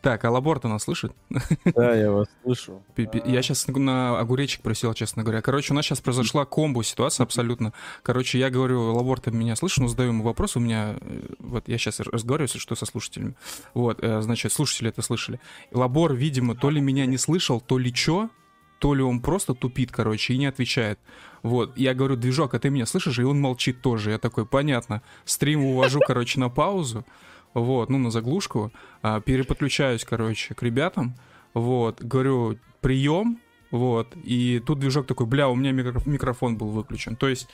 Так, а Лаборта нас слышит? Да, я вас слышу. Я сейчас на огуречек просил, честно говоря. Короче, у нас сейчас произошла комбо ситуация абсолютно. Короче, я говорю, Лаборта меня слышит, но задаю ему вопрос. У меня, э, вот я сейчас разговариваю, что со слушателями. Вот, э, значит, слушатели это слышали. Лабор, видимо, то ли меня не слышал, то ли чё, то ли он просто тупит, короче, и не отвечает. Вот, я говорю, движок, а ты меня слышишь? И он молчит тоже. Я такой, понятно. Стрим увожу, короче, на паузу вот, ну, на заглушку, а, переподключаюсь, короче, к ребятам, вот, говорю, прием, вот, и тут движок такой, бля, у меня микрофон был выключен, то есть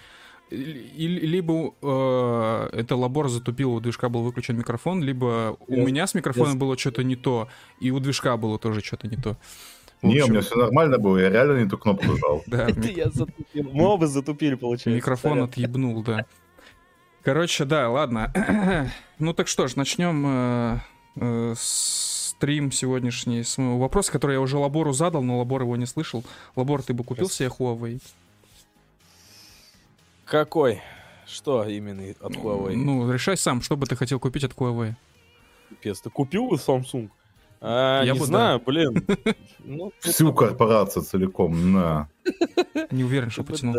и, либо э, это лабор затупил, у движка был выключен микрофон, либо у yes. меня с микрофоном yes. было что-то не то, и у движка было тоже что-то не то. Не, у меня все нормально было, я реально не ту кнопку жал. Да, это я затупил. Мы оба затупили, получается. Микрофон отъебнул, да. Короче, да, ладно. ну так что ж, начнем э, э, стрим сегодняшний с моего вопроса, который я уже Лабору задал, но Лабор его не слышал. Лабор, ты бы купил себе Huawei? Какой? Что именно от Huawei? Ну, решай сам, что бы ты хотел купить от Huawei. Пес, ты купил бы Samsung? А, я не бы, знаю, да. блин. Ну, Всю корпорацию целиком, на. Не уверен, что потянул.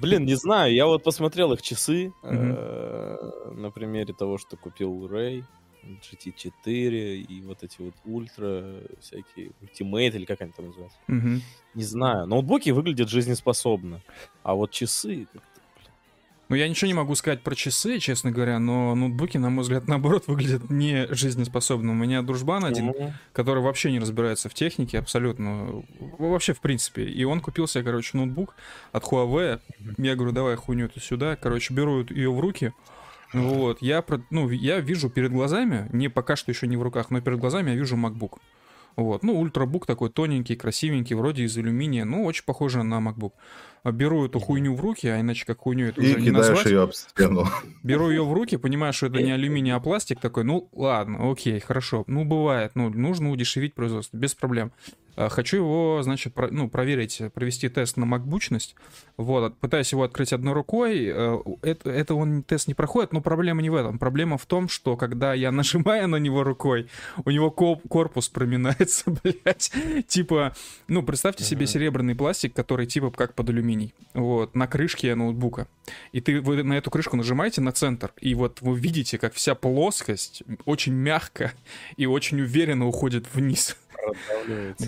Блин, не знаю, я вот посмотрел их часы э, на примере того, что купил Ray, GT4 и вот эти вот ультра, всякие Ultimate или как они там называются. Не знаю. Ноутбуки выглядят жизнеспособно, а вот часы ну, я ничего не могу сказать про часы, честно говоря, но ноутбуки, на мой взгляд, наоборот, выглядят не жизнеспособно. У меня дружбан один, mm-hmm. который вообще не разбирается в технике абсолютно, вообще в принципе. И он купил себе, короче, ноутбук от Huawei. Я говорю, давай хуйню эту сюда. Короче, беру ее в руки. Вот, я, ну, я вижу перед глазами, не пока что еще не в руках, но перед глазами я вижу MacBook. Вот, ну, ультрабук такой тоненький, красивенький, вроде из алюминия, ну, очень похоже на MacBook беру эту хуйню в руки, а иначе как хуйню это и уже не назвать. ее об стену. Беру ее в руки, понимаю, что это не алюминий, а пластик такой, ну ладно, окей, хорошо. Ну бывает, ну нужно удешевить производство, без проблем. А, хочу его, значит, про, ну, проверить, провести тест на макбучность. Вот, пытаюсь его открыть одной рукой. Э, это, это он тест не проходит, но проблема не в этом. Проблема в том, что когда я нажимаю на него рукой, у него корпус проминается, блядь. Типа, ну, представьте себе серебряный пластик, который типа как под алюминий. Вот, на крышке ноутбука. И ты вы на эту крышку нажимаете на центр, и вот вы видите, как вся плоскость очень мягко и очень уверенно уходит вниз.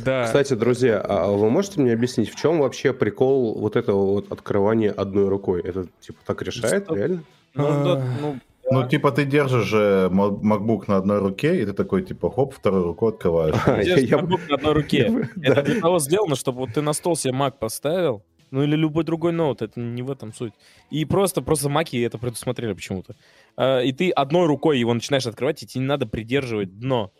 Да. Кстати, друзья, а, а вы можете мне объяснить, в чем вообще прикол вот этого вот открывания одной рукой? Это типа так решает, Что? реально? Ну, да, ну, ну, типа, ты держишь же MacBook на одной руке, и ты такой, типа, хоп, второй рукой открываешь. Ты держишь MacBook на одной руке. Это для того сделано, чтобы вот ты на стол себе Mac поставил, ну или любой другой ноут, это не в этом суть. И просто, просто маки это предусмотрели почему-то. А, и ты одной рукой его начинаешь открывать, и тебе не надо придерживать дно.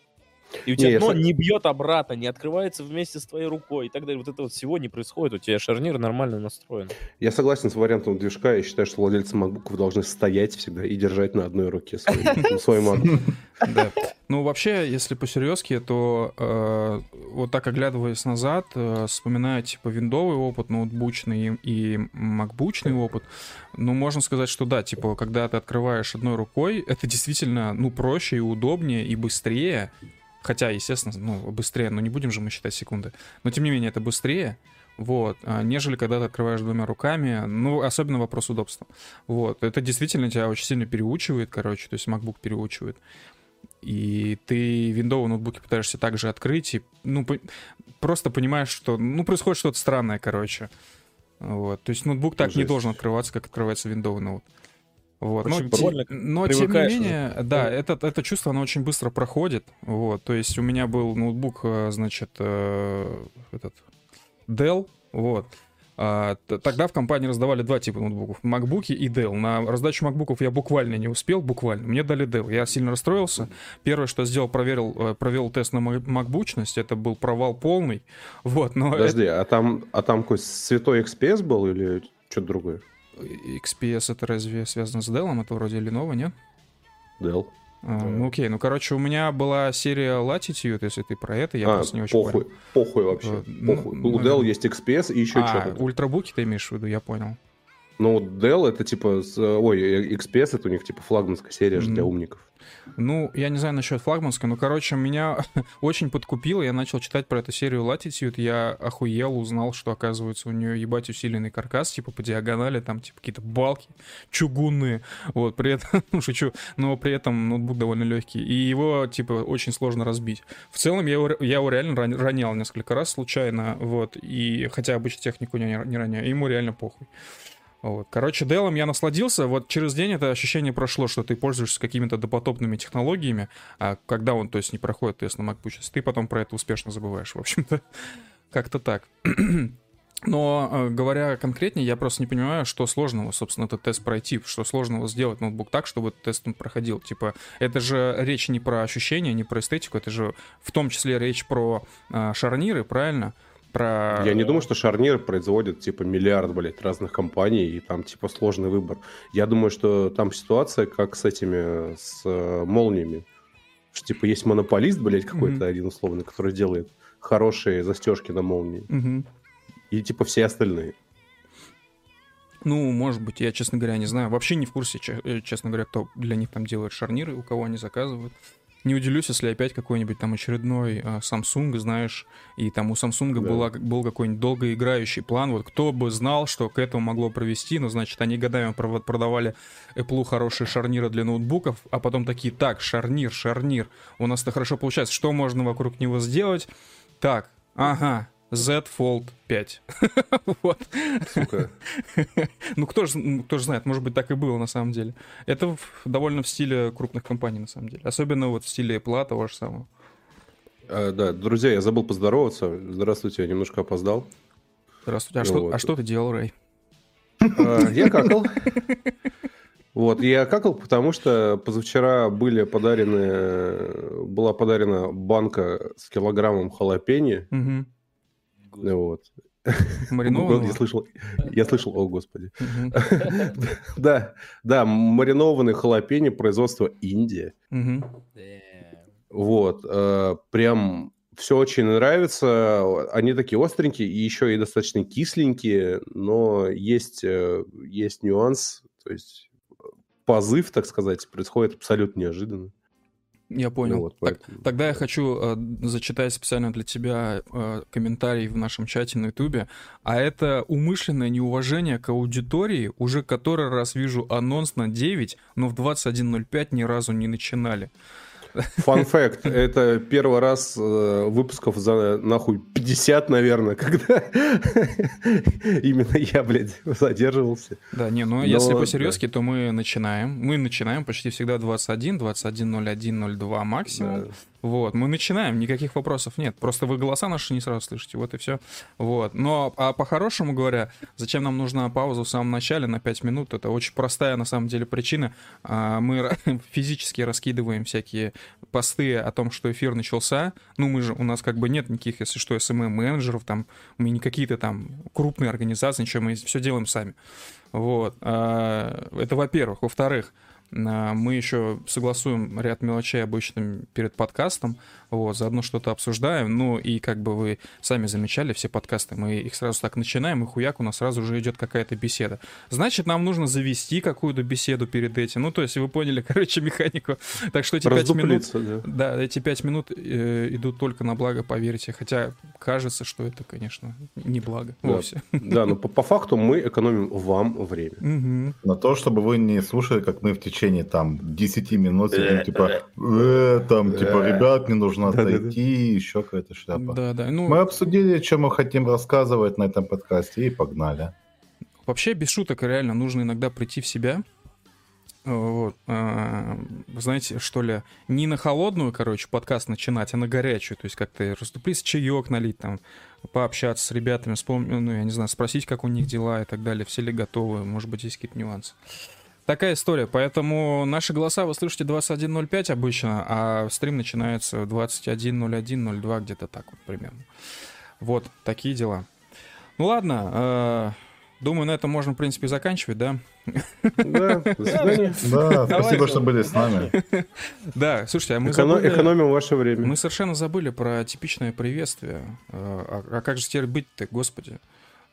И у тебя не, дно не бьет обратно, не открывается вместе с твоей рукой и так далее. Вот это вот всего не происходит. У тебя шарнир нормально настроен. Я согласен с вариантом движка. Я считаю, что владельцы макбуков должны стоять всегда и держать на одной руке свой MacBook. Ну, вообще, если по-серьезки, то э, вот так оглядываясь назад, э, вспоминая, типа, виндовый опыт, ноутбучный и макбучный опыт, ну, можно сказать, что да, типа, когда ты открываешь одной рукой, это действительно, ну, проще и удобнее и быстрее, Хотя, естественно, ну, быстрее, но не будем же мы считать секунды. Но, тем не менее, это быстрее, вот, а, нежели когда ты открываешь двумя руками, ну, особенно вопрос удобства. Вот, это действительно тебя очень сильно переучивает, короче, то есть MacBook переучивает. И ты виндовые ноутбуки пытаешься также открыть, и, ну, по- просто понимаешь, что, ну, происходит что-то странное, короче. Вот, то есть ноутбук так Жесть. не должен открываться, как открывается виндовый ноут. Вот. Но, те, но тем не менее, да, это, это чувство, оно очень быстро проходит. Вот. То есть у меня был ноутбук, э, значит, э, этот Dell, вот. А, тогда в компании раздавали два типа ноутбуков, MacBook и Dell. На раздачу MacBookов я буквально не успел, буквально. Мне дали Dell. Я сильно расстроился. Первое, что сделал, проверил, э, провел тест на MacBookность. Это был провал полный. Вот, но Подожди, это... а там, а там какой святой XPS был или что-то другое? XPS это разве связано с Dell? Это вроде Lenovo, нет? Dell. А, да. Ну окей, ну короче, у меня была серия Latitude, если ты про это, я а, просто не очень похуй, понял. Похуй вообще, вот, похуй. Ну, у Dell есть XPS и еще а, что-то. ультрабуки ты имеешь в виду, я понял. Ну, Dell это типа, ой, XPS это у них типа флагманская серия mm-hmm. для умников. Ну, я не знаю насчет флагманской, но, короче, меня очень подкупило. Я начал читать про эту серию Latitude, я охуел, узнал, что, оказывается, у нее ебать усиленный каркас, типа по диагонали, там, типа, какие-то балки чугунные. Вот, при этом, ну, шучу, но при этом ноутбук довольно легкий. И его, типа, очень сложно разбить. В целом, я его, я его реально ронял несколько раз случайно, вот, и хотя обычно технику не, не роняю, ему реально похуй. Вот. Короче, Dell я насладился. Вот через день это ощущение прошло, что ты пользуешься какими-то допотопными технологиями, а когда он, то есть, не проходит тест на MacBook, ты потом про это успешно забываешь, в общем-то. Как-то так. Но, э, говоря конкретнее, я просто не понимаю, что сложного, собственно, этот тест пройти, что сложного сделать ноутбук так, чтобы этот тест он проходил. Типа, это же речь не про ощущения, не про эстетику, это же в том числе речь про э, шарниры, правильно? Про... Я не думаю, что Шарнир производит, типа, миллиард, блядь, разных компаний, и там, типа, сложный выбор. Я думаю, что там ситуация, как с этими, с э, молниями. Что, типа, есть монополист, блядь, какой-то mm-hmm. один условный, который делает хорошие застежки на молнии. Mm-hmm. И, типа, все остальные. Ну, может быть, я, честно говоря, не знаю. Вообще не в курсе, э, честно говоря, кто для них там делает шарниры, у кого они заказывают. Не удивлюсь, если опять какой-нибудь там очередной а, Samsung, знаешь, и там у Samsung да. была, был какой-нибудь долгоиграющий план. Вот кто бы знал, что к этому могло провести, но, значит, они годами продавали Apple хорошие шарниры для ноутбуков, а потом такие, так, шарнир, шарнир, у нас это хорошо получается, что можно вокруг него сделать? Так, ага, Z Fold 5. вот. Сука. ну, кто же, кто же знает, может быть, так и было на самом деле. Это довольно в стиле крупных компаний, на самом деле. Особенно вот в стиле Apple, того же самого. А, да, друзья, я забыл поздороваться. Здравствуйте, я немножко опоздал. Здравствуйте. А, что, а что ты делал, Рэй? А, я какал. Вот, я какал, потому что позавчера были подарены, была подарена банка с килограммом халапеньо. Угу. Вот. Маринованного? Я слышал, я слышал, о господи. Да, да, маринованные халапеньо производства Индия. Вот, э, прям все очень нравится. Они такие остренькие и еще и достаточно кисленькие, но есть, э, есть нюанс, то есть позыв, так сказать, происходит абсолютно неожиданно. Я понял. Ну, вот, так, тогда я хочу э, зачитать специально для тебя э, комментарий в нашем чате на Ютубе. А это умышленное неуважение к аудитории. Уже который раз вижу анонс на 9, но в 21.05 ни разу не начинали. Фан факт, это первый раз э, выпусков за нахуй 50, наверное, когда именно я, блядь, задерживался. Да, не, ну Но, если по-серьезки, да. то мы начинаем. Мы начинаем почти всегда 21, 21, 02 максимум. Да. Вот, мы начинаем, никаких вопросов нет. Просто вы голоса наши не сразу слышите, вот и все. Вот. Но а по-хорошему говоря, зачем нам нужна пауза в самом начале на 5 минут? Это очень простая на самом деле причина. А, мы физически раскидываем всякие посты о том, что эфир начался. Ну, мы же, у нас как бы нет никаких, если что, SMM-менеджеров, там, мы не какие-то там крупные организации, ничего, мы все делаем сами. Вот. А, это во-первых. Во-вторых, мы еще согласуем ряд мелочей обычно перед подкастом, вот, заодно что-то обсуждаем, ну и как бы вы сами замечали, все подкасты, мы их сразу так начинаем, и хуяк у нас сразу же идет какая-то беседа. Значит, нам нужно завести какую-то беседу перед этим, ну то есть вы поняли, короче, механику. Так что эти пять минут, да. да, эти пять минут э, идут только на благо, поверьте, хотя кажется, что это, конечно, не благо да. вовсе. Да, но по, по факту мы экономим вам время. Угу. На то, чтобы вы не слушали, как мы в течение там 10 минут сидим, типа, э, там, типа, ребят, не нужно нужно да, отойти, да, да. еще какая-то шляпа. Да, да. Ну... Мы обсудили, что мы хотим рассказывать на этом подкасте, и погнали. Вообще, без шуток, реально нужно иногда прийти в себя. Вот. А, знаете, что ли, не на холодную, короче, подкаст начинать, а на горячую. То есть как-то расступить, чаек налить, там, пообщаться с ребятами, вспомнить, ну, я не знаю, спросить, как у них дела и так далее. Все ли готовы, может быть, есть какие-то нюансы. Такая история. Поэтому наши голоса вы слышите 21.05 обычно, а стрим начинается 21.01.02, где-то так вот примерно. Вот, такие дела. Ну ладно, э, думаю, на этом можно, в принципе, заканчивать, да? Да, до свидания. Да, спасибо, что были с нами. Да, слушайте, а мы забыли... Экономим ваше время. Мы совершенно забыли про типичное приветствие. Э, а, а как же теперь быть-то, господи?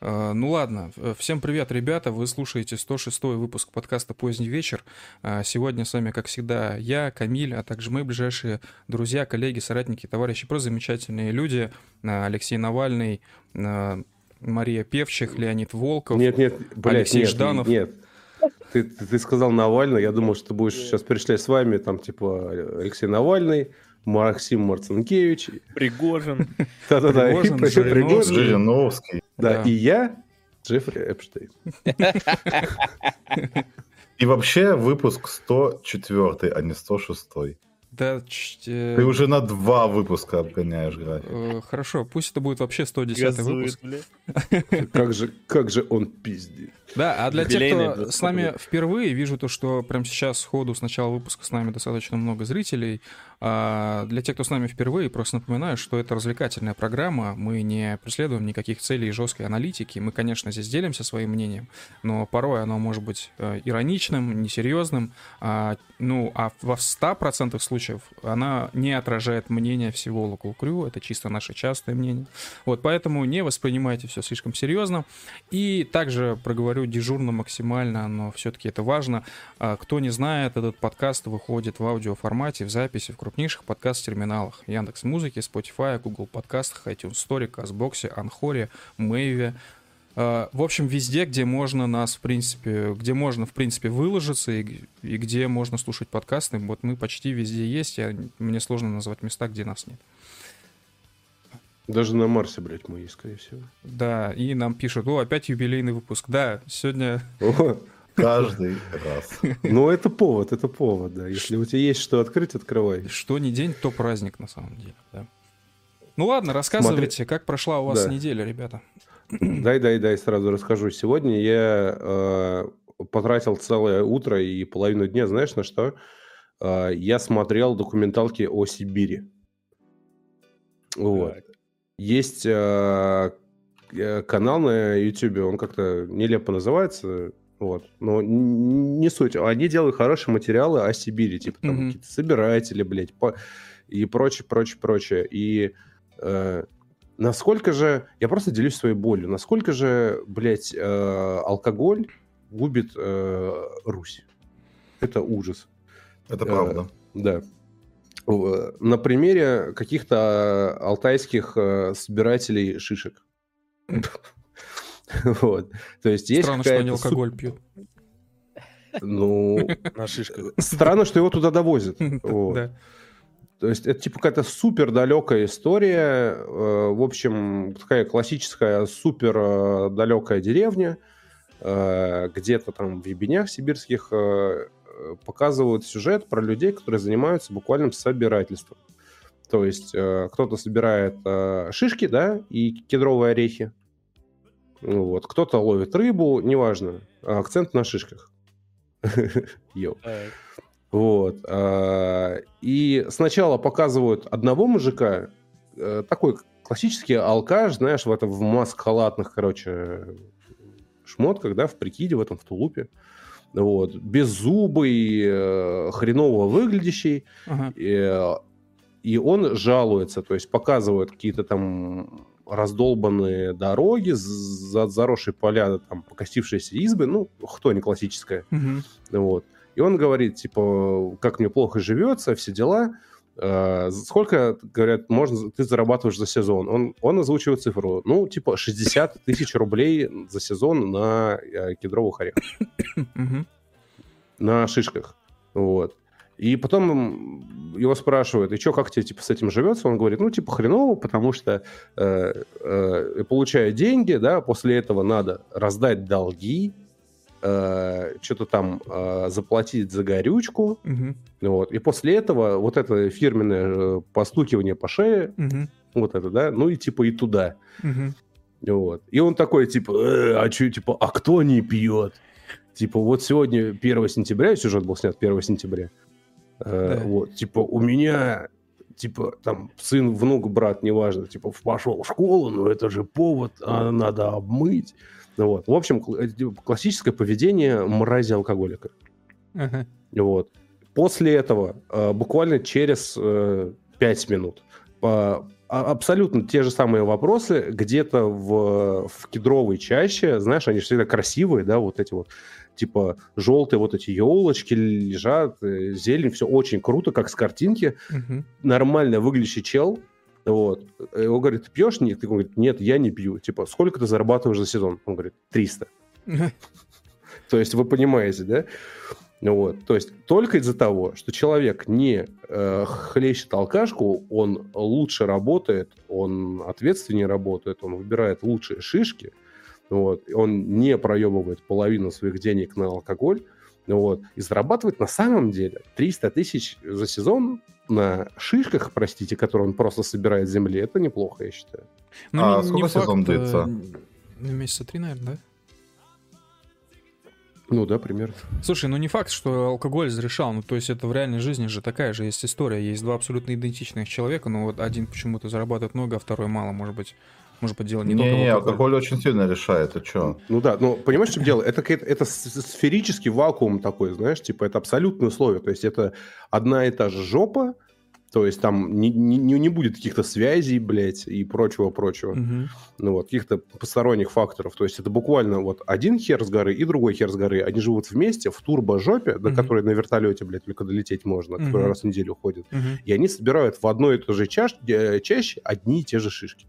Э, ну ладно, всем привет, ребята. Вы слушаете 106 выпуск подкаста «Поздний вечер». Э, сегодня с вами, как всегда, я, Камиль, а также мои ближайшие друзья, коллеги, соратники, товарищи, просто замечательные люди. Э, Алексей Навальный, Мария Певчих, Леонид Волков, нет, нет, блядь, Алексей нет, Жданов. Нет, ты, ты, ты сказал Навальный, я думал, что ты будешь сейчас перечислять с вами, там, типа, Алексей Навальный, Максим Марцинкевич. Пригожин. Да-да-да. Пригожин, и Пригожин. Жириновский. Жириновский. Да, и я, Джеффри Эпштейн. И вообще выпуск 104, а не 106. Да, ч- э, Ты уже на два выпуска обгоняешь график. э, Хорошо, пусть это будет вообще 110 Газует, выпуск. Как же, как же он пиздит. Да, а для тех, кто с нами впервые, вижу то, что прямо сейчас сходу с начала выпуска с нами достаточно много зрителей. А для тех, кто с нами впервые, просто напоминаю, что это развлекательная программа. Мы не преследуем никаких целей жесткой аналитики. Мы, конечно, здесь делимся своим мнением, но порой оно может быть э, ироничным, несерьезным. А, ну, а во 100% случаев она не отражает мнение всего Local Crew. Это чисто наше частное мнение. Вот, поэтому не воспринимайте все слишком серьезно. И также проговорю дежурно максимально, но все-таки это важно. А, Кто не знает, этот подкаст выходит в аудиоформате, в записи в крупнейших подкаст-терминалах. Яндекс Музыки, Spotify, Google подкастах, iTunes Store, Казбоксе, Анхоре, Мэйве. А, В общем, везде, где можно нас, в принципе, где можно, в принципе, выложиться и, и где можно слушать подкасты, вот мы почти везде есть, я, мне сложно назвать места, где нас нет. Даже на Марсе, блядь, мы есть, скорее всего. Да, и нам пишут, о, опять юбилейный выпуск. Да, сегодня О, Каждый раз. Ну, это повод, это повод, да. Если у тебя есть что открыть, открывай. Что не день, то праздник на самом деле. Да. Ну ладно, рассказывайте, как прошла у вас Да. неделя, ребята. Дай, дай, дай, сразу расскажу. Сегодня я э, потратил целое утро и половину дня, знаешь, на что? Э, я смотрел документалки о Сибири. Вот. Так. Есть э, э, канал на YouTube, он как-то нелепо называется, вот, но не суть. Они делают хорошие материалы о Сибири, типа там Мгм. какие-то собиратели, блядь, по- и прочее, прочее, прочее. И э, насколько же, я просто делюсь своей болью, насколько же, блядь, э, алкоголь губит э, Русь. Это ужас. Это Э, правда. Да. В- На примере каких-то э, алтайских э, собирателей шишек. Вот. То есть есть Странно, что они алкоголь пьют. Ну, На шишках. странно, что его туда довозят. Вот. Да. То есть это типа какая-то супер далекая история. э, В общем, такая классическая супер далекая деревня. э, Где-то там в ебенях сибирских э, э, показывают сюжет про людей, которые занимаются буквальным собирательством. То есть э, кто-то собирает э, шишки, да, и кедровые орехи. Ну Вот. Кто-то ловит рыбу, неважно. А Акцент на шишках. Йоу. Вот. а, И сначала показывают одного мужика, э, такой классический алкаш, знаешь, в этом в маск-халатных, короче, шмотках, да, в прикиде, в этом в тулупе. Вот. Беззубый, э, хреново выглядящий. Ага. И, э, и он жалуется, то есть показывают какие-то там раздолбанные дороги, за- заросшие поля, там, покосившиеся избы, ну, кто не классическая. Мгм. Вот. И он говорит, типа, как мне плохо живется, все дела. Э, сколько, говорят, можно, ты зарабатываешь за сезон? Он, он озвучивает цифру. Ну, типа, 60 тысяч рублей за сезон на э, кедровых орехах, на шишках. Вот. И потом его спрашивают, и что, как тебе типа, с этим живется? Он говорит, ну, типа, хреново, потому что э, э, получая деньги, да, после этого надо раздать долги, э, что-то там э, заплатить за горючку, Мгм. вот. И после этого вот это фирменное э, постукивание по шее, Мгм. вот это, да, ну и типа и туда. Мгм. Вот. И он такой, типа, «Э, а что, типа, а кто не пьет? Типа, вот сегодня 1 сентября, сюжет был снят 1 сентября. Э, Да. Вот, типа, у меня, типа, там, сын, внук, брат, неважно, типа, пошел в школу, но это же повод, а надо обмыть. Ну Вот. В общем, э, типа, классическое поведение мрази-алкоголика. Ага. Вот. После этого, э, буквально через э, 5 минут, а- абсолютно те же самые вопросы где-то в, в кедровой чаще, знаешь, они всегда красивые, да, вот эти вот, типа желтые вот эти елочки лежат, э, зелень, все очень круто, как с картинки. Мгм. Нормально выглядящий чел, вот, его говорит, ты пьешь? Нет, он говорит, нет, я не пью. Типа, сколько ты зарабатываешь за сезон? Он говорит, 300. То есть вы понимаете, да? Вот. То есть только из-за того, что человек не э, хлещет алкашку, он лучше работает, он ответственнее работает, он выбирает лучшие шишки, вот, он не проебывает половину своих денег на алкоголь, вот, и зарабатывает на самом деле 300 тысяч за сезон на шишках, простите, которые он просто собирает с земли, это неплохо, я считаю. Ну, А не- сколько не сезон факт, э, длится? ну, Месяца три, наверное, да? Ну да, примерно. Слушай, ну не факт, что алкоголь разрешал. Ну, то есть это в реальной жизни же такая же есть история. Есть два абсолютно идентичных человека, но вот один почему-то зарабатывает много, а второй мало. Может быть, может быть, дело не, только в Не, алкоголе. алкоголь очень сильно решает, ты чё? Ну да, но понимаешь, в чем дело? Это, это сферический вакуум такой, знаешь, типа это абсолютные условия. То есть это одна и та же жопа, то есть там не, не, не не будет каких-то связей, блядь, и прочего-прочего. Мгм. Ну вот, каких-то посторонних факторов. То есть это буквально вот один хер с горы и другой хер с горы. Они живут вместе в турбо-жопе, до Мгм. которой на вертолете, блядь, только долететь можно, которая Мгм. раз в неделю ходит. Мгм. И они собирают в одной и той же чаш, э, чаще одни и те же шишки.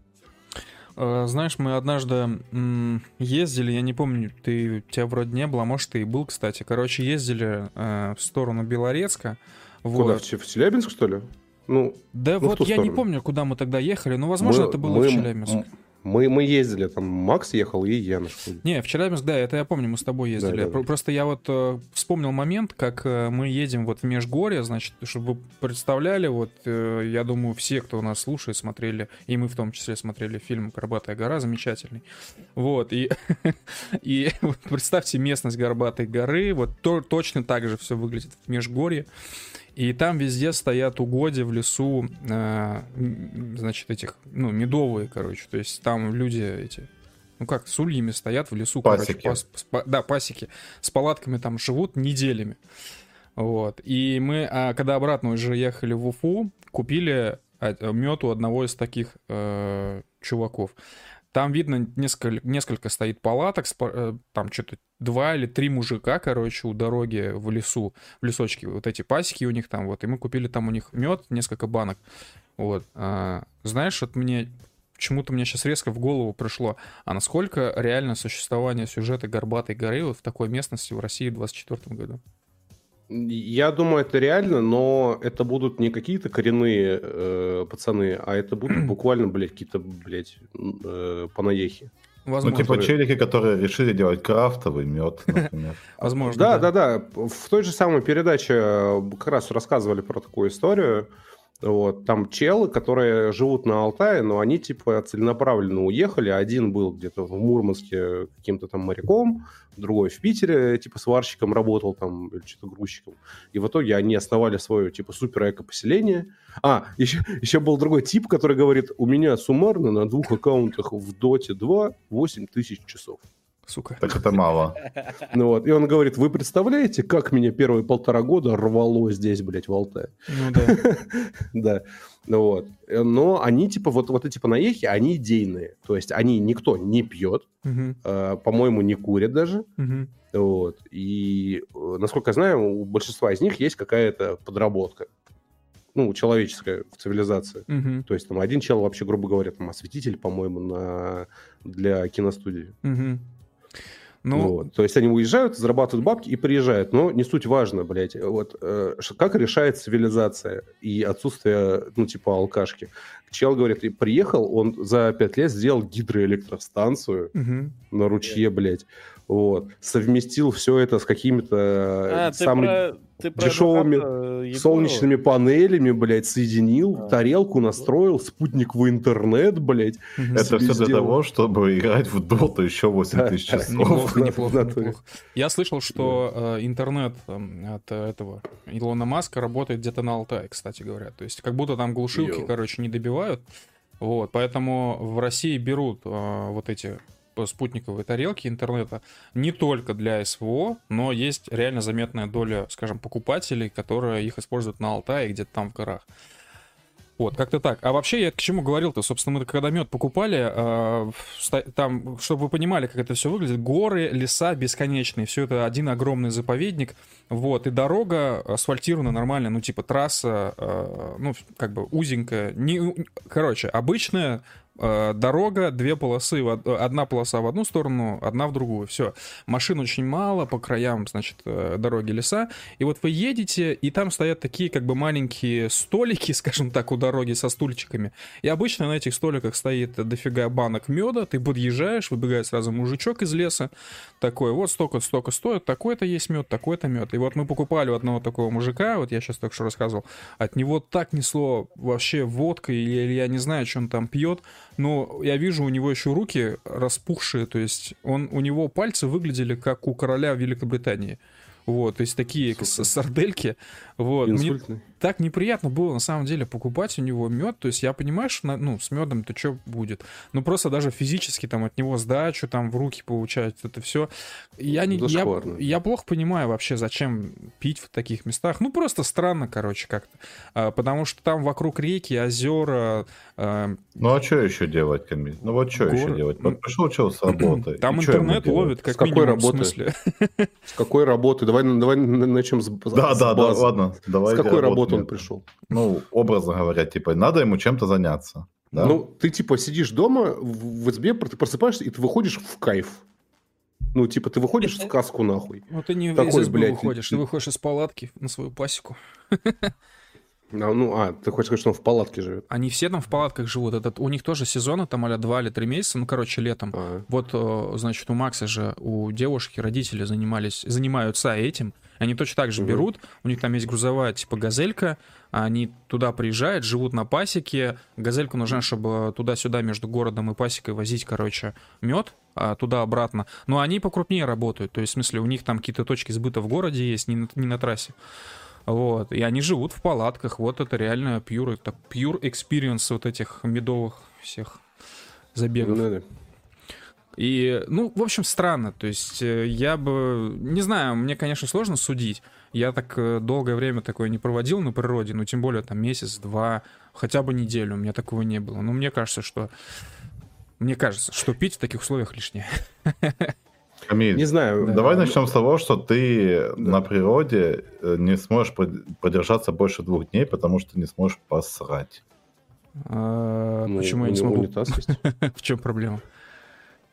Э, Знаешь, мы однажды ездили, я не помню, ты, тебя вроде не было, а может, ты и был, кстати. Короче, ездили э, в сторону Белорецка. Вот. Куда? В, Че- в Челябинск, что ли? Ну, Да Ну, вот я не сторону. помню, куда мы тогда ехали, но, возможно, мы- это было мы- в Челябинск. Мы, мы ездили, там Макс ехал и я. Не, в Челябинск, да, это я помню, мы с тобой ездили. Да, да, да. Про- Просто я вот э, вспомнил момент, как э, мы едем вот в Межгорье, значит, чтобы вы представляли, вот, э, я думаю, все, кто нас слушает, смотрели, и мы в том числе смотрели фильм «Горбатая гора», замечательный. Вот, и, и вот представьте местность Горбатой горы, вот то- точно так же все выглядит в Межгорье. И там везде стоят угодья в лесу, э, значит, этих, ну, медовые, короче. То есть там люди эти, ну как, с ульями стоят в лесу, Пасеки. короче. пас- с па- да, пасеки. С палатками там живут неделями. Вот. И мы, а, когда обратно уже ехали в Уфу, купили мед у одного из таких э, чуваков. Там видно несколько, несколько стоит палаток, э, там что-то два или три мужика, короче, у дороги в лесу, в лесочке. Вот эти пасеки у них там, вот. И мы купили там у них мед, несколько банок. Вот. А, знаешь, вот мне почему-то мне сейчас резко в голову пришло, а насколько реально существование сюжета Горбатой горы вот в такой местности в России в 24 году? Я думаю, это реально, но это будут не какие-то коренные э, пацаны, а это будут буквально, блядь, какие-то, блядь, э, панаехи. Ну, Возможно. типа которые- челики, которые решили делать крафтовый мед, например. Возможно, Да, да, да. В той же самой передаче э, как раз рассказывали про такую историю. Вот, там челы, которые живут на Алтае, но они типа целенаправленно уехали. Один был где-то в Мурманске каким-то там моряком, другой в Питере типа сварщиком работал там или что-то грузчиком. И в итоге они основали свое типа супер эко-поселение. А, еще, еще был другой тип, который говорит, у меня суммарно на двух аккаунтах в Доте 2 8 тысяч часов. Сука. Так это мало. Ну вот, и он говорит, вы представляете, как меня первые полтора года рвало здесь, блядь, в Алтае? Ну да. Да, ну вот. Но они, типа, вот, вот эти панаехи, они идейные. То есть они, никто не пьет, э, по-моему, не курят даже. Вот. И, э, насколько я знаю, у большинства из них есть какая-то подработка. Ну, человеческая в цивилизации. Мгм, То есть там один чел вообще, грубо говоря, там осветитель, по-моему, на... для киностудии. мгм. Ну, вот. То есть они уезжают, зарабатывают бабки и приезжают. Но не суть важно, блядь. Вот э, как решает цивилизация и отсутствие, ну, типа, алкашки. Чел говорит, приехал, он за пять лет сделал гидроэлектростанцию мгм. на ручье, блядь. Вот. Совместил все это с какими-то А, э, ты самыми про- ты про дешевыми адвоката Егорова? солнечными панелями, блядь, соединил, А. тарелку настроил, спутниковый интернет, блядь. Это все для того, чтобы играть в доту еще 8 Да, тысяч часов. Неплохо, в неплохо, натуре. неплохо. Я слышал, что э, интернет э, от э, этого Илона Маска работает где-то на Алтае, кстати говоря. То есть как будто там глушилки, короче, не добивают. Вот, поэтому в России берут э, вот эти спутниковые тарелки интернета не только для СВО, но есть реально заметная доля, скажем, покупателей, которые их используют на Алтае, где-то там в горах. Вот, как-то так. А вообще я к чему говорил-то? Собственно, мы когда мед покупали, э, там, чтобы вы понимали, как это все выглядит, горы, леса бесконечные, все это один огромный заповедник, вот, и дорога асфальтирована нормально, ну, типа трасса, э, ну, как бы узенькая, не, короче, обычная дорога, две полосы, одна полоса в одну сторону, одна в другую, все. Машин очень мало, по краям, значит, э, дороги, леса, и вот вы едете, и там стоят такие как бы маленькие столики, скажем так, у дороги со стульчиками. И обычно на этих столиках стоит дофига банок меда, ты подъезжаешь, выбегает сразу мужичок из леса, такой, вот столько, столько стоит, такой-то есть мед, такой-то мед. И вот мы покупали у одного такого мужика, вот я сейчас только что рассказывал, от него так несло вообще водкой, или я не знаю, что он там пьет, но я вижу у него еще руки распухшие, то есть он, у него пальцы выглядели как у короля Великобритании. Вот, то есть такие Сука. сардельки. Вот. Мне. Так неприятно было на самом деле покупать у него мед. То есть я понимаю, что на- ну, с медом-то что будет. Ну просто даже физически там от него сдачу там в руки получать, это все. Я, не, я, я плохо понимаю вообще, зачем пить в таких местах. Ну просто странно, короче, как-то. А, потому что там вокруг реки, озера, а, Ну а что еще делать, Камиль? Ну вот что еще Город. делать? Вот пришел человек с работы. там интернет ловит, как С какой минимум, работы? в смысле. С какой работы? Давай, давай на- начнем с, Да, с да, да, базы. ладно. Давай С какой работы он нет. пришел? Ну, образно говоря, типа, надо ему чем-то заняться. Да? Ну, ты типа сидишь дома в, избе, ты просыпаешься, и ты выходишь в кайф. Ну, типа, ты выходишь в сказку нахуй. Ну ты не Такой, из избы блядь, выходишь, ты выходишь из палатки на свою пасеку. А, ну, а, ты хочешь сказать, что он в палатке живет? Они все там в палатках живут. Этот, у них тоже сезоны, там, а два или три месяца, ну, короче, летом. А, Вот, э, значит, у Макса же, у девушки родители занимались, занимаются этим. Они точно так же Мгм. берут, у них там есть грузовая, типа, газелька, они туда приезжают, живут на пасеке. Газельку нужна, чтобы туда-сюда между городом и пасекой возить, короче, мед, а туда-обратно. Но они покрупнее работают, то есть, в смысле, у них там какие-то точки сбыта в городе есть, не на, не на трассе. Вот, и они живут в палатках, вот это реально pure, так, pure experience вот этих медовых всех забегов. ну, да. И, ну, в общем, странно. То есть э, я бы... Не знаю, мне, конечно, сложно судить. Я так э, долгое время такое не проводил на природе, ну, тем более там месяц, два, хотя бы неделю. У меня такого не было. Но мне кажется, что... Мне кажется, что пить в таких условиях лишнее. Камиль, Не знаю. Да. давай начнем с того, что ты на природе э, не сможешь прод- продержаться больше двух дней, потому что не сможешь посрать. А, Ну, Почему я не смогу? В чем проблема?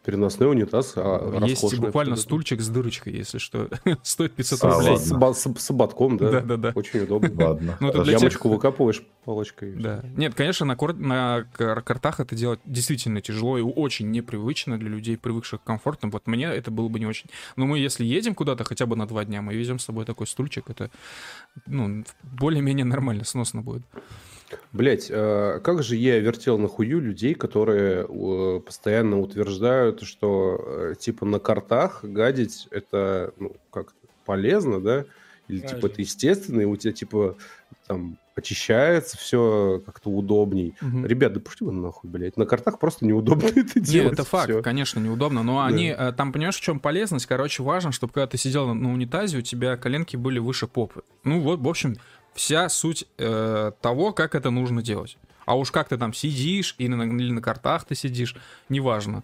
Переносной унитаз, а Есть буквально абсолютно. стульчик с дырочкой, если что. Стоит 500 А, С, рублей. ладно. с, с- с ободком, да. Да-да-да. Очень удобно. Ладно. Ну, это для тех- Ямочку выкапываешь палочкой. Да. Нет, конечно, на, кор- на кар- картах это делать действительно тяжело и очень непривычно для людей, привыкших к комфортным. Вот мне это было бы не очень. Но мы, если едем куда-то хотя бы на два дня, мы везем с собой такой стульчик, это ну, более-менее нормально, сносно будет. Блять, как же я вертел на хую людей, которые э, постоянно утверждают, что э, типа на картах гадить это ну как полезно, да? Или типа Правильно. это естественно, и у тебя типа там очищается все как-то удобней. Мгм. Ребят, да пошли вы нахуй, блядь. На картах просто неудобно это делать. это факт, всё. конечно, неудобно, но они, э, там, понимаешь, в чем полезность? Короче, важно, чтобы когда ты сидел на унитазе, у тебя коленки были выше попы. Ну вот, в общем, вся суть э, того, как это нужно делать. А уж как ты там сидишь, или на, или на картах ты сидишь, неважно.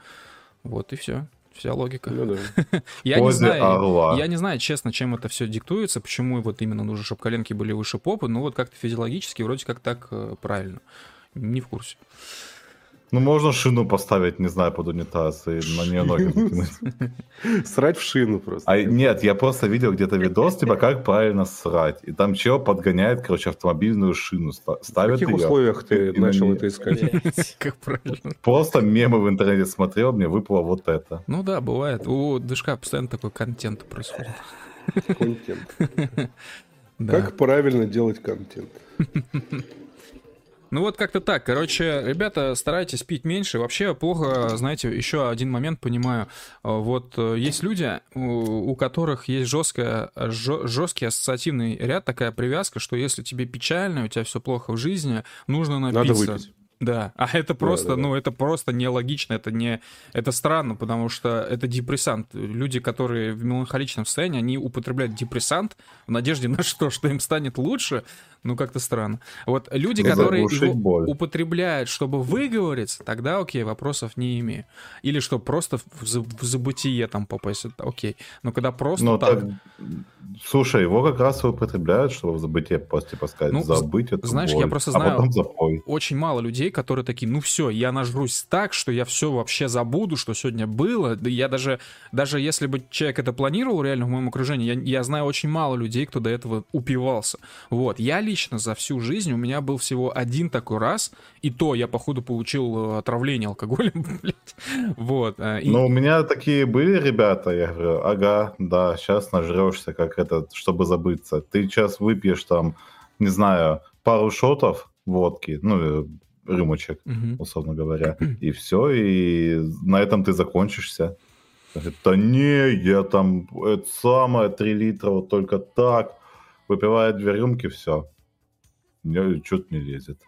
Вот и все. Вся логика. Ну да. Я не знаю, я не знаю, честно, чем это все диктуется, почему вот именно нужно, чтобы коленки были выше попы, но вот как-то физиологически вроде как так э, правильно. Не в курсе. Ну, можно шину поставить, не знаю, под унитаз и на нее ноги накинуть. Срать в шину просто. А нет, я просто видел где-то видос, типа, как правильно срать. И там чел подгоняет, короче, автомобильную шину, ста- В ставит каких ее. условиях ты начал это искать? Как правильно. Просто мемы в интернете смотрел, мне выпало вот это. Ну да, бывает. У движка постоянно такой контент происходит. Контент. Как правильно делать контент? Ну вот как-то так. Короче, ребята, старайтесь пить меньше. Вообще плохо, знаете, еще один момент понимаю. Э, Вот э, есть люди, у, которых есть жесткая, жесткий ассоциативный ряд, такая привязка, что если тебе печально, у тебя все плохо в жизни, нужно напиться. Надо выпить. Да, а это просто, да, да. ну, это просто нелогично, это не, это странно, потому что это депрессант. Люди, которые в меланхоличном состоянии, они употребляют депрессант в надежде на что, что им станет лучше, ну, как-то странно. Вот люди, Ну, которые его боль. употребляют, чтобы выговориться, тогда окей, вопросов не имею. Или что, просто в, в забытие там попасть, это окей. Но когда просто Ну, так, так, слушай, его как раз употребляют, чтобы в забытие просто типа сказать, Ну, забыть эту знаешь, я боль, просто а знаю- потом запой. очень мало людей, которые такие, ну все, я нажрусь так, что я все вообще забуду, что сегодня было. Я даже, даже если бы человек это планировал реально в моем окружении, я, я знаю очень мало людей, кто до этого упивался. Вот, я лично за всю жизнь, у меня был всего один такой раз, и то я, походу, получил э, отравление алкоголем, блядь. Вот. э, и- Ну, у меня такие были ребята, я говорю, ага, да, сейчас нажрешься, как этот, чтобы забыться. Ты сейчас выпьешь там, не знаю, пару шотов водки, ну, э, рюмочек, Мгм. условно говоря, и все, и на этом ты закончишься. Да не, я там, это самое, 3 литра, вот только так. Выпивает две рюмки, все. Мне что-то не лезет.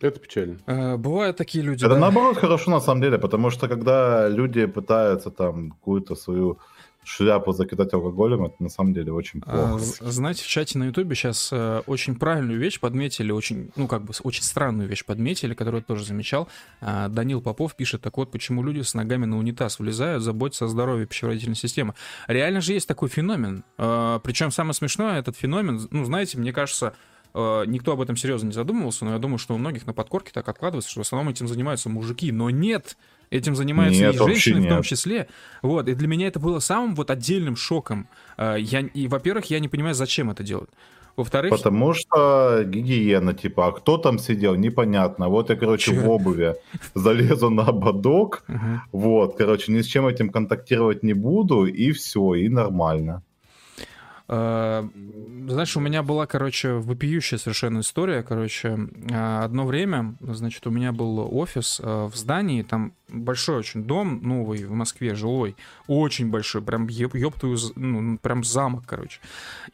Это печально. Э, Бывают такие люди, Это да. наоборот хорошо на самом деле, потому что когда люди пытаются там какую-то свою шляпу закидать алкоголем, это на самом деле очень А, плохо. з- Знаете, в чате на Ютубе сейчас очень правильную вещь подметили, очень, ну, как бы, очень странную вещь подметили, которую я тоже замечал. А, Данил Попов пишет, так вот, почему люди с ногами на унитаз влезают, заботятся о здоровье пищеварительной системы. Реально же есть такой феномен. Причем самое смешное, этот феномен, ну, знаете, мне кажется, э, никто об этом серьезно не задумывался, но я думаю, что у многих на подкорке так откладывается, что в основном этим занимаются мужики. Но нет, этим занимаются Нет, и женщины в том нет. числе. Вот, и для меня это было самым вот отдельным шоком. Э, Я, и, во-первых, я не понимаю, зачем это делают. Во-вторых, Потому что гигиена, типа, а кто там сидел, непонятно. Вот я, короче, Чё? в обуви залезу на ободок, Мгм. вот, короче, ни с чем этим контактировать не буду, и все, и нормально. Э, Знаешь, у меня была, короче, вопиющая совершенно история. Короче, э, одно время, значит, у меня был офис э, в здании, там большой очень дом новый в Москве, жилой, очень большой, прям ёб з- ну, прям замок, короче.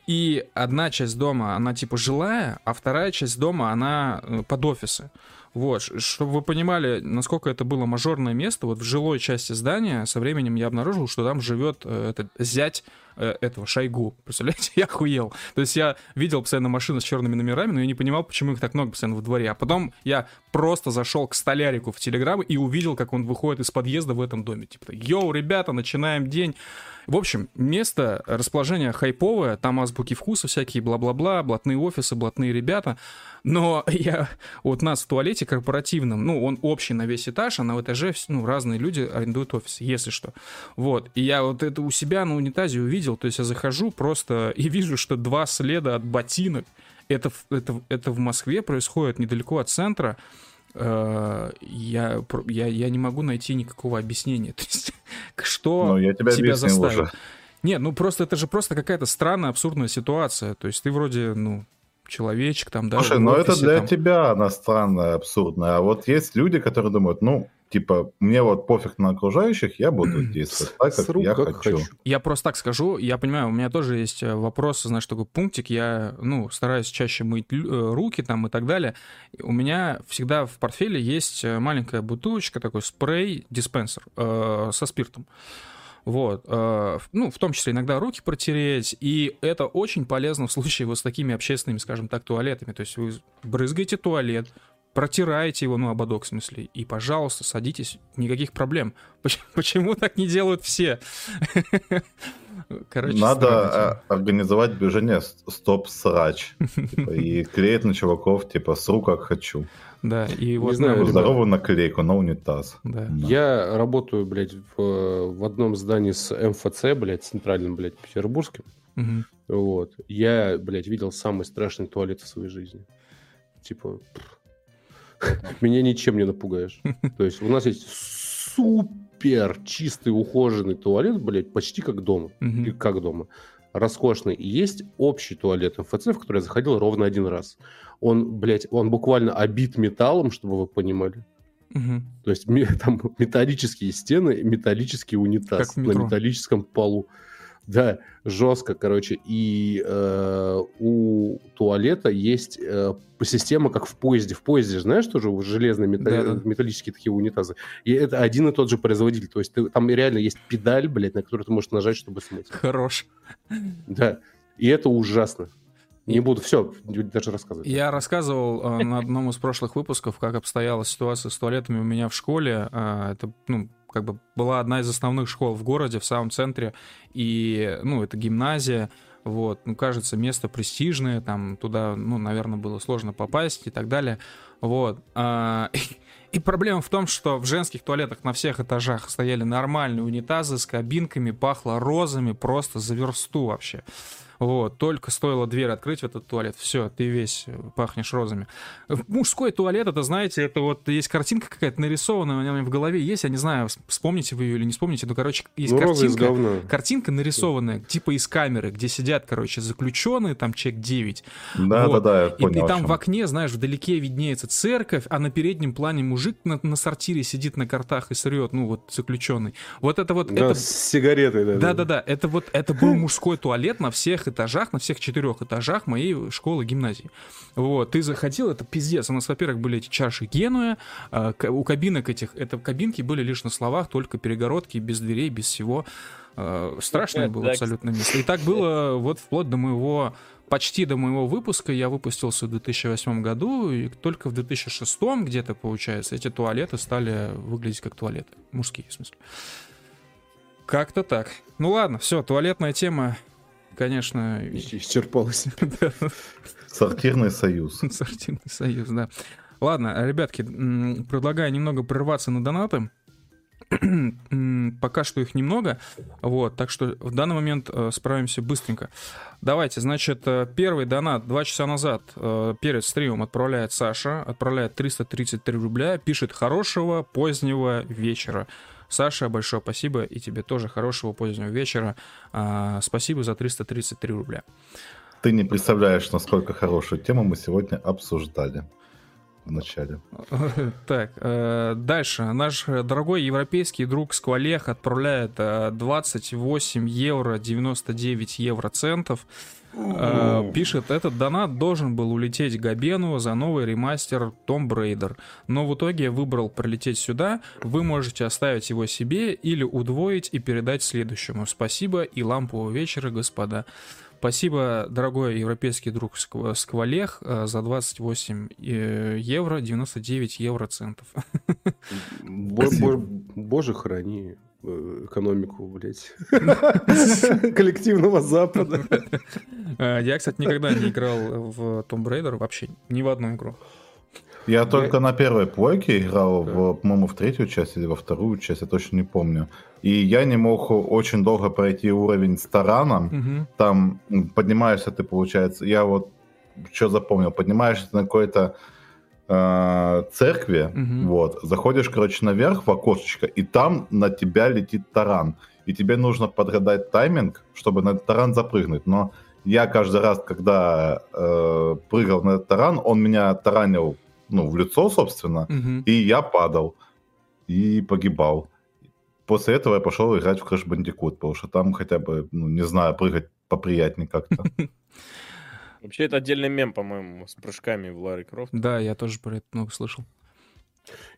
И одна часть дома, она типа жилая, а вторая часть дома, она под офисы. Вот, чтобы вы понимали, насколько это было мажорное место, вот в жилой части здания со временем я обнаружил, что там живет э, этот зять э, этого Шойгу. Представляете, я охуел. То есть я видел постоянно машины с черными номерами, но я не понимал, почему их так много постоянно в дворе. А потом я просто зашел к столярику в Телеграм и увидел, как он выходит из подъезда в этом доме. Типа, йоу, ребята, начинаем день. В общем, место расположения хайповое, там азбуки вкуса всякие, бла-бла-бла, блатные офисы, блатные ребята. Но я, вот нас в туалете корпоративном, ну, он общий на весь этаж, а на этаже ну, разные люди арендуют офисы, если что. Вот. И я вот это у себя на унитазе увидел, то есть я захожу просто и вижу, что два следа от ботинок. Это, это, это в Москве происходит недалеко от центра. Э, Я, я, я не могу найти никакого объяснения. То есть, что Ну, я тебя тебя заставит. уже. Нет, ну просто это же просто какая-то странная, абсурдная ситуация. То есть ты вроде, ну, человечек там, да, Слушай, в ну это для там. тебя она странная, абсурдная. А вот есть люди, которые думают, ну, типа, мне вот пофиг на окружающих, я буду действовать так, как Сру, я как хочу. хочу. Я просто так скажу, я понимаю, у меня тоже есть э, вопрос, знаешь, такой пунктик, я, ну, стараюсь чаще мыть э, руки там и так далее. У меня всегда в портфеле есть э, маленькая бутылочка, такой спрей-диспенсер э, со спиртом. Вот, ну, в том числе иногда руки протереть, и это очень полезно в случае вот с такими общественными, скажем так, туалетами. То есть вы брызгаете туалет, протираете его, ну, ободок в смысле, и, пожалуйста, садитесь, никаких проблем. Поч- Почему так не делают все? Короче, Надо э, организовать движение стоп-срач. Типа, И клеить на чуваков, типа, сру как хочу. Да, и вот... знаю, на- ребят. Здоровую наклейку на унитаз. Да. Да. Я работаю, блядь, в, в одном здании с МФЦ, блядь, центральным, блядь, петербургским. Мгм. Вот. Я, блядь, видел самый страшный туалет в своей жизни. Типа, пф. меня ничем не напугаешь. То есть у нас есть супер чистый, ухоженный туалет, блядь, почти как дома. И как дома. Роскошный. И есть общий туалет МФЦ, в который я заходил ровно один раз. Он, блядь, он буквально обит металлом, чтобы вы понимали. Мгм. То есть там металлические стены, металлический унитаз на металлическом полу. Да, жестко, короче. И э, у туалета есть э, система, как в поезде. В поезде, знаешь, тоже железные металли- Да-да. металлические такие унитазы. И это один и тот же производитель. То есть ты- там реально есть педаль, блядь, на которую ты можешь нажать, чтобы смыть. Хорош. Да. И это ужасно. Не буду, все, даже рассказывать. Я рассказывал э, на одном из прошлых выпусков, как обстояла ситуация с туалетами у меня в школе. А, Это, ну, как бы была одна из основных школ в городе, в самом центре. И, ну, это гимназия. Вот, ну, кажется, место престижное, там туда, ну, наверное, было сложно попасть и так далее. Вот. а, И проблема в том, что в женских туалетах на всех этажах стояли нормальные унитазы с кабинками, пахло розами, просто за версту вообще. Вот, только стоило дверь открыть в этот туалет, все, ты весь э, пахнешь розами. Мужской туалет, это, знаете, это вот есть картинка какая-то нарисованная, у меня в голове есть, я не знаю, вспомните вы ее или не вспомните, но, короче, есть Ну, картинка, картинка нарисованная, типа из камеры, где сидят, короче, заключенные, там человек 9, Да, Вот. да, да, я и, понял. и о там в окне, знаешь, вдалеке виднеется церковь, а на переднем плане мужик на, на сортире сидит на картах и срет, ну вот заключенный. Вот это вот, Да, это... с сигаретой, да. Да-да-да, это вот, это был мужской туалет на всех этажах, на всех четырех этажах моей школы, гимназии. Вот, ты заходил, это пиздец. У нас, во-первых, были эти чаши Генуя, а, у кабинок этих, это кабинки были лишь на словах, только перегородки, без дверей, без всего. А, Страшное было абсолютно место. И так было вот вплоть до моего почти до моего выпуска я выпустился в 2008 году, и только в 2006 где-то, получается, эти туалеты стали выглядеть как туалеты. Мужские, в смысле. Как-то так. Ну ладно, все, туалетная тема, конечно, Ис- Исчерпалась. да, Сортирный союз. Сортирный союз, да. Ладно, ребятки, м, предлагаю немного прерваться на донаты. Пока что их немного, вот, так что в данный момент э, справимся быстренько. Давайте, значит, э, первый донат два часа назад э, перед стримом отправляет Саша, отправляет 333 рубля, пишет «хорошего позднего вечера». Саша, большое спасибо, и тебе тоже хорошего позднего вечера. А, Спасибо за 333 рубля. Ты не представляешь, насколько хорошую тему мы сегодня обсуждали в начале. Так, э, дальше. Наш э, дорогой европейский друг Сквалех отправляет э, 28 евро 99 евроцентов. Э, Пишет, этот донат должен был улететь Габену за новый ремастер Tomb Raider. Но в итоге я выбрал прилететь сюда. Вы можете оставить его себе или удвоить и передать следующему. Спасибо и лампового вечера, господа. Спасибо, дорогой европейский друг Скв- Сквалех, э, за 28 э, евро 99 евроцентов. Бо- Спасибо. бо- Боже, храни э, экономику, блядь. Коллективного Запада. Я, кстати, никогда не играл в Tomb Raider вообще, ни в одну игру. Я только на первой плойке играл, в, по-моему, в третью часть или во вторую часть, я точно не помню. И я не мог очень долго пройти уровень с тараном. Мгм. Там поднимаешься ты, получается, я вот что запомнил, поднимаешься на какой-то э, церкви, Мгм. вот, заходишь, короче, наверх в окошечко, и там на тебя летит таран. И тебе нужно подгадать тайминг, чтобы на этот таран запрыгнуть. Но я каждый раз, когда э, прыгал на этот таран, он меня таранил, ну, в лицо, собственно, Мгм. и я падал. И погибал. После этого я пошел играть в Crash Bandicoot, потому что там хотя бы, ну, не знаю, прыгать поприятнее как-то. Вообще, это отдельный мем, по-моему, с прыжками в Ларри Крофт. Да, я тоже про это много слышал.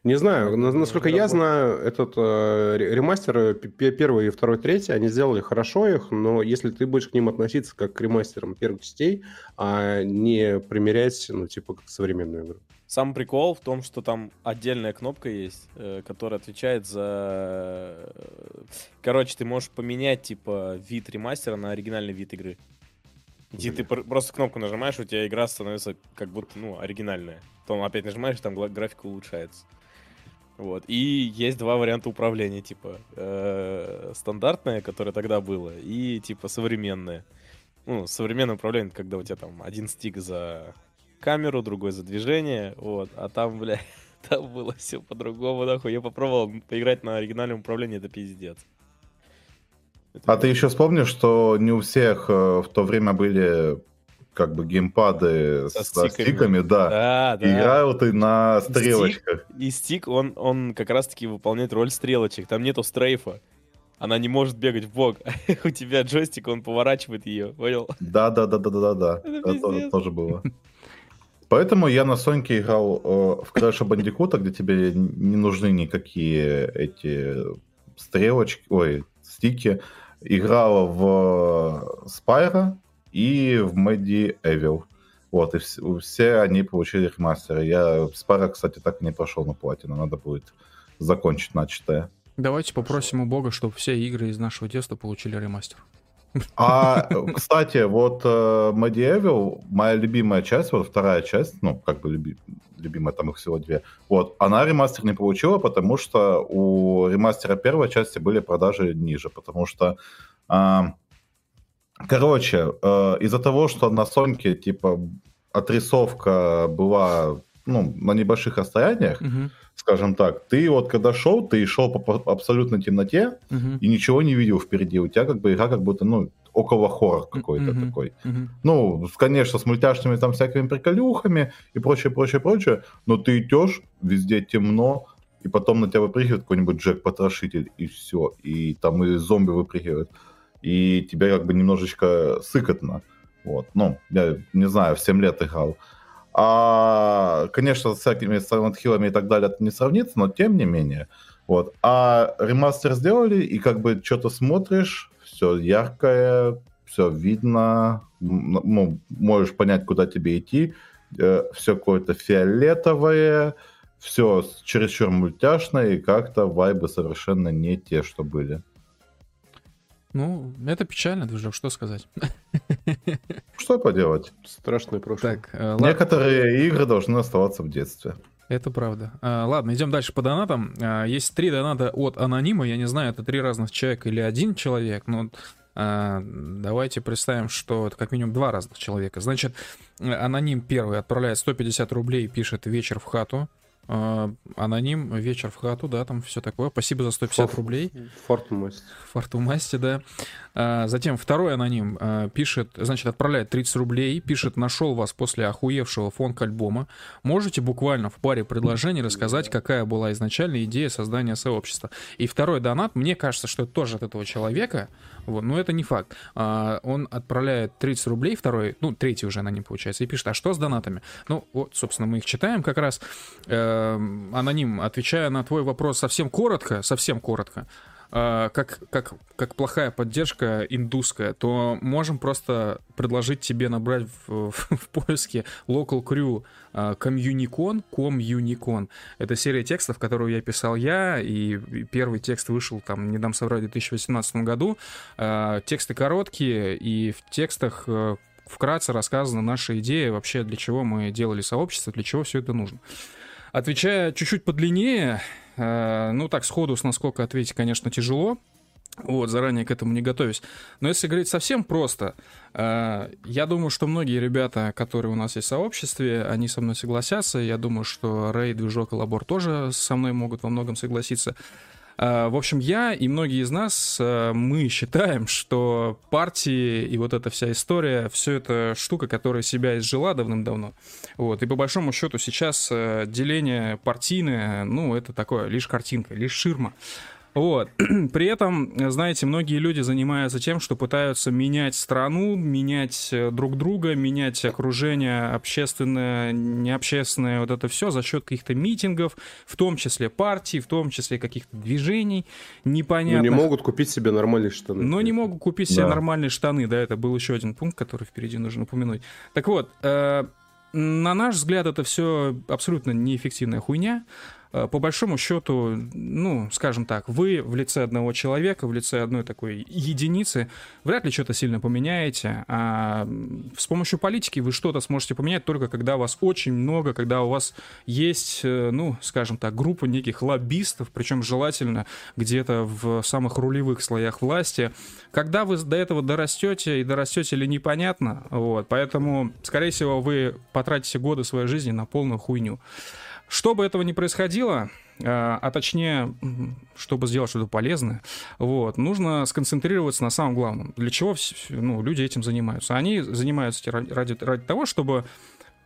Не знаю, на- насколько я знаю, этот э, ре- ремастер э, первый и второй, третий, они сделали хорошо их, но если ты будешь к ним относиться как к ремастерам первых частей, а не примерять, ну, типа, как современную игру. Сам прикол в том, что там отдельная кнопка есть, э, которая отвечает за... э, Короче, ты можешь поменять, типа, вид ремастера на оригинальный вид игры. И ты пр- просто кнопку нажимаешь, у тебя игра становится как будто, ну, оригинальная. Потом опять нажимаешь, там графика улучшается. Вот. И есть два варианта управления, типа, э, стандартное, которое тогда было, и, типа, современное. Ну, современное управление, когда у тебя там один стик за камеру, другой за движение, вот, а там, бля, там было все по-другому, нахуй. Я попробовал поиграть на оригинальном управлении, это пиздец. Это А ты еще вспомнишь, что не у всех э, в то время были как бы геймпады Со со, стиками. стиками, да. Да, да. играл ты на Стик? стрелочках. И стик, он, он как раз-таки выполняет роль стрелочек. Там нету стрейфа. она не может бегать в бок. У тебя джойстик, он поворачивает ее, понял? Да, да, да, да, да, да, да. Это Это тоже было. Поэтому я на Соньке играл э, в Crash Bandicoot, где тебе не нужны никакие эти стрелочки, ой, стики. Играла в Spyro и в Medieval. Вот, и вс- все они получили ремастеры. Я Spyro, кстати, так и не прошел на платину. Надо будет закончить начатое. Давайте попросим у Бога, чтобы все игры из нашего детства получили ремастер. А, кстати, вот э, Medieval, моя любимая часть, вот вторая часть, ну, как бы люби- любимая, там их всего две, вот, она ремастер не получила, потому что у ремастера первой части были продажи ниже, потому что, а, короче, э, из-за того, что на Соньке, типа, отрисовка была, ну, на небольших расстояниях, Мгм, скажем так, ты вот когда шел, ты шел по по абсолютной темноте, мгм, и ничего не видел впереди. У тебя как бы игра как будто, ну, около хоррор какой-то Мгм. такой. мгм. Ну, конечно, с мультяшными там всякими приколюхами и прочее, прочее, прочее, но ты идешь, везде темно, и потом на тебя выпрыгивает какой-нибудь Джек-потрошитель, и все. И там и зомби выпрыгивают. И тебе как бы немножечко сыкотно. Вот. Ну, я не знаю, в 7 лет играл. А, конечно, с всякими Silent Hill'ами и так далее это не сравнится, но тем не менее. Вот. А ремастер сделали, и как бы что-то смотришь, все яркое, все видно, ну, можешь понять, куда тебе идти, все какое-то фиолетовое, все чересчур мультяшное, и как-то вайбы совершенно не те, что были. Ну, это печально, движок, что сказать. Что поделать? Страшное прошлое. Так, э, ладно. Некоторые игры должны оставаться в детстве. Это правда. А, ладно, идем дальше по донатам. А, есть три доната от анонима. Я не знаю, это три разных человека или один человек, но а, давайте представим, что это как минимум два разных человека. Значит, аноним первый отправляет 150 рублей и пишет «Вечер в хату». А, аноним «Вечер в хату», да, там все такое. Спасибо за 150 Фор- рублей. Фортмаст. Фортумасти, да. А, затем второй аноним а, пишет, значит, отправляет 30 рублей, пишет, нашел вас после охуевшего фонк-альбома. Можете буквально в паре предложений рассказать, какая была изначальная идея создания сообщества. И второй донат, мне кажется, что это тоже от этого человека, вот, но это не факт. А, он отправляет 30 рублей, второй, ну, третий уже аноним получается, и пишет, а что с донатами? Ну, вот, собственно, мы их читаем как раз. Эм, аноним, отвечая на твой вопрос совсем коротко, совсем коротко, как, как, как плохая поддержка индусская, то можем просто предложить тебе набрать в, в поиске Local Crew а, Communicon, Communicon. Это серия текстов, которую я писал я, и первый текст вышел, там, не дам соврать, в 2018 году. А, Тексты короткие, и в текстах э, вкратце рассказана наша идея, вообще для чего мы делали сообщество, для чего все это нужно. Отвечая чуть-чуть подлиннее, ну так сходу с насколько ответить, конечно, тяжело. Вот, заранее к этому не готовясь. Но если говорить совсем просто, э, я думаю, что многие ребята, которые у нас есть в сообществе, они со мной согласятся. Я думаю, что Рэй, Движок и Лабор тоже со мной могут во многом согласиться. Э, В общем, я и многие из нас, э, мы считаем, что партии и вот эта вся история, все это штука, которая себя изжила давным-давно. Вот. И по большому счету сейчас э, деление партийное, ну, это такое, лишь картинка, лишь ширма. Вот. При этом, знаете, многие люди занимаются тем, что пытаются менять страну, менять э, друг друга, менять окружение общественное, необщественное, вот это все за счет каких-то митингов, в том числе партий, в том числе каких-то движений Ну, непонятных. не могут купить себе нормальные штаны. Но не могут купить себе Да. нормальные штаны, да, это был еще один пункт, который впереди нужно упомянуть. Так вот, э, на наш взгляд, это все абсолютно неэффективная хуйня. Э, По большому счету, ну, скажем так, вы в лице одного человека, в лице одной такой единицы, вряд ли что-то сильно поменяете. А с помощью политики вы что-то сможете поменять только когда вас очень много, когда у вас есть, э, ну, скажем так, группа неких лоббистов, причем желательно где-то в самых рулевых слоях власти. Когда вы до этого дорастете и дорастете ли непонятно, вот, поэтому, скорее всего, вы потратите годы своей жизни на полную хуйню. Чтобы этого не происходило, э, а точнее, чтобы сделать что-то полезное, вот, нужно сконцентрироваться на самом главном. Для чего ну, люди этим занимаются? Они занимаются ради, ради того, чтобы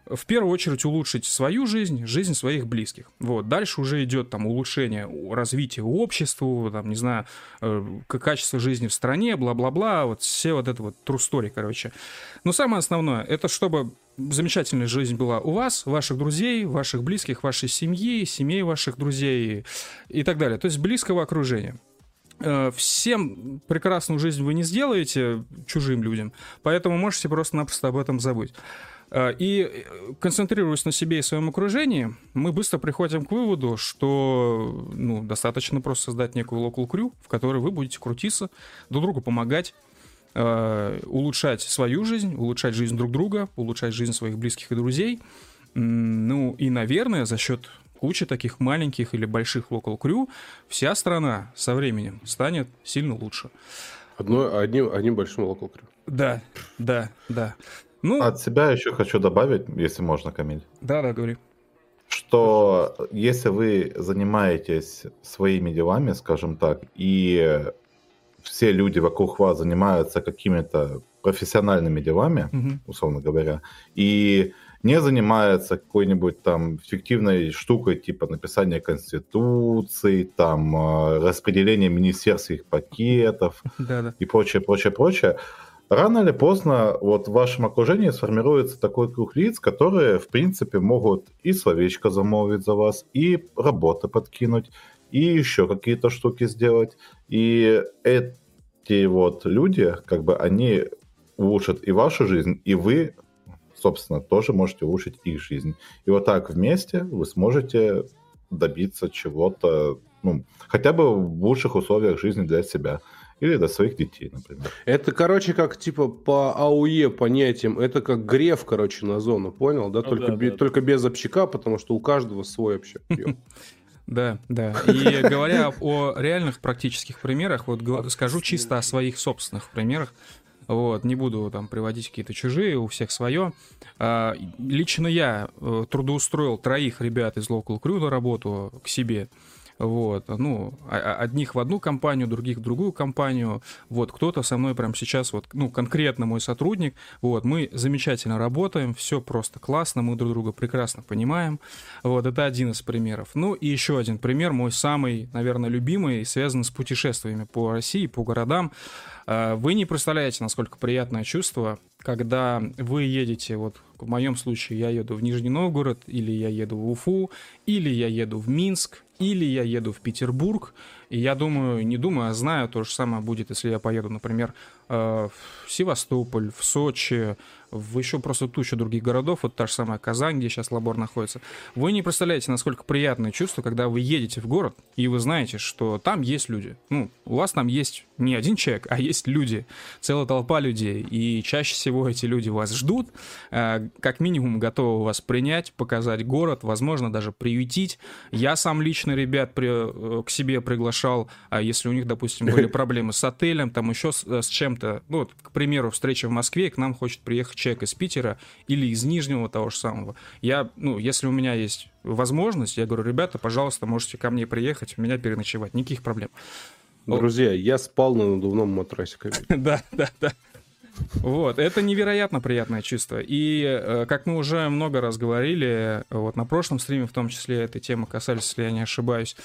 в первую очередь улучшить свою жизнь, жизнь своих близких. Вот. Дальше уже идет там улучшение развития общества, там, не знаю, э, качество жизни в стране, бла-бла-бла, вот все вот это вот story, короче. Но самое основное, это чтобы замечательная жизнь была у вас, ваших друзей, ваших близких, вашей семьи, семей ваших друзей и так далее. То есть близкого окружения. Э, всем прекрасную жизнь вы не сделаете чужим людям, поэтому можете просто-напросто об этом забыть. Э, и э, концентрируясь на себе и своем окружении, мы быстро приходим к выводу, что ну, достаточно просто создать некую local crew, в которой вы будете крутиться, друг другу помогать, улучшать свою жизнь, улучшать жизнь друг друга, улучшать жизнь своих близких и друзей. Ну и, наверное, за счет кучи таких маленьких или больших local crew вся страна со временем станет сильно лучше. Одно, одним, одним большим local crew. Да, да, да. Ну, От себя еще хочу добавить, если можно, Камиль. Да, да, говори. Что если вы занимаетесь своими делами, скажем так, и все люди вокруг вас занимаются какими-то профессиональными делами, Мгм. условно говоря, и не занимаются какой-нибудь там фиктивной штукой типа написания конституции, там э, распределения министерских пакетов, Да, да. и прочее, прочее, прочее. Рано или поздно вот в вашем окружении сформируется такой круг лиц, которые, в принципе, могут и словечко замолвить за вас, и работы подкинуть, и еще какие-то штуки сделать. И эти вот люди, как бы, они улучшат и вашу жизнь, и вы, собственно, тоже можете улучшить их жизнь. И вот так вместе вы сможете добиться чего-то, ну, хотя бы в лучших условиях жизни для себя. Или для своих детей, например. Это, короче, как типа по АУЕ понятиям, это как греф, короче, на зону, понял, да? Ну только, да, бе- да. только без общака, потому что у каждого свой общак. Да, да. И говоря о реальных практических примерах, вот скажу чисто о своих собственных примерах. Вот, не буду там приводить какие-то чужие, у всех свое. А, Лично я э, трудоустроил троих ребят из Local Crew на работу к себе. Вот, ну, одних в одну компанию, других в другую компанию. Вот, кто-то со мной прямо сейчас, вот, ну, конкретно мой сотрудник. Вот, мы замечательно работаем, все просто классно, мы друг друга прекрасно понимаем. Вот, это один из примеров. Ну, и еще один пример, мой самый, наверное, любимый, связан с путешествиями по России, по городам. А, Вы не представляете, насколько приятное чувство, когда вы едете, вот в моем случае я еду в Нижний Новгород, или я еду в Уфу, или я еду в Минск, или я еду в Петербург, и я думаю, не думаю, а знаю, то же самое будет, если я поеду, например, э, в Севастополь, в Сочи, в еще просто тучу других городов, вот та же самая Казань, где сейчас лабор находится. Вы не представляете, насколько приятное чувство, когда вы едете в город, и вы знаете, что там есть люди. Ну, у вас там есть не один человек, а есть люди, целая толпа людей, и чаще всего эти люди вас ждут, э, как минимум готовы вас принять, показать город, возможно, даже приютить. Я сам лично ребят при- э, к себе приглашал, а если у них, допустим, были проблемы с отелем, там еще с, с чем-то, ну, вот, к примеру, встреча в Москве, и к нам хочет приехать человек из Питера или из Нижнего того же самого. Я, ну, если у меня есть возможность, я говорю, ребята, пожалуйста, можете ко мне приехать, у меня переночевать, никаких проблем. Друзья, я спал на надувном матрасе. Да, да, да. Вот, это невероятно приятное чувство. И, э, как мы уже много раз говорили, вот на прошлом стриме в том числе этой темы касались, если я не ошибаюсь,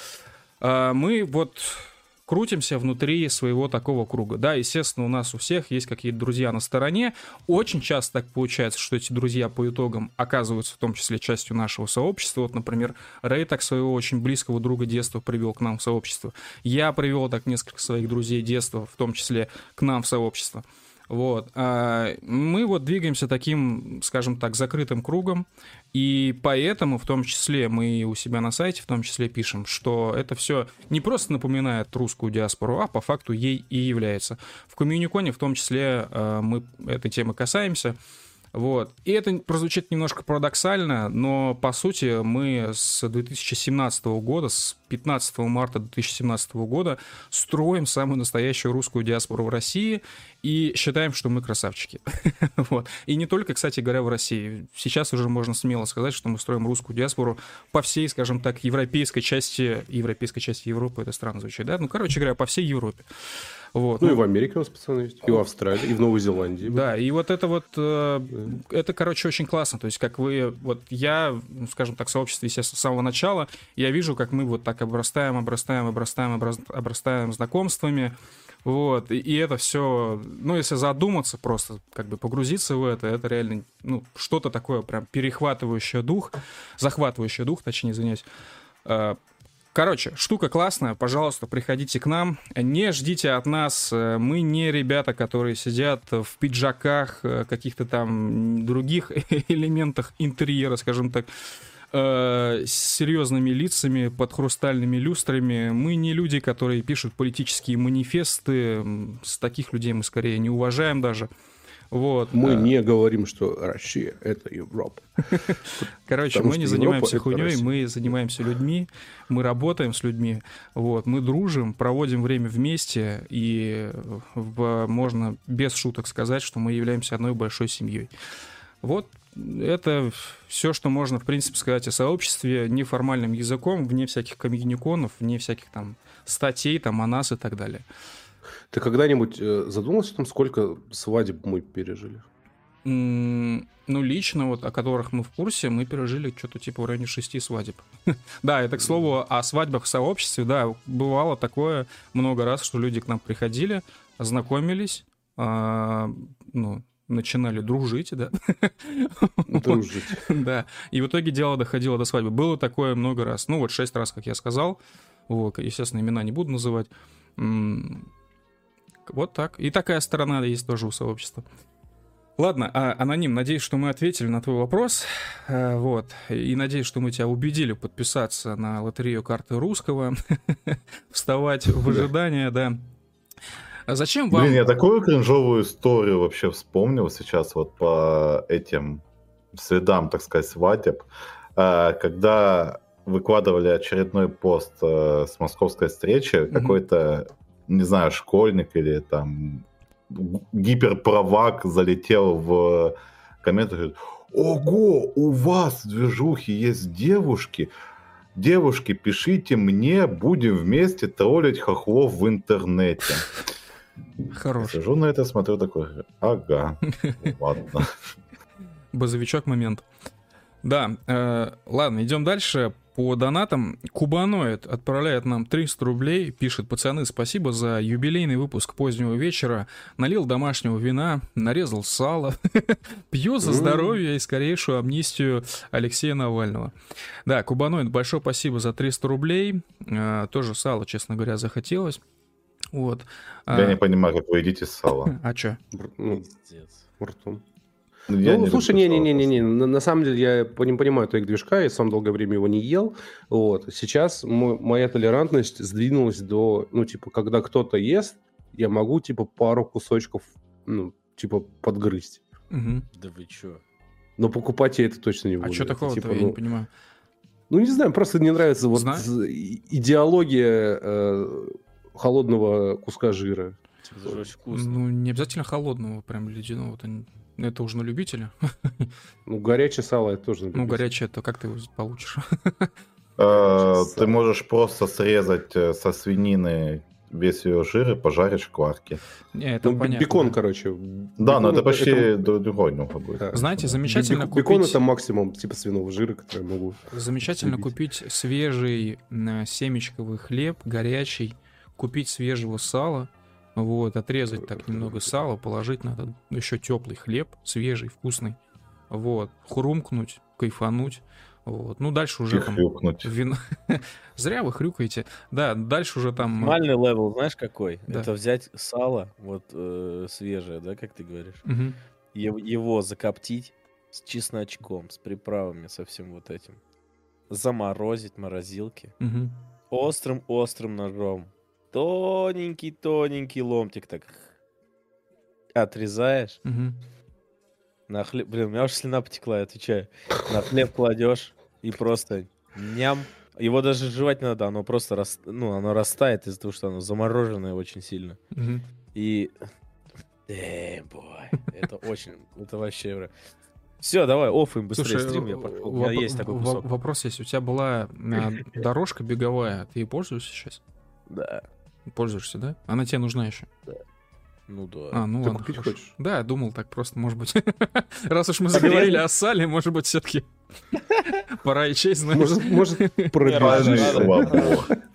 э, мы вот крутимся внутри своего такого круга. Да, естественно, у нас у всех есть какие-то друзья на стороне. Очень часто так получается, что эти друзья по итогам оказываются в том числе частью нашего сообщества. Вот, например, Рэй так своего очень близкого друга детства привел к нам в сообщество. Я привел так несколько своих друзей детства, в том числе к нам в сообщество. Вот. А Мы вот двигаемся таким, скажем так, закрытым кругом, и поэтому в том числе мы у себя на сайте в том числе пишем, что это все не просто напоминает русскую диаспору, а по факту ей и является. В комьюниконе в том числе э, мы этой темы касаемся. Вот. И это прозвучит немножко парадоксально, но по сути мы с 2017 года, с 15 марта 2017 года строим самую настоящую русскую диаспору в России и считаем, что мы красавчики. вот. И не только, кстати говоря, в России. Сейчас уже можно смело сказать, что мы строим русскую диаспору по всей, скажем так, европейской части, европейской части Европы, это странно звучит, да? Ну, короче говоря, по всей Европе. Вот. Ну, и в Америке у нас пацаны есть, и в Австралии, и в Новой Зеландии. Да, и вот это вот, э, это, короче, очень классно. То есть, как вы, вот я, ну, скажем так, в сообществе, естественно, с самого начала, я вижу, как мы вот так обрастаем, обрастаем, обрастаем, обрастаем знакомствами, вот, и, и это все, ну, если задуматься просто, как бы погрузиться в это, это реально, ну, что-то такое прям перехватывающее дух, захватывающее дух, точнее, извиняюсь. Короче, штука классная, пожалуйста, приходите к нам. Не ждите от нас, э, мы не ребята, которые сидят в пиджаках, э, каких-то там других элементах интерьера, скажем так, э, с серьезными лицами, под хрустальными люстрами. Мы не люди, которые пишут политические манифесты. С таких людей мы скорее не уважаем даже. Вот. Мы э, не говорим, что Россия — это Европа. Короче, Потому мы не занимаемся Европа — хуйней, мы занимаемся людьми, мы работаем с людьми, вот, мы дружим, проводим время вместе, и можно без шуток сказать, что мы являемся одной большой семьей. Вот это все, что можно, в принципе, сказать о сообществе неформальным языком, вне всяких комьюниконов, вне всяких там статей, там, о нас и так далее. Ты когда-нибудь э, задумался о том, сколько свадеб мы пережили? Ну, лично, вот, о которых мы в курсе, мы пережили что-то типа в районе шести свадеб. Да, это, к слову, о свадьбах в сообществе, да, бывало такое много раз, что люди к нам приходили, знакомились, а, ну, начинали дружить, да, Дружить. да, и в итоге дело доходило до свадьбы. Было такое много раз, ну, вот шесть раз, как я сказал, вот, естественно, имена не буду называть. Вот так. И такая сторона есть тоже у сообщества. Ладно, а, аноним, надеюсь, что мы ответили на твой вопрос. Э, Вот. И надеюсь, что мы тебя убедили подписаться на лотерею карты русского, вставать в ожидание, да. А зачем вам... Блин, я такую кринжовую историю вообще вспомнил сейчас вот по этим следам, так сказать, свадеб. А, Когда выкладывали очередной пост э, с московской встречи, какой-то, не знаю, школьник или там гиперправак залетел в комменты и говорит, ого, у вас в движухе есть девушки, девушки, пишите мне, будем вместе троллить хохлов в интернете. Хорош. Сижу на это, смотрю такой, ага, ладно. Базовичок момент. Да, э, ладно, идем дальше. По донатам Кубаноид отправляет нам 300 рублей, пишет, пацаны, спасибо за юбилейный выпуск позднего вечера, налил домашнего вина, нарезал сало, пью за здоровье и скорейшую амнистию Алексея Навального. Да, Кубаноид, большое спасибо за 300 рублей, Э, тоже сало, честно говоря, захотелось. Вот. Я А, не понимаю, как вы едите сало. а чё? Бр- Ну, Пиздец. ртом. Я ну, не слушай, люблю сало не-не-не-не, на, на самом деле я по- не понимаю твоих движка, я сам долгое время его не ел. Вот. Сейчас мо- моя толерантность сдвинулась до, ну, типа, когда кто-то ест, я могу, типа, пару кусочков, ну, типа, подгрызть. Мгм. Да вы чё? Но покупать я это точно не буду. А что такого-то, типа, я ну, не понимаю. Ну, не знаю, просто не нравится вот Знаю. идеология э, холодного куска жира. Очень вкусно. Ну, не обязательно холодного, прям ледяного. Это, н- это уже на любителя. Ну, горячее сало это тоже Ну, любитель. горячее, то как ты его получишь? Э. Ты можешь просто срезать э, со свинины весь ее жир и пожарить шкварки. Не, это Ну, понятно. бекон, да. короче. Да, но Бекон это почти это- дру- другой немного будет. да. Знаете, замечательно Бек- Бекон купить... это максимум типа свиного жира, который я могу. Замечательно любить. купить свежий м, семечковый хлеб, горячий, купить свежего сала, вот, отрезать так немного сала, положить на этот еще теплый хлеб, свежий, вкусный, вот, хрумкнуть, кайфануть, вот. Ну, дальше И уже там... хрюкнуть. Вино... Зря вы хрюкаете. Да, дальше уже там... Нормальный level, знаешь, какой? Да. Это взять сало, вот э, свежее, да, как ты говоришь, Мгм. ев- его закоптить с чесночком, с приправами, со всем вот этим. Заморозить в морозилке. Мгм. Острым-острым ножом. Тоненький-тоненький ломтик так отрезаешь. Мгм. На хлеб... Блин, у меня уже слюна потекла, я отвечаю. На хлеб кладешь и просто ням. Его даже жевать не надо, оно просто рас... ну, оно растает из-за того, что оно замороженное очень сильно. Мгм. И... Damn, boy. Это очень... Это вообще... Все, давай, оффаем быстрее Слушай, стрим, я пошел. У меня есть такой кусок. Вопрос есть. У тебя была а, дорожка беговая, ты ей пользуешься сейчас? Да. Пользуешься, да? Она тебе нужна еще. Ну да. А, ну Ты ладно. купить хорошо. хочешь? Да, я думал так просто, может быть. Раз уж мы заговорили о сале, может быть, все-таки пора и честь, знаешь. Может, может пробежишь.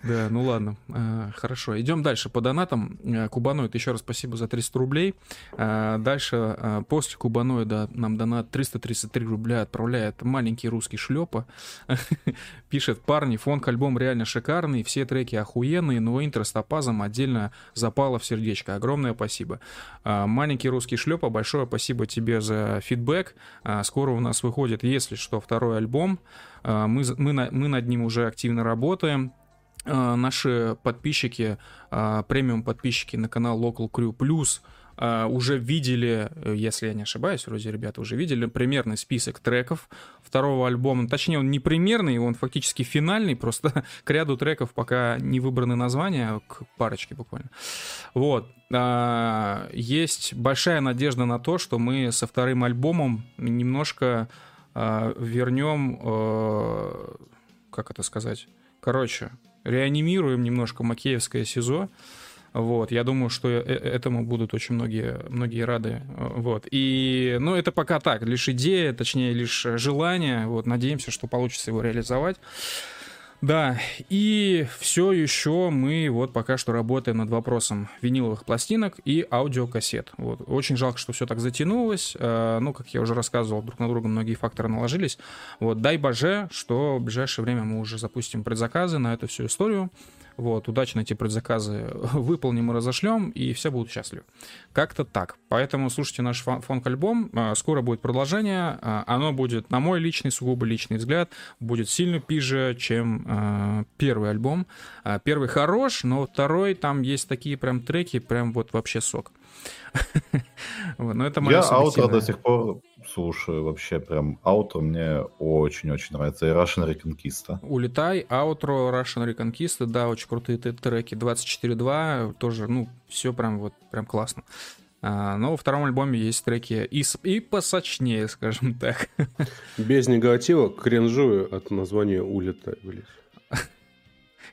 Да, ну ладно. А, Хорошо, идем дальше. По донатам э, Кубаноид, еще раз спасибо за 300 рублей. А, Дальше, после Кубаноида нам донат 333 рубля отправляет маленький русский шлепа. Пишет, парни, фонк-альбом реально шикарный, все треки охуенные, но интро с топазом отдельно запало в сердечко. Огромное спасибо. Маленький русский шлепа, большое спасибо тебе за фидбэк. Скоро у нас выходит, если что, второй альбом. А, Мы, мы, мы над ним уже активно работаем. А, Наши подписчики, а, премиум подписчики на канал Local Crew Plus а, уже видели, э, если я не ошибаюсь, вроде ребята уже видели примерный список треков второго альбома. Точнее, он не примерный, он фактически финальный, просто к ряду треков пока не выбраны названия, к парочке буквально. Вот. А, Есть большая надежда на то, что мы со вторым альбомом немножко а, вернем, э, как это сказать, короче, реанимируем немножко Макеевское СИЗО. Вот, я думаю, что э- э- этому будут очень многие, многие рады. Вот. И, ну, это пока так, лишь идея, точнее, лишь желание. Вот, надеемся, что получится его реализовать. Да, и все еще мы вот пока что работаем над вопросом виниловых пластинок и аудиокассет. Вот. Очень жалко, что все так затянулось. Э, Ну, как я уже рассказывал, друг на друга многие факторы наложились. Вот, дай боже, что в ближайшее время мы уже запустим предзаказы на эту всю историю. Вот, удачно эти предзаказы выполним и разошлем, и все будут счастливы. Как-то так. Поэтому слушайте наш фон- фонк-альбом. А, Скоро будет продолжение. А, Оно будет, на мой личный, сугубо личный взгляд, будет сильно пиже, чем а, первый альбом. Первый хорош, но второй, там есть такие прям треки, прям вот вообще сок. Но это Я аутро до сих пор слушаю. Вообще прям аутро мне очень-очень нравится. И Russian Reconquista. Улетай, аутро, Russian Reconquista, да, очень крутые т- треки. 24.2, тоже, ну, все прям вот, прям классно. А, но во втором альбоме есть треки и, и посочнее, скажем так. Без негатива кринжую от названия улетай, блядь.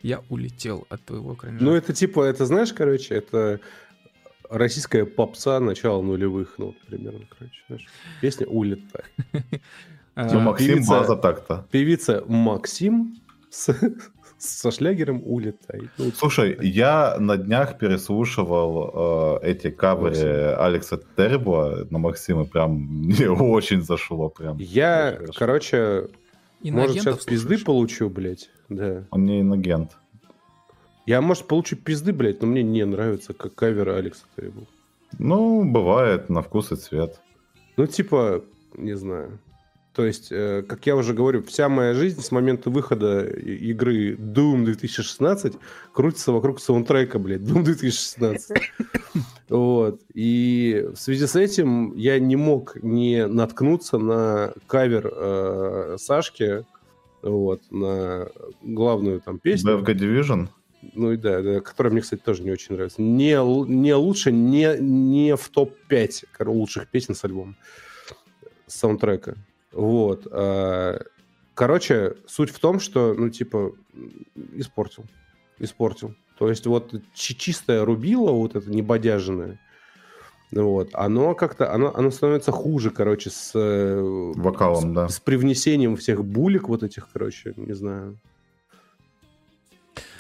Я улетел от твоего кринжа. Ну, это типа, это знаешь, короче, это российская попса начала нулевых, ну, вот примерно, короче, знаешь. Песня «Улетай». А, Ну, Максим певица- База так-то. Певица Максим со шлягером «Улетай». Ну, Слушай, я на днях переслушивал э, эти каверы Максим. Алекса Тербла на Максима. Прям мне очень зашло. Прям. Я, короче, может, сейчас пизды слушаешь? получу, блядь, да. Он не инагент. Я, может, получу пизды, блядь, но мне не нравится, как кавер Алекса Теребл. Ну, бывает, на вкус и цвет. Ну, типа, не знаю. То есть, э, как я уже говорю, вся моя жизнь с момента выхода игры Doom 2016 крутится вокруг саундтрека, блядь, Doom 2016. Вот. И в связи с этим я не мог не наткнуться на кавер э, Сашки, вот, на главную там песню. BFG Division? Ну и да, да, которая мне, кстати, тоже не очень нравится. Не, не лучше, не, не в топ-5 кор- лучших песен с альбома, с саундтрека. Вот. а, Короче, суть в том, что, ну, типа, испортил. Испортил. То есть вот чи- чистое рубило, вот это небодяженное, вот, оно как-то, оно, оно становится хуже, короче, с... э, Вокалом, с- да. С привнесением всех булек вот этих, короче, не знаю.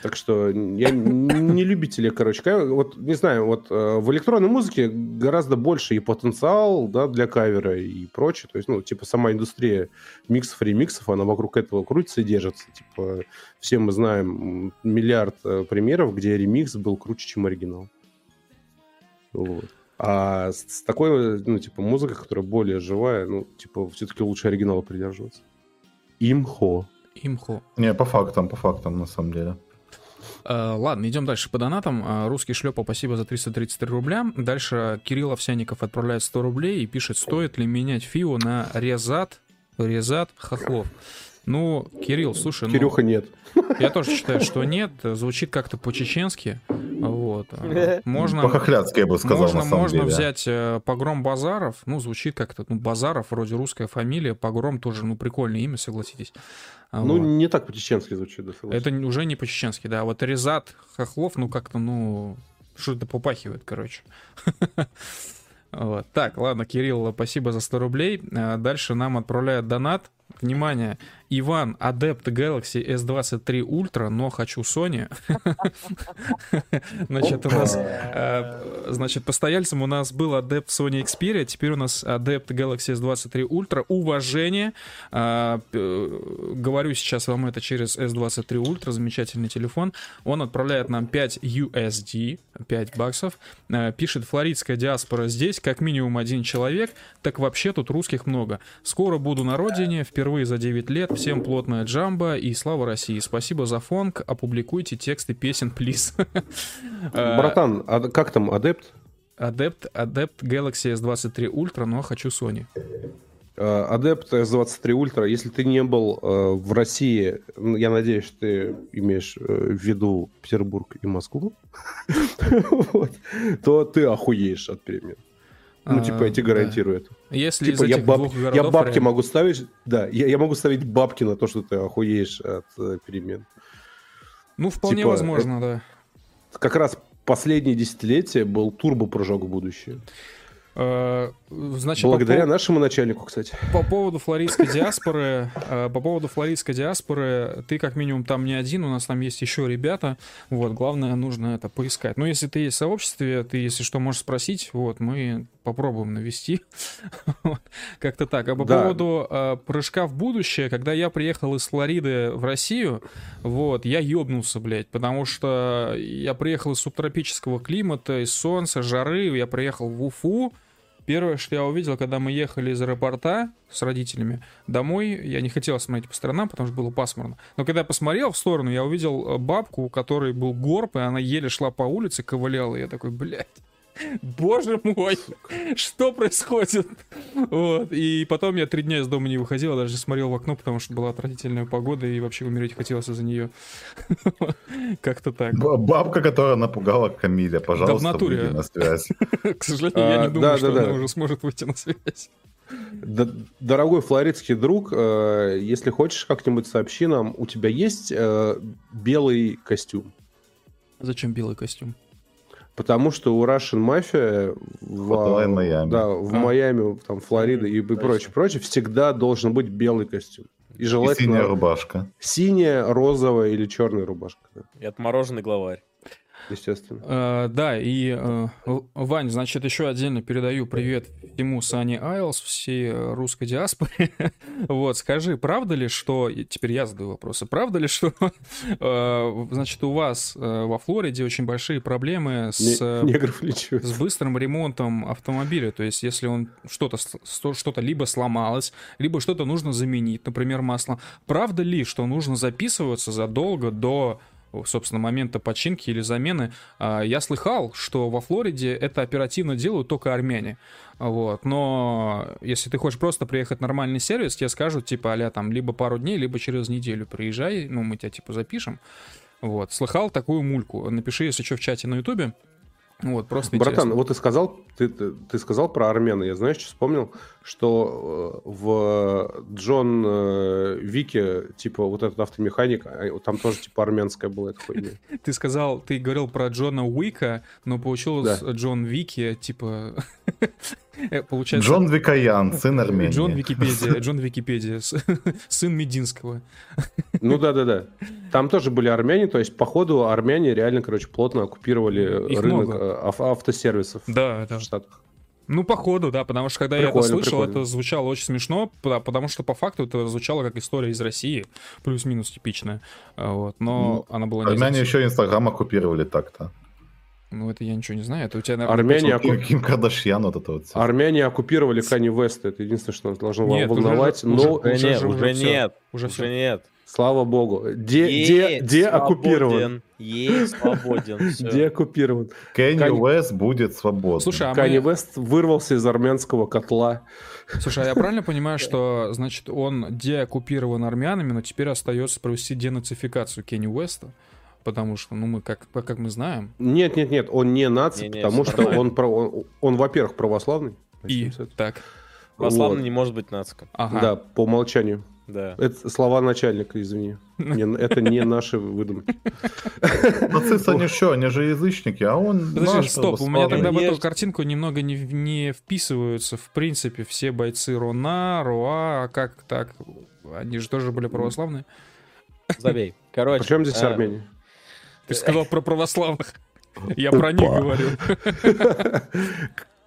Так что я не любитель, короче. кавер. Вот, не знаю, вот э, в электронной музыке гораздо больше и потенциал, да, для кавера и прочее. То есть, ну, типа, сама индустрия миксов, ремиксов, она вокруг этого крутится и держится. Типа, все мы знаем миллиард э, примеров, где ремикс был круче, чем оригинал. Вот. А с, с такой, ну, типа, музыкой, которая более живая, ну, типа, все-таки лучше оригинала придерживаться. Имхо. Имхо. Не, по фактам, по фактам, на самом деле. А, Ладно, идем дальше по донатам. А, Русский шлепа, спасибо за 333 рубля. Дальше Кирилл Овсяников отправляет 100 рублей и пишет, стоит ли менять фио на резат, резат хохлов. Ну, Кирилл, слушай, ну, Кирюха нет. я тоже считаю, что нет. Звучит как-то по-чеченски. Вот. Вот. Можно, По-хохляцки, я бы сказал, можно, на самом можно деле. взять э, Погром Базаров. Ну, звучит как-то, ну, Базаров, вроде русская фамилия. Погром тоже, ну, прикольное имя, согласитесь. А, Ну, вот. не так по-чеченски звучит, да, согласен. Это уже не по-чеченски, да. Вот Резат Хохлов, ну, как-то, ну, что-то попахивает, короче. Вот. Так, ладно, Кирилл, спасибо за 100 рублей. А, Дальше нам отправляют донат. Внимание, Иван, адепт Galaxy S23 Ultra, но хочу Sony. Значит, у нас, э, значит, постояльцем у нас был адепт Sony Xperia, теперь у нас адепт Galaxy S23 Ultra. Уважение. А, п- Говорю сейчас вам это через S23 Ultra, замечательный телефон. Он отправляет нам 5 USD, 5 баксов. Э, Пишет, флоридская диаспора здесь, как минимум один человек, так вообще тут русских много. Скоро буду на родине, впервые за 9 лет. Всем плотная джамба и слава России. Спасибо за фонг, опубликуйте тексты песен, плиз. Э, Братан, а как там, адепт? Адепт, адепт Galaxy S23 Ultra, но хочу Sony. Э, Адепт S23 Ультра, если ты не был э, в России, я надеюсь, что ты имеешь э, в виду Петербург и Москву, то ты охуеешь от перемен. Ну, А, типа, я тебе да. гарантирую это. Если Типа, я, баб- двух я городов бабки реально- могу ставить, да, я, я могу ставить бабки на то, что ты охуеешь от э, перемен. Ну, вполне типа, возможно, да. Как раз последнее десятилетие был турбо-прыжок в будущее. Э, Значит, по Благодаря пов- нашему начальнику, кстати. По поводу флоридской диаспоры, э, по поводу флоридской диаспоры, ты как минимум там не один, у нас там есть еще ребята, вот, главное, нужно это поискать. Ну, если ты есть в сообществе, ты, если что, можешь спросить, вот, мы попробуем навести, как-то так. А по поводу э, прыжка в будущее, когда я приехал из Флориды в Россию, вот, я ёбнулся, блядь, потому что я приехал из субтропического климата, из солнца, жары, я приехал в Уфу, Первое, что я увидел, когда мы ехали из аэропорта с родителями домой, я не хотел смотреть по сторонам, потому что было пасмурно. Но когда я посмотрел в сторону, я увидел э, бабку, у которой был горб, и она еле шла по улице, ковыляла. И я такой, блядь, боже мой, что происходит? Вот. И потом я три дня из дома не выходил, даже смотрел в окно, потому что была отвратительная погода, и вообще умереть хотелось из-за нее. Как-то так. Бабка, которая напугала Камиля, пожалуйста, выйди на связь. К сожалению, я А, не думаю, что она уже сможет выйти на связь. Дорогой флоридский друг, э, если хочешь как-нибудь сообщи нам, у тебя есть э, белый костюм? Зачем белый костюм? Потому что у Russian Mafia в, и Майами. Да, в А. Майами, там, Флорида и, и прочее, прочее, всегда должен быть белый костюм. И И желательно синяя рубашка. синяя, розовая или черная рубашка, да, И отмороженный главарь. Естественно. Э, да, и э, Вань, значит, еще отдельно передаю привет всему Сане Айлс, всей э, русской диаспоре. вот, скажи, правда ли, что... Теперь я задаю вопросы. Правда ли, что, значит, у вас во Флориде очень большие проблемы с... Не- с быстрым ремонтом автомобиля. То есть, если он что-то что-то либо сломалось, либо что-то нужно заменить, например, масло. Правда ли, что нужно записываться задолго до собственно, момента починки или замены. А, Я слыхал, что во Флориде это оперативно делают только армяне. Вот. Но если ты хочешь просто приехать в нормальный сервис, тебе скажут, типа, а там, либо пару дней, либо через неделю приезжай, ну, мы тебя, типа, запишем. Вот. Слыхал такую мульку. Напиши, если что, в чате на ютубе. Вот, просто Братан, интересно. вот ты сказал, ты, ты, ты сказал про армян. Я знаешь, что вспомнил, что э, в Джон э, Вики, типа вот этот автомеханик, а, там тоже типа армянская была эта хуйня. Ты сказал, ты говорил про Джона Уика, но получилось Да. Джон Вики, типа... э, Получается... Джон Викаян, сын Армении. Джон Википедия, Джон Википедия, сын Мединского. Ну да, да, да. Там тоже были армяне, то есть, походу, армяне реально, короче, плотно оккупировали Их рынок много. э, ав- автосервисов Да, да. в Штатах. Ну, походу, да, потому что когда я это Прикольно, слышал, прикольно. это звучало очень смешно, потому что по факту это звучало как история из России, плюс-минус типичная. А, Вот, но она была не Армяне еще Инстаграм оккупировали так-то. Ну, это я ничего не знаю. Это у тебя, наверное, Армяне, Ким, оку- Ким Кардашьян, вот это вот. армяне оккупировали Кани Вест. Это единственное, что должно вам Нет, уже волновать. же- но, уже- Уже, нет, же- уже, уже нет. Уже Уже, нет. слава богу. Де, де, Есть, де оккупирован? свободен. Есть, свободен. Де оккупирован? Кенни Уэст будет свободен. Слушай, а Кани мы... Вест вырвался из армянского котла. Слушай, а я правильно понимаю, что, значит, он деоккупирован армянами, но теперь остается провести денацификацию Кенни Уэста? Потому что, ну, мы как, как мы знаем. Нет, нет, нет, он не наций, Не-не, потому всё что он, про- он, он, во-первых, православный. И так. Православный Вот. не может быть нациком. Ага. Да, по умолчанию. Да. Это слова начальника, извини. Не- это не наши выдумки. Нацисты, они что, они же язычники, а он Подожди, наш стоп, у меня тогда в эту картинку немного не, не вписываются, в принципе, все бойцы Рона, Руа, а как так? Они же тоже были православные. Забей. Короче. Причем здесь э, Армения? Ты сказал про православных. Я про них говорю.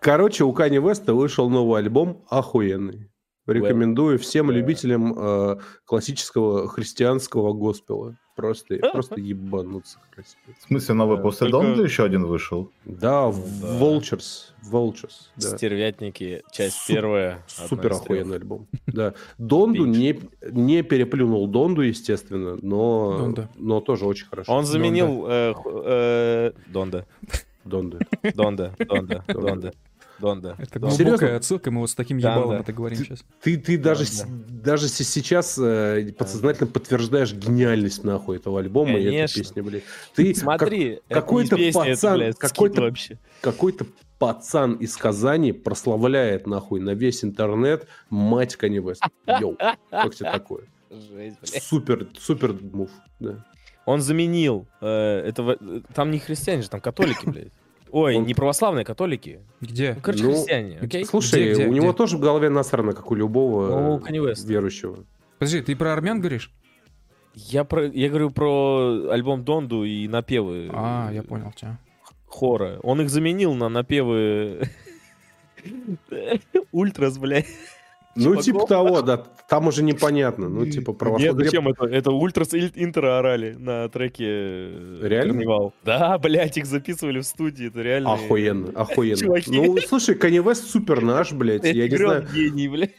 Короче, у Кани Веста вышел новый альбом охуенный. Рекомендую всем любителям э, классического христианского госпела. Просто, просто ебануться красиво. В смысле, новый Да, после только- Донда еще один вышел? Да, Да. Vultures. Vultures. Да. Стервятники, часть Су- первая. Супер охуенный альбом. Да. Донду не, не переплюнул Донду, естественно, но, Донда. но тоже очень хорошо. Он заменил э, х- э, Донда. Донду. Донда. Донда. Донда. Донда. Это Донда. Серьезно? глубокая отсылка, мы вот с таким ебалом да. это говорим сейчас. Ты, ты даже, с- даже сейчас э, подсознательно подтверждаешь гениальность нахуй этого альбома и этой Конечно. песни, блядь. Ты Смотри, не какой-то песня, это, пацан, блядь, какой-то- вообще. как, какой-то пацан из Казани прославляет нахуй на весь интернет мать Kanye West. Йоу, как тебе такое? Жесть, блядь. Супер, супер мув. Да. Он заменил э, этого. Там не христиане же, там католики, блядь. Ой, Он- не православные, католики. Где? Ну, короче, Ну, христиане, окей? Слушай, Где, где, у него где? тоже в голове насрано, как у любого Ну, верующего. Подожди, ты про армян говоришь? Я, про, я говорю про альбом Донду и напевы А, я понял тебя. хора. Он их заменил на напевы Ультрас, блядь. Ну, Чуваков. типа того, да. Там уже непонятно. Ну, типа Нет, православие. зачем это? Это Ультрас и интро орали на треке э, Реально? Карнивал. Да, блядь, их записывали в студии, это реально... Охуенно, охуенно. Чуваки. Ну, слушай, Kanye West супер наш, блядь. Я не знаю, гений, блядь.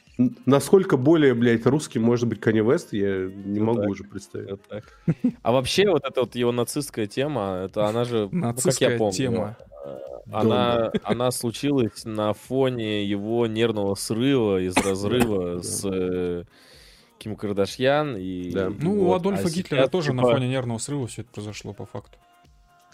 насколько более, блядь, русский может быть Kanye West, я не Ну могу так. уже представить. Вот так. А вообще вот эта вот его нацистская тема, это она же, ну, как я Нацистская помню, тема. Э, она, она случилась на фоне его нервного срыва из разрыва с э, Ким Кардашьян. И, Да. Ну, у вот. Адольфа А Гитлера сейчас, тоже на типа, фоне нервного срыва все это произошло по факту.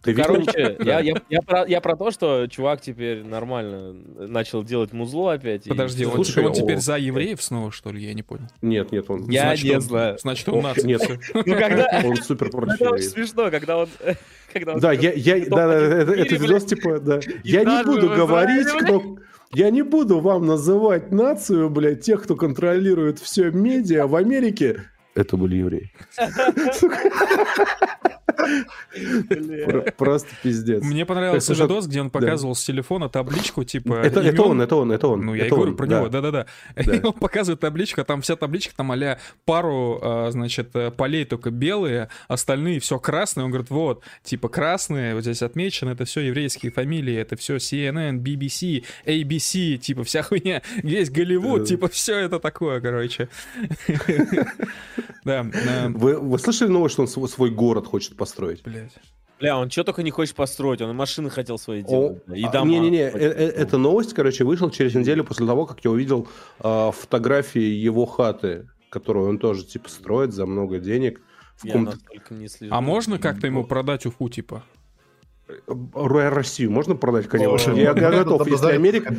Ты видел? Короче, я, я, я, про, я про то, что чувак теперь нормально начал делать музло опять. и Подожди, он, Слушай, теперь- он о- теперь за евреев снова, что ли? Я не понял. Нет, нет, он... Я Значит, не он- знаю. Значит, он О, нацик. Нет, Ну, когда... он супер против Это очень смешно, когда он... Когда он Да, я, я, да, да, это, это видос, типа, да. Я не буду говорить, кто... Я не буду вам называть нацию, блядь, тех, кто контролирует все медиа в Америке. Это были евреи. Просто пиздец. Мне понравился видос, где он показывал с телефона табличку, типа... Это, он, это он, это он. Ну, я и говорю про него, да-да-да. Он показывает табличку, а там вся табличка, там а пару, значит, э, полей только белые, остальные все красные. Он говорит, вот, типа красные, вот здесь отмечено, это все еврейские фамилии, это все CNN, BBC, ABC, типа вся хуйня, весь Голливуд, типа все это такое, короче. Да, Вы, слышали новость, что он свой, свой город хочет построить? Блядь. Бля, он что только не хочет построить, он и машины хотел свои делать. И а, дома. Не-не-не, э- э- эта новость, короче, вышла через неделю после того, как я увидел а, фотографии его хаты, которую он тоже, типа, строит за много денег. В Я настолько не слежу. А можно как-то ему продать Уфу, типа? Ро- Россию можно продать, конечно. Я, я готов. Если Америка,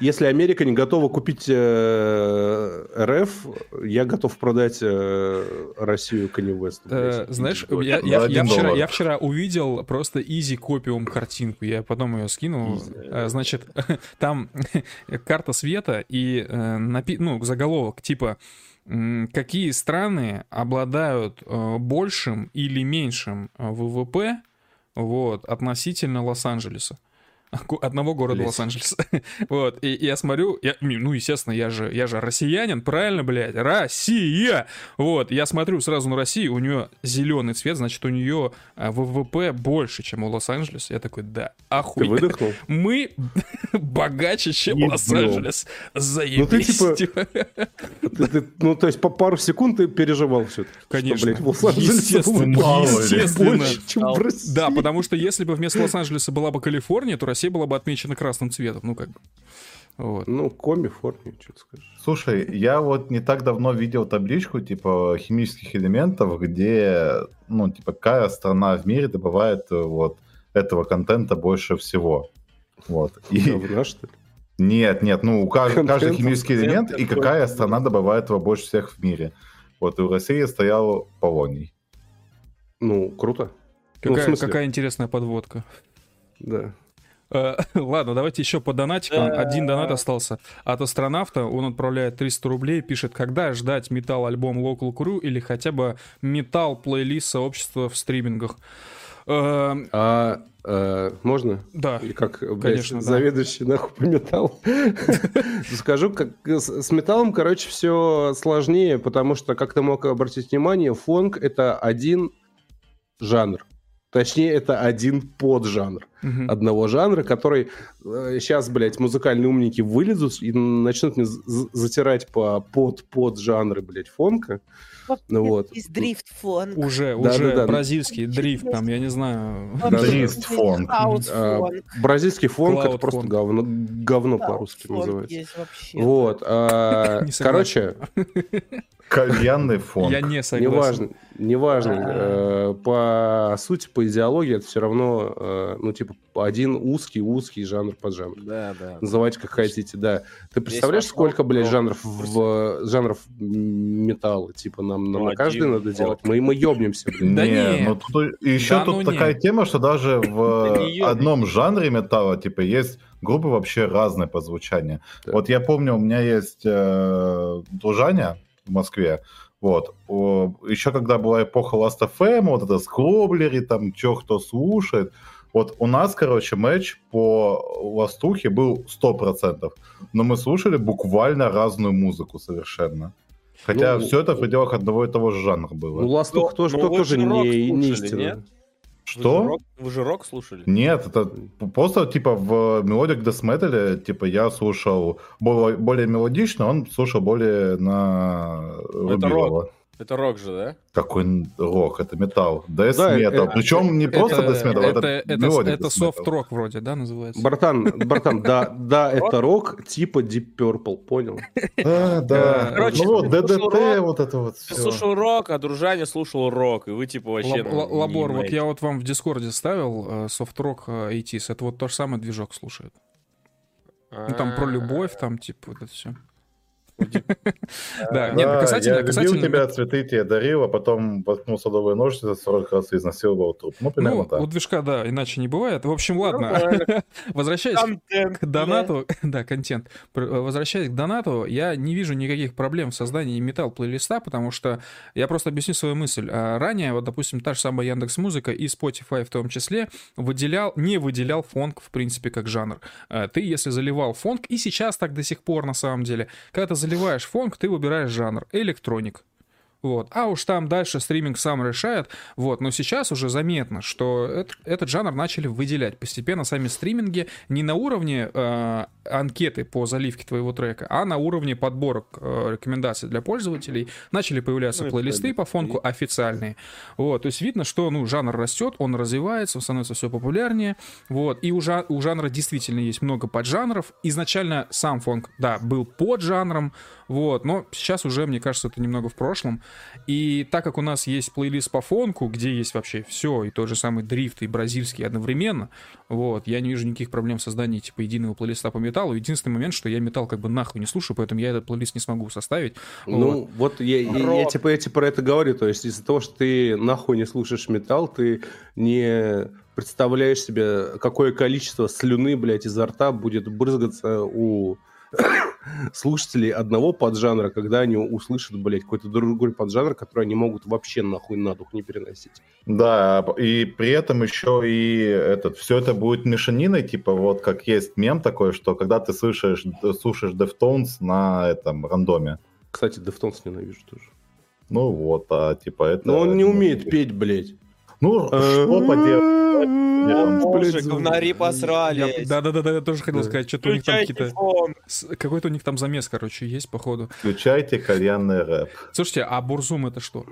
если Америка не готова купить э, РФ, я готов продать э, Россию Kanye West. Э, знаешь, я, я- я вчера, я вчера увидел просто изи копиум картинку. Я потом ее скинул. Easy. Э, Значит, там карта света и э, напи- ну, заголовок типа какие страны обладают э, большим или меньшим ВВП вот, относительно Лос-Анджелеса. Одного города. Лос-Анджелеса. Вот, и, и я смотрю, я, ну, естественно, я же, я же россиянин, правильно, блядь, Россия! Вот, я смотрю сразу на Россию, у нее зеленый цвет, значит, у нее а, ВВП больше, чем у Лос-Анджелеса. Я такой, да, Ты охуенно. выдохнул? Мы богаче, чем. Лос-Анджелес. Заебись. Ну, типа, типа. Ты- ты- ну, то есть по пару секунд ты переживал все Конечно. Что, блядь, Естественно, естественно. больше, чем в России. Да, потому что если бы вместо Лос-Анджелеса была бы Калифорния, то Россия была бы отмечена красным цветом. Ну, как бы. Вот. Ну, коми, форме, что скажешь. Слушай, я вот не так давно видел табличку типа химических элементов, где, ну, типа, какая страна в мире добывает э, вот этого контента больше всего. Вот. И... Говна, что ли? Нет, нет, ну, у кажд- Контент, каждый химический элемент и какая страна добывает его больше всех в мире. Вот, и в России стоял полоний. Ну, круто. Ну, Какая, смысле? какая интересная подводка. Да. Э, Ладно, давайте еще по донатикам. Да. Один донат остался от астронавта. Он отправляет 300 рублей, пишет, когда ждать металл-альбом Local Crew или хотя бы металл-плейлист сообщества в стримингах. Э, А э, можно? Да. Или как, блядь, Конечно, да. заведующий нахуй по металлу. Скажу, как с, металлом, короче, все сложнее, потому что, как ты мог обратить внимание, фонк — это один жанр. Точнее, это один поджанр Мгм. одного жанра, который сейчас, блядь, музыкальные умники вылезут и начнут мне затирать по под-под жанры, блядь, фонка. Ну вот. Есть дрифт фон. Уже, Да, уже да, да. бразильский дрифт, там, я не знаю. Дрифт фонк. Хаус А, фон. бразильский фонк Cloud это просто фонк. говно, говно Да, по-русски называется. есть вообще. Вот. а, короче, Кальянный фон. Я не согласен. неважно, неважно. э, по сути, по идеологии это все равно, э, ну, типа, один узкий, узкий жанр под жанр. Да, да. Называйте как хотите, да. Ты представляешь, сколько, блядь, жанров в жанров металла? Типа, нам, нам Ну, на каждый надо делать. Мы, мы ебнемся, блин. Да не, ну тут еще Да тут ну такая тема, что даже в одном жанре металла, типа, есть группы вообще разные по звучанию. Да. Вот я помню, у меня есть э, дружаня в Москве, вот, еще когда была эпоха Last FM, вот это скроблери, там, чё кто слушает, вот у нас, короче, матч по ластухе был 100%, но мы слушали буквально разную музыку совершенно. Хотя Ну, все это в пределах одного и того же жанра было. Ну, Ластух Ну, тоже, ну, тоже не, не нет? Что? Вы же рок, вы же рок слушали? Нет, это просто типа в melodic metal, типа я слушал более, более мелодично, он слушал более на Это Рубилова. Это рок же, да? Какой рок, это металл. Death Да, Metal. это- Причем не просто это, Death Metal, это, это, это, это софт-рок вроде, да, называется? Братан, братан, да, да, это рок типа Deep Purple, понял? Да, да. Короче, ну вот, ДДТ, вот это вот все. слушал рок, а дружаня слушал рок, и вы типа вообще... Ну, Лабор, вот я вот вам в Дискорде ставил э, софт-рок э, 80 это вот тот же самый движок слушает. Ну там про любовь, там типа вот это все. Да, нет, касательно, я любил тебя, цветы тебе дарил, а потом воткнул садовые ножницы 40 раз и изнасиловал труп. Ну, примерно Ну, так. у движка, да, иначе не бывает. В общем, ладно. Нормально. Возвращаясь к донату, да, контент. Э, Возвращаясь к донату, я не вижу никаких проблем в создании металл плейлиста, потому что я просто объясню свою мысль. А Ранее, вот, допустим, та же самая Яндекс Музыка и Spotify в том числе выделял, не выделял фонк, в принципе, как жанр. А Ты, если заливал фонк, и сейчас так до сих пор, на самом деле, когда ты заливаешь фонк, ты выбираешь жанр электроник. Вот. А уж там дальше стриминг сам решает. Вот. Но сейчас уже заметно, что эт- этот жанр начали выделять постепенно сами стриминги не на уровне э, анкеты по заливке твоего трека, а на уровне подборок э, рекомендаций для пользователей. Начали появляться Ну плейлисты по фонку официальные. Вот. То есть видно, что ну, жанр растет, он развивается, он становится все популярнее. Вот. И у, жа- у жанра действительно есть много поджанров. Изначально сам фонк, да, был поджанром, вот, но сейчас уже, мне кажется, это немного в прошлом. И так как у нас есть плейлист по фонку, где есть вообще все, и тот же самый дрифт, и бразильский одновременно, вот, я не вижу никаких проблем в создании, типа, единого плейлиста по металлу. Единственный момент, что я металл как бы нахуй не слушаю, поэтому я этот плейлист не смогу составить. Ну, вот я, я, я Рок. типа, я тебе про это говорю. То есть из-за того, что ты нахуй не слушаешь металл, ты не представляешь себе, какое количество слюны, блядь, изо рта будет брызгаться у слушателей одного поджанра, когда они услышат, блядь, какой-то другой поджанр, который они могут вообще нахуй на дух не переносить. Да, и при этом еще и этот, все это будет мешаниной, типа вот как есть мем такой, что когда ты слышишь, слушаешь Deftones на этом рандоме, Кстати, Deftones ненавижу тоже. ну вот, а типа это... Но он не умеет петь, блядь. Ну, что поделать? Боже, говнари посрались. Да-да-да, я тоже хотел Да. сказать, что-то у них там какие-то... Какой-то у них там замес, короче, есть, походу. Включайте кальянный рэп. Слушайте, а Бурзум это что?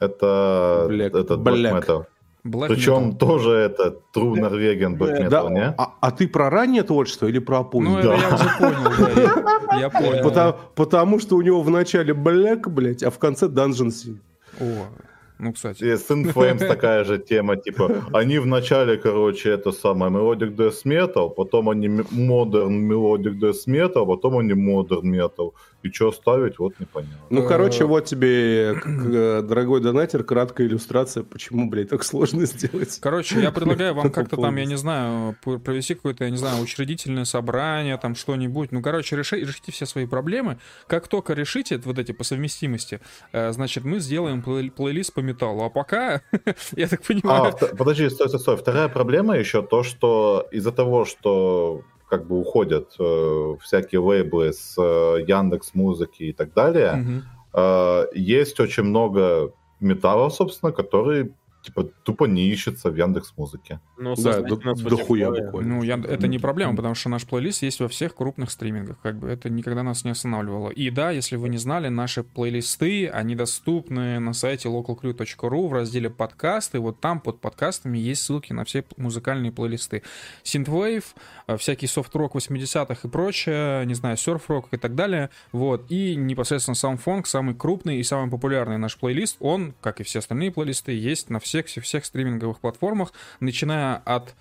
Это... Black- это Black. Black Причем Metal. тоже это True Norwegian Black Metal, Да, не? а, а ты про раннее творчество или про Ну, позднее? это я уже понял, да. Я, я понял. Потому, потому что у него в начале Black, блядь, а в конце Dungeon Sin. О, ну, кстати. И с In Flames такая же тема, типа, они вначале, короче, это самое, Melodic Death Metal, потом они Modern Melodic Death Metal, потом они Modern Metal. И что ставить, вот непонятно. Ну, Э, короче, вот тебе, к- дорогой донатер, краткая иллюстрация, почему, блядь, так сложно сделать. Короче, я предлагаю вам как-то там, я не знаю, провести какое-то, я не знаю, учредительное собрание, там что-нибудь. Ну, короче, реши- решите все свои проблемы. Как только решите вот эти по совместимости, э, значит, мы сделаем плей- плейлист по металлу. А пока, я так А, понимаю... вт- подожди, стой, стой, стой. Вторая проблема еще то, что из-за того, что как бы уходят э, всякие лейблы с э, Яндекс Музыки и так далее, Мгм. э, есть очень много металла, собственно, который типа тупо не ищется в Яндекс Музыке. Ну, Да, до- дохуя буквально. Ну, я, это не проблема, потому что наш плейлист есть во всех крупных стримингах. Как бы это никогда нас не останавливало. И да, если вы не знали, наши плейлисты, они доступны на сайте localcrew.ru в разделе подкасты. Вот там под подкастами есть ссылки на все музыкальные плейлисты. Synthwave, всякий софт-рок 80-х и прочее, не знаю, серф-рок и так далее. Вот. И непосредственно сам фонк, самый крупный и самый популярный наш плейлист, он, как и все остальные плейлисты, есть на всех, всех, стриминговых платформах, начиная от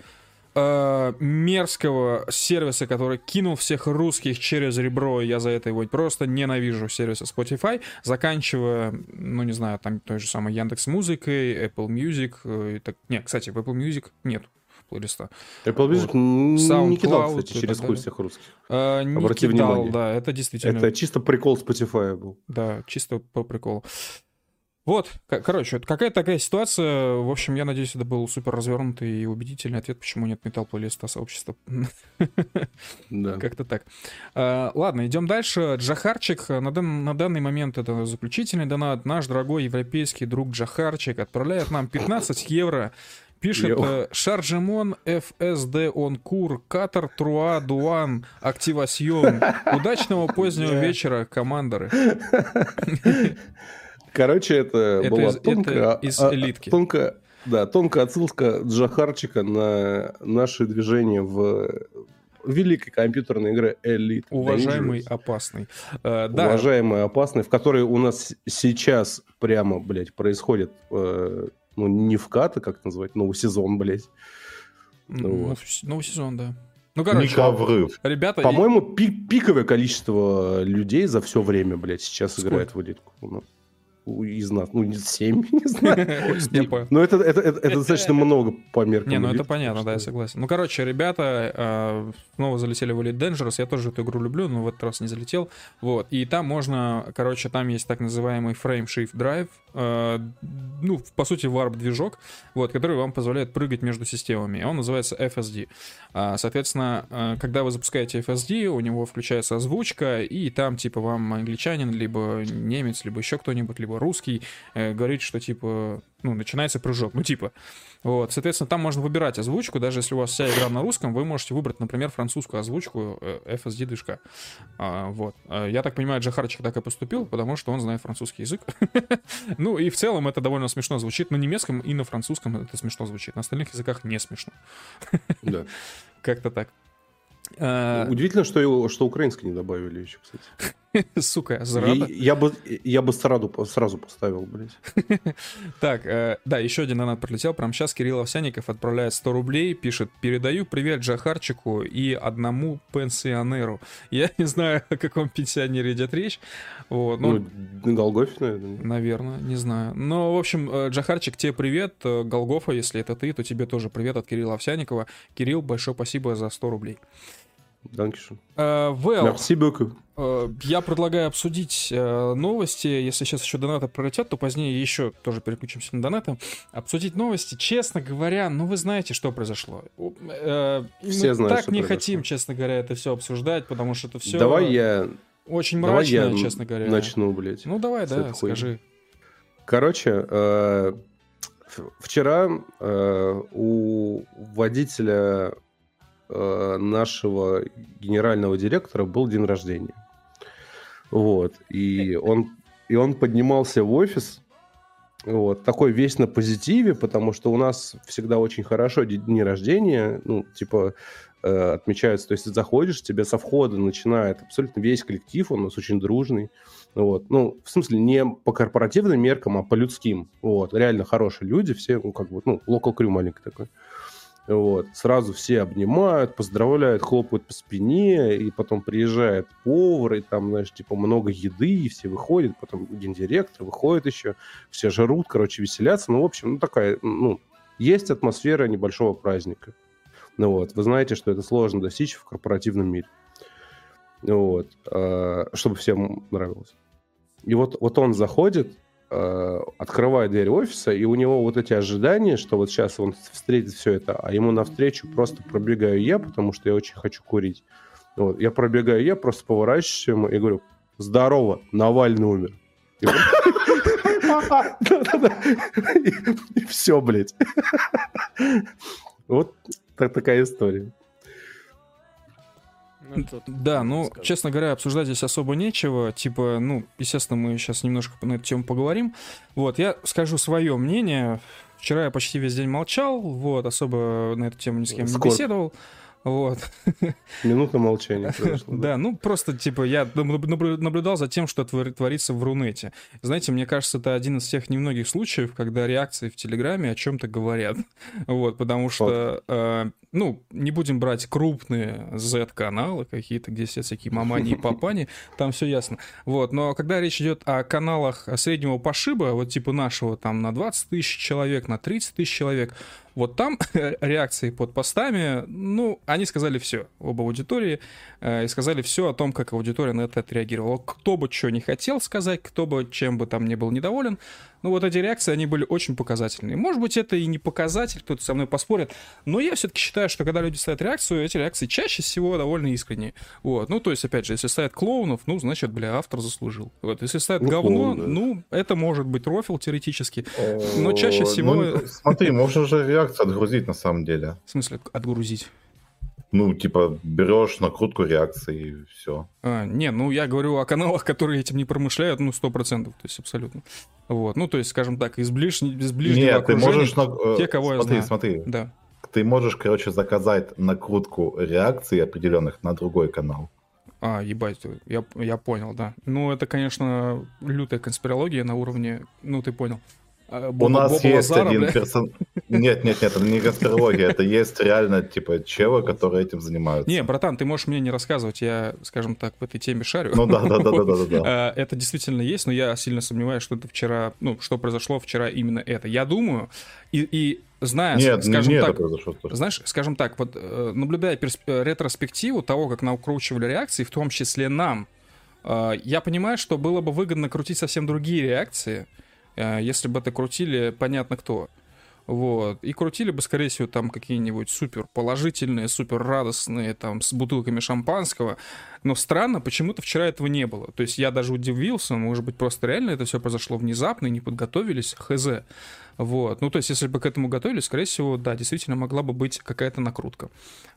э, мерзкого сервиса, который кинул всех русских через ребро, я за это его просто ненавижу, сервиса Spotify, заканчивая, ну, не знаю, там той же самой Яндекс Музыкой, Apple Music, э, так... Не, кстати, в Apple Music нет плейлиста. Apple Music н- не кидал, кстати, через хуй всех русских. Э, не Обрати кидал, внимание. да, это действительно... Это чисто прикол Spotify был. Да, чисто по приколу. Вот, короче, вот какая такая ситуация. В общем, я надеюсь, это был супер развернутый и убедительный ответ, почему нет металл плейлиста сообщества. Да. Как-то так. А, ладно, идем дальше. Джахарчик. На, дан- на данный момент это заключительный донат. Наш дорогой европейский друг Джахарчик отправляет нам 15 евро. Пишет э, Шаржемон, ФСД, Онкур, Катар, Труа, Дуан, Активасьон. Удачного позднего вечера, командоры. Короче, это, Это была из- это тонкая, из а- а- элитки. тонкая, да, тонкая отсылка Джахарчика на наши движения в великой компьютерной игре Elite Уважаемый, Dangerous. опасный. Э, да, Уважаемый, опасный, в которой у нас сейчас прямо, блядь, происходит, э, ну, не вкаты, как это называть, новый сезон, блядь. ну, вот. с- новый сезон, да. Ну, короче, коврыв. ребята... и- По-моему, пи- пиковое количество людей за все время, блядь, сейчас Сколько? играет в элитку. Ну, из нас, ну, не семь, не знаю. Но это, это, это, это достаточно много по меркам. Не, ну это понятно, да, я согласен. Ну, короче, ребята э, снова залетели в Elite Dangerous. Я тоже эту игру люблю, но в этот раз не залетел. Вот. И там можно, короче, там есть так называемый Frame Shift Drive. э, ну, по сути, варп-движок, вот, который вам позволяет прыгать между системами. Он называется FSD. А, соответственно, когда вы запускаете FSD, у него включается озвучка, и там, типа, вам англичанин, либо немец, либо еще кто-нибудь, либо русский, э, говорит, что, типа, ну, начинается прыжок. Ну, типа, вот, соответственно, там можно выбирать озвучку, даже если у вас вся игра на русском, вы можете выбрать, например, французскую озвучку э, FSD движка. А, вот. А, Я так понимаю, Джахарчик так и поступил, потому что он знает французский язык. Ну и в целом это довольно смешно звучит. На немецком и на французском это смешно звучит. На остальных языках не смешно. Да. Как-то так. А, Удивительно, что, его, что украинский не добавили еще, кстати. Сука, зарада. Я, я бы, я бы сразу, сразу поставил, блядь. Так, э, да, еще один донат прилетел. Прямо сейчас Кирилл Овсяников отправляет 100 рублей, пишет «Передаю привет Джахарчику и одному пенсионеру». Я не знаю, о каком пенсионере идет речь. Вот, ну, Ну, Голгофе, наверное. Наверное, не знаю. Но, в общем, э, Джахарчик, тебе привет. Э, Голгофа, если это ты, то тебе тоже привет от Кирилла Овсяникова. Кирилл, большое спасибо за 100 рублей. Данкишн. Э, Вэл, Мерси beaucoup. э, я предлагаю обсудить э, новости. Если сейчас еще донаты пролетят, то позднее еще тоже переключимся на донаты. Обсудить новости. Честно говоря, ну вы знаете, что произошло. Э, Все мы знают, так не произошло. хотим, честно говоря, это все обсуждать, потому что это все Давай я, очень давай мрачно, я честно говоря. начну, блядь. Ну давай, да, скажи. Короче, э, вчера у водителя нашего генерального директора был день рождения. Вот. И он, и он поднимался в офис вот, такой весь на позитиве, потому что у нас всегда очень хорошо дни рождения, ну, типа, э, отмечаются. То есть ты заходишь, тебе со входа начинает абсолютно весь коллектив, он у нас очень дружный. Вот. Ну, в смысле, не по корпоративным меркам, а по людским. Вот. Реально хорошие люди, все, ну, как бы, ну, local crew маленький такой. Вот. Сразу все обнимают, поздравляют, хлопают по спине, и потом приезжает повар, и там, знаешь, типа много еды, и все выходят, потом гендиректор выходит еще, все жрут, короче, веселятся. Ну, в общем, ну, такая, ну, есть атмосфера небольшого праздника. Ну вот, вы знаете, что это сложно достичь в корпоративном мире. Вот, э, чтобы всем нравилось. И вот, вот он заходит, открывает дверь офиса, и у него вот эти ожидания, что вот сейчас он встретит все это, а ему навстречу просто пробегаю я, потому что я очень хочу курить. Вот, я пробегаю я, просто поворачиваюсь ему и говорю, здорово, Навальный умер. И все, блядь. Вот такая история. Ну, да, ну, сказать. честно говоря, обсуждать здесь особо нечего. Типа, ну, естественно, мы сейчас немножко на эту тему поговорим. Вот, я скажу свое мнение. Вчера я почти весь день молчал, вот, особо на эту тему ни с кем Скоро. не беседовал. Вот. Минута молчания произошла. Да, ну просто, типа, я наблюдал за тем, что творится в Рунете. Знаете, мне кажется, это один из тех немногих случаев, когда реакции в Телеграме о чем-то говорят. Вот, потому что, э, ну, не будем брать крупные Z-каналы какие-то, где сидят всякие мамани и папани, там все ясно. Вот, но когда речь идет о каналах среднего пошиба, вот типа нашего, там, на 20 тысяч человек, на 30 тысяч человек, вот там реакции под постами, ну, они сказали все об аудитории, э, и сказали все о том, как аудитория на это отреагировала. Кто бы что не хотел сказать, кто бы чем бы там не был недоволен, ну, вот эти реакции, они были очень показательные. Может быть, это и не показатель, кто-то со мной поспорит, но я все-таки считаю, что когда люди ставят реакцию, эти реакции чаще всего довольно искренние. Вот, ну, то есть, опять же, если ставят клоунов, ну, значит, бля, автор заслужил. Вот, если ставят ну, говно, клоун, да. ну, это может быть рофил теоретически, но чаще всего... Ну, смотри, можно же реакцию отгрузить на самом деле. В смысле отгрузить? Ну, типа, берешь накрутку реакции и все. А, не, ну я говорю о каналах, которые этим не промышляют, ну, сто процентов, то есть абсолютно. Вот, ну, то есть, скажем так, из, ближ... из ближнего Нет, ты можешь... На... Те, кого смотри, я знаю. Смотри, да. Ты можешь, короче, заказать накрутку реакций определенных на другой канал. А, ебать, я, я понял, да. Ну, это, конечно, лютая конспирология на уровне, ну, ты понял. А, У нас Боба есть Лазара, один персонаж. Нет, нет, нет, это не конспирология, это есть реально, типа, чевы, которые этим занимаются. Не, братан, ты можешь мне не рассказывать, я, скажем так, в этой теме шарю. Ну да, да, да, да, да, да. А, это действительно есть, но я сильно сомневаюсь, что это вчера, ну, что произошло вчера именно это. Я думаю, и, и зная, нет, скажем не так, знаешь, скажем так, вот э, наблюдая персп... ретроспективу того, как накручивали реакции, в том числе нам, э, я понимаю, что было бы выгодно крутить совсем другие реакции, Э, если бы это крутили понятно кто. Вот. И крутили бы, скорее всего, там какие-нибудь супер положительные, супер радостные, там, с бутылками шампанского. Но странно, почему-то вчера этого не было. То есть я даже удивился, может быть, просто реально это все произошло внезапно и не подготовились, хз. Вот. Ну, то есть, если бы к этому готовились, скорее всего, да, действительно могла бы быть какая-то накрутка.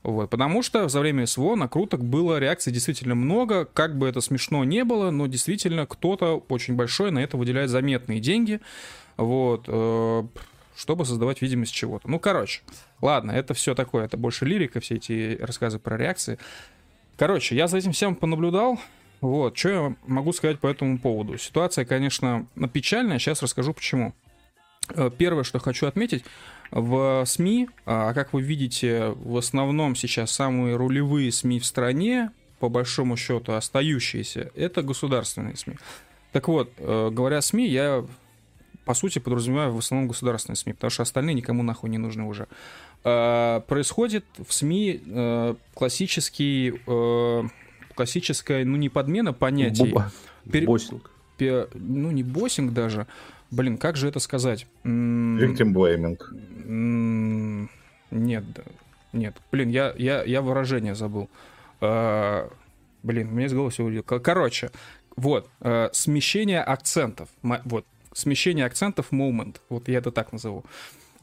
Вот. Потому что за время СВО накруток было, реакций действительно много. Как бы это смешно не было, но действительно кто-то очень большой на это выделяет заметные деньги. Вот э, чтобы создавать видимость чего-то. Ну, короче, ладно, это все такое, это больше лирика, все эти рассказы про реакции. Короче, я за этим всем понаблюдал. Вот, что я могу сказать по этому поводу? Ситуация, конечно, печальная, сейчас расскажу почему. Э, первое, что хочу отметить, в СМИ, а как вы видите, в основном сейчас самые рулевые СМИ в стране, по большому счету остающиеся, это государственные СМИ. Так вот, э, говоря СМИ, я по сути, подразумеваю в основном государственные СМИ, потому что остальные никому нахуй не нужны уже. Э, происходит в СМИ э, классический, э, классическая, ну, не подмена понятий. Буба. Пер... Боссинг. Пер... Ну, не боссинг даже. Блин, как же это сказать? Victim blaming. Нет, нет. Блин, я, я, я выражение забыл. Блин, у меня из головы все вылетело. Короче, вот, смещение акцентов. Вот, смещение акцентов moment, вот я это так назову.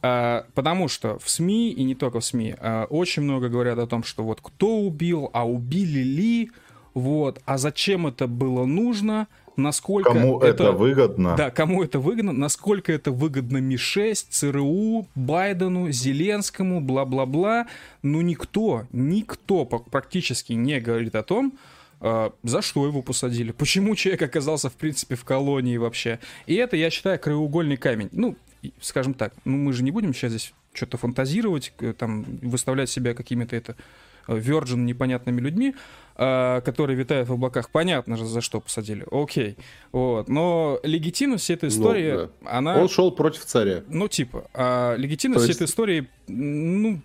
А, потому что в СМИ, и не только в СМИ, а, очень много говорят о том, что вот кто убил, а убили ли, вот, а зачем это было нужно, насколько Кому это, выгодно? Да, кому это выгодно, насколько это выгодно Ми-6, ЦРУ, Байдену, Зеленскому, бла-бла-бла. Но никто, никто практически не говорит о том, за что его посадили, почему человек оказался, в принципе, в колонии вообще. И это, я считаю, краеугольный камень. Ну, скажем так, ну мы же не будем сейчас здесь что-то фантазировать, там, выставлять себя какими-то это Virgin непонятными людьми, а, которые витают в облаках. Понятно же, за что посадили. Окей. Вот. Но легитимность этой ну, истории, ну, да. она... Он шел против царя. Ну, типа. А легитимность есть... этой истории, ну,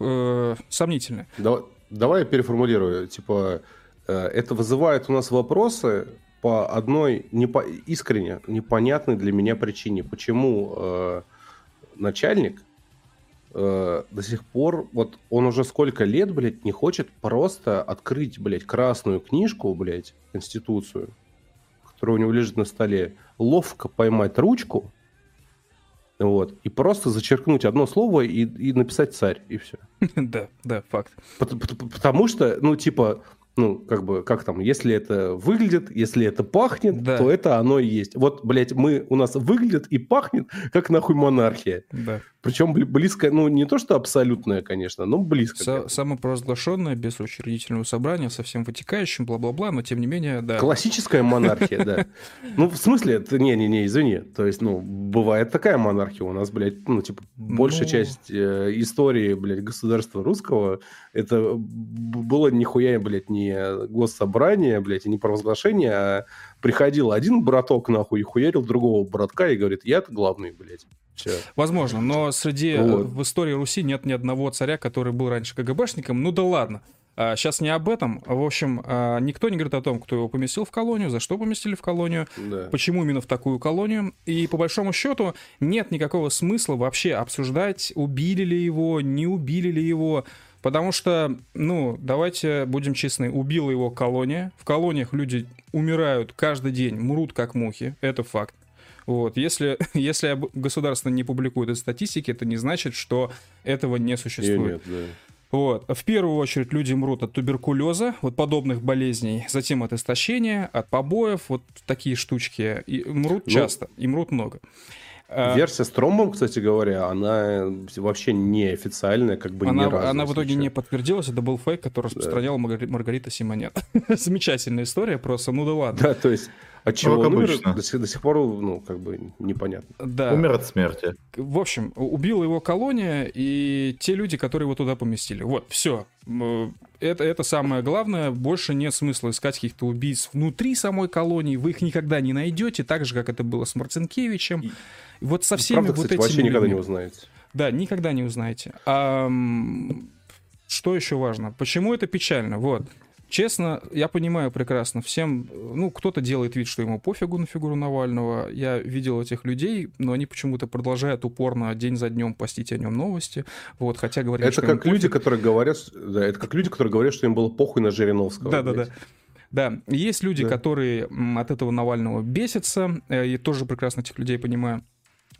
э, сомнительная. Давай, давай я переформулирую. Типа, э, это вызывает у нас вопросы по одной непо... искренне непонятной для меня причине. Почему э, начальник э, до сих пор, вот он уже сколько лет, блядь, не хочет просто открыть, блядь, красную книжку, блядь, Конституцию, которая у него лежит на столе, ловко поймать ручку, вот, и просто зачеркнуть одно слово и, и написать царь, и все. Да, да, факт. Потому что, ну, типа, ну, как бы, как там, если это выглядит, если это пахнет, да. то это оно и есть. Вот, блядь, мы, у нас выглядит и пахнет, как нахуй монархия. Да. Причем близко, ну, не то, что абсолютное, конечно, но близко. Со- самопровозглашенное, без учредительного собрания, со всем вытекающим, бла-бла-бла, но тем не менее, да. Классическая монархия, да. Ну, в смысле, не-не-не, извини. То есть, ну, бывает такая монархия у нас, блядь, ну, типа, большая ну. часть э, истории, блядь, государства русского, это было нихуя, блядь, не не госсобрание, блядь, и не провозглашение, а приходил один браток, нахуй, и хуярил другого братка и говорит, я главный, блядь. Все. Возможно, но среди э, вот. в истории Руси нет ни одного царя, который был раньше КГБшником. Ну да ладно. А, сейчас не об этом. В общем, а, никто не говорит о том, кто его поместил в колонию, за что поместили в колонию, да. почему именно в такую колонию. И по большому счету нет никакого смысла вообще обсуждать, убили ли его, не убили ли его. Потому что, ну, давайте будем честны, убила его колония. В колониях люди умирают каждый день, мрут как мухи. Это факт. Вот. Если, если государство не публикует эти статистики, это не значит, что этого не существует. Нет, да. Вот. В первую очередь люди мрут от туберкулеза, вот подобных болезней, затем от истощения, от побоев, вот такие штучки. И мрут ну, часто, и мрут много. А, Версия с тромбом, кстати говоря, она вообще неофициальная, как бы она, ни разу. Она в итоге не подтвердилась, это был фейк, который распространяла да. Маргарита Симонет. Замечательная история просто, ну да ладно. Да, то есть от чего он умер, до сих, до сих пор, ну, как бы непонятно. Да. Умер от смерти. В общем, убила его колония и те люди, которые его туда поместили. Вот, все. Это, это самое главное. Больше нет смысла искать каких-то убийц внутри самой колонии. Вы их никогда не найдете, так же, как это было с Марцинкевичем. И... Вот со всеми Правда, вот кстати, этими вообще никогда не узнаете. Да, никогда не узнаете. А, что еще важно? Почему это печально? Вот. Честно, я понимаю прекрасно, всем, ну, кто-то делает вид, что ему пофигу на фигуру Навального. Я видел этих людей, но они почему-то продолжают упорно день за днем постить о нем новости. Вот, хотя говорят, это что как люди, пофиг. которые говорят, да, это как люди, которые говорят, что им было похуй на Жириновского. Да, да, да. Да, есть люди, да. которые от этого Навального бесятся, я э, тоже прекрасно этих людей понимаю.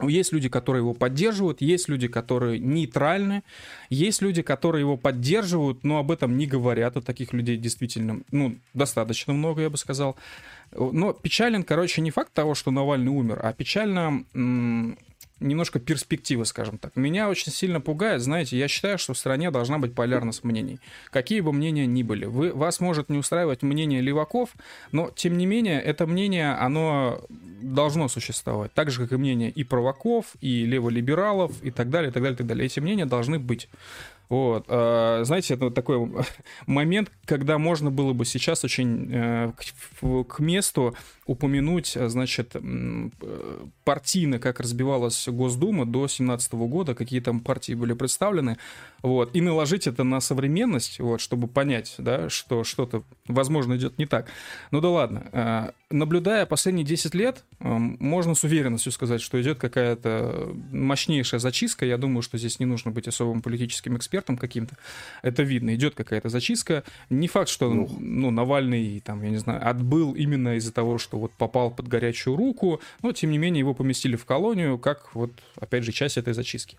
Есть люди, которые его поддерживают, есть люди, которые нейтральны, есть люди, которые его поддерживают, но об этом не говорят. А таких людей действительно, ну, достаточно много, я бы сказал. Но печален, короче, не факт того, что Навальный умер, а печально немножко перспективы, скажем так. Меня очень сильно пугает, знаете, я считаю, что в стране должна быть полярность мнений. Какие бы мнения ни были. Вы, вас может не устраивать мнение леваков, но, тем не менее, это мнение, оно должно существовать. Так же, как и мнение и праваков, и леволибералов, и так далее, и так далее, и так далее. Эти мнения должны быть. Вот. А, знаете, это вот такой момент, когда можно было бы сейчас очень э, к месту упомянуть, значит, э, партийно, как разбивалась Госдума до 2017 года, какие там партии были представлены, вот, и наложить это на современность, вот, чтобы понять, да, что что-то, возможно, идет не так. Ну да ладно. А, наблюдая последние 10 лет, можно с уверенностью сказать, что идет какая-то мощнейшая зачистка. Я думаю, что здесь не нужно быть особым политическим экспертом каким-то. Это видно, идет какая-то зачистка. Не факт, что ну, ну Навальный, там, я не знаю, отбыл именно из-за того, что вот попал под горячую руку, но, тем не менее, его поместили в колонию, как вот, опять же, часть этой зачистки.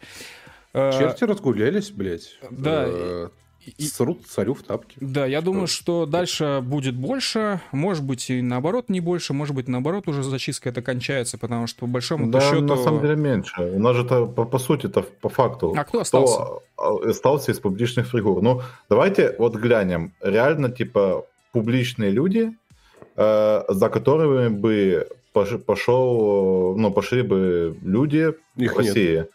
А, Черти разгулялись, блядь. Да. Э, и, срут царю в тапки. Да, я думаю, что дальше будет больше, может быть и наоборот не больше, может быть наоборот уже зачистка это кончается, потому что по большому да, счету... на самом деле меньше. У нас же это по, по сути это по факту. А кто остался? Кто а, остался из публичных фигур. Ну, давайте вот глянем. Реально, типа, публичные люди, э, за которыми бы пошел, ну, пошли бы люди Их в России. Нет.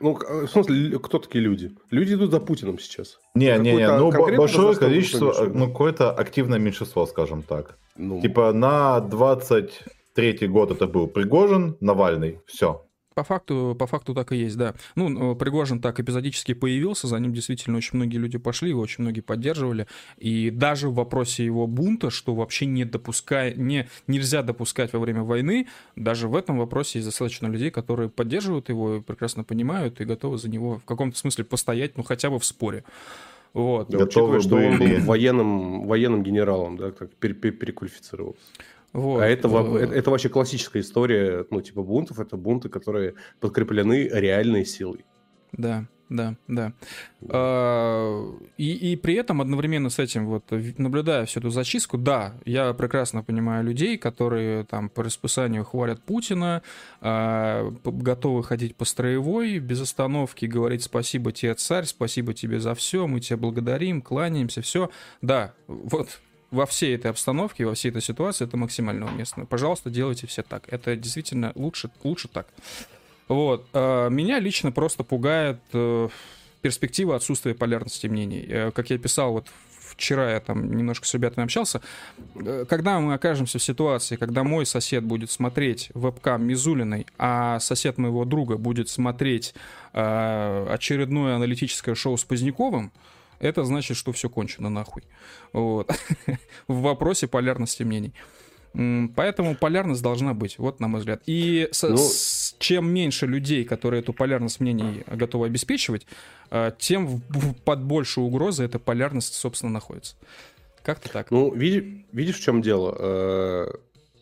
Ну, в смысле, кто такие люди? Люди идут за Путиным сейчас. Не, не, не, ну большое количество, ну какое-то активное меньшинство, скажем так. Ну... Типа на 23 год это был Пригожин, Навальный, все. По факту, по факту так и есть, да. Ну, Пригожин так эпизодически появился, за ним действительно очень многие люди пошли, его очень многие поддерживали. И даже в вопросе его бунта, что вообще не допускай, не, нельзя допускать во время войны, даже в этом вопросе есть достаточно людей, которые поддерживают его, прекрасно понимают и готовы за него в каком-то смысле постоять, ну, хотя бы в споре. Вот. Да, учитывая, что он был военным, военным генералом, да, как переквалифицировался. Вот. А это, это, вообще классическая история, ну, типа бунтов, это бунты, которые подкреплены реальной силой. Да, да, да. А, и, и при этом одновременно с этим, вот, наблюдая всю эту зачистку, да, я прекрасно понимаю людей, которые там по расписанию хвалят Путина, а, готовы ходить по строевой, без остановки, говорить спасибо тебе, царь, спасибо тебе за все, мы тебя благодарим, кланяемся, все. Да, вот во всей этой обстановке, во всей этой ситуации это максимально уместно. Пожалуйста, делайте все так. Это действительно лучше, лучше так. Вот. А, меня лично просто пугает э, перспектива отсутствия полярности мнений. Э, как я писал вот вчера я там немножко с ребятами общался, э, когда мы окажемся в ситуации, когда мой сосед будет смотреть вебкам Мизулиной, а сосед моего друга будет смотреть очередное аналитическое шоу с Поздняковым, это значит, что все кончено нахуй. Вот. В вопросе полярности мнений. Поэтому полярность должна быть, вот на мой взгляд. И с, ну, с, чем меньше людей, которые эту полярность мнений готовы обеспечивать, э, тем в, в, под большей угрозой эта полярность, собственно, находится. Как-то так. Ну, видишь, видишь, в чем дело? Э,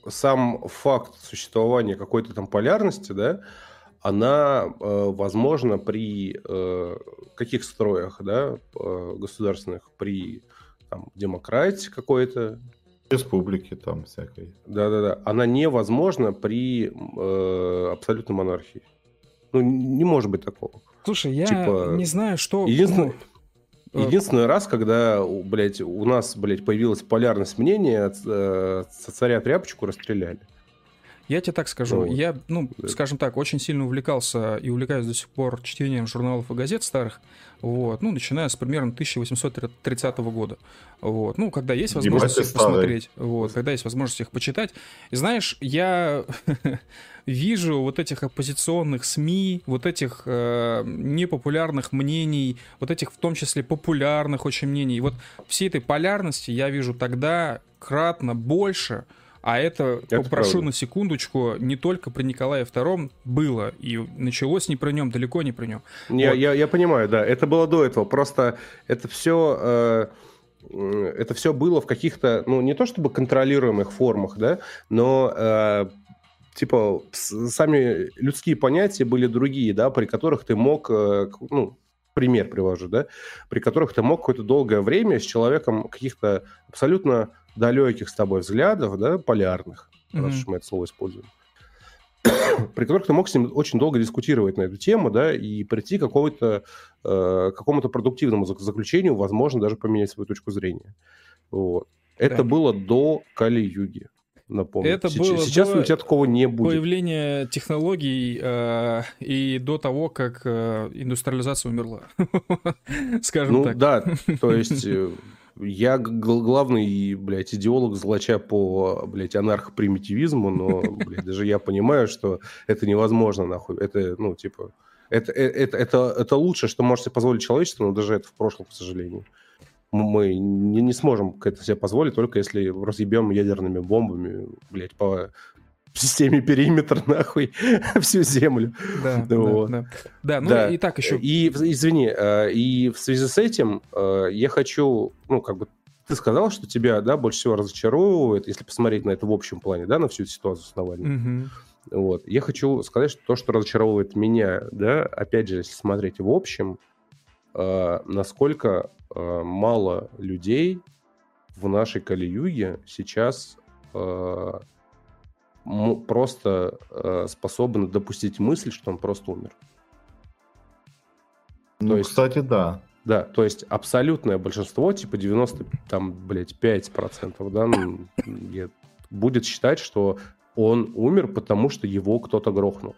сам факт существования какой-то там полярности, да, она э, возможна при э, каких строях, да, э, государственных, при там, демократии какой-то, республики там всякой. Да-да-да. Она невозможна при э, абсолютной монархии. Ну, не может быть такого. Слушай, я типа, не знаю, что... Единственное, единственный раз, когда, блядь, у нас, блядь, появилась полярность мнения, э, царя тряпочку расстреляли. Я тебе так скажу, ну, я, ну, да. скажем так, очень сильно увлекался и увлекаюсь до сих пор чтением журналов и газет старых, вот, ну, начиная с примерно 1830 года, вот, ну, когда есть возможность их посмотреть, вот, когда есть возможность их почитать. И знаешь, я вижу вот этих оппозиционных СМИ, вот этих э, непопулярных мнений, вот этих в том числе популярных очень мнений, вот всей этой полярности я вижу тогда кратно больше, а это, это попрошу правда. на секундочку, не только при Николае II было, и началось не при нем, далеко не при нем. Я, вот. я, я понимаю, да, это было до этого, просто это все... Э это все было в каких-то, ну, не то чтобы контролируемых формах, да, но э, типа сами людские понятия были другие, да, при которых ты мог, э, ну, пример привожу, да, при которых ты мог какое-то долгое время с человеком каких-то абсолютно далеких с тобой взглядов, да, полярных, mm-hmm. раз уж мы это слово используем, при которых ты мог с ним очень долго дискутировать на эту тему, да, и прийти к какому-то, э, какому-то продуктивному заключению, возможно, даже поменять свою точку зрения. Вот. Это да. было до Кали-Юги. Напомню. Это сейчас, было сейчас у тебя такого не будет. Появление технологий э, и до того, как э, индустриализация умерла. Скажем ну, так. Да, то есть э, я главный, блядь, идеолог злача по, блядь, анархопримитивизму, но, блядь, даже я понимаю, что это невозможно, нахуй. Это, ну, типа, это, э, это, это, это лучшее, что можете позволить человечеству, но даже это в прошлом, к сожалению. Мы не, не сможем это себе позволить, только если разъебем ядерными бомбами, блядь, по в системе периметр, нахуй, всю землю. Да, вот. да, да. Да, ну да. и так еще... И, извини, э, и в связи с этим э, я хочу, ну, как бы, ты сказал, что тебя, да, больше всего разочаровывает, если посмотреть на это в общем плане, да, на всю эту ситуацию с Навальным. Угу. Вот. Я хочу сказать, что то, что разочаровывает меня, да, опять же, если смотреть в общем, э, насколько э, мало людей в нашей Кали-Юге сейчас э, просто э, способны допустить мысль, что он просто умер. Ну, есть- кстати, да. Да, то есть абсолютное большинство, типа 90, там, блядь, 5%, да, ну, будет считать, что он умер, потому что его кто-то грохнул.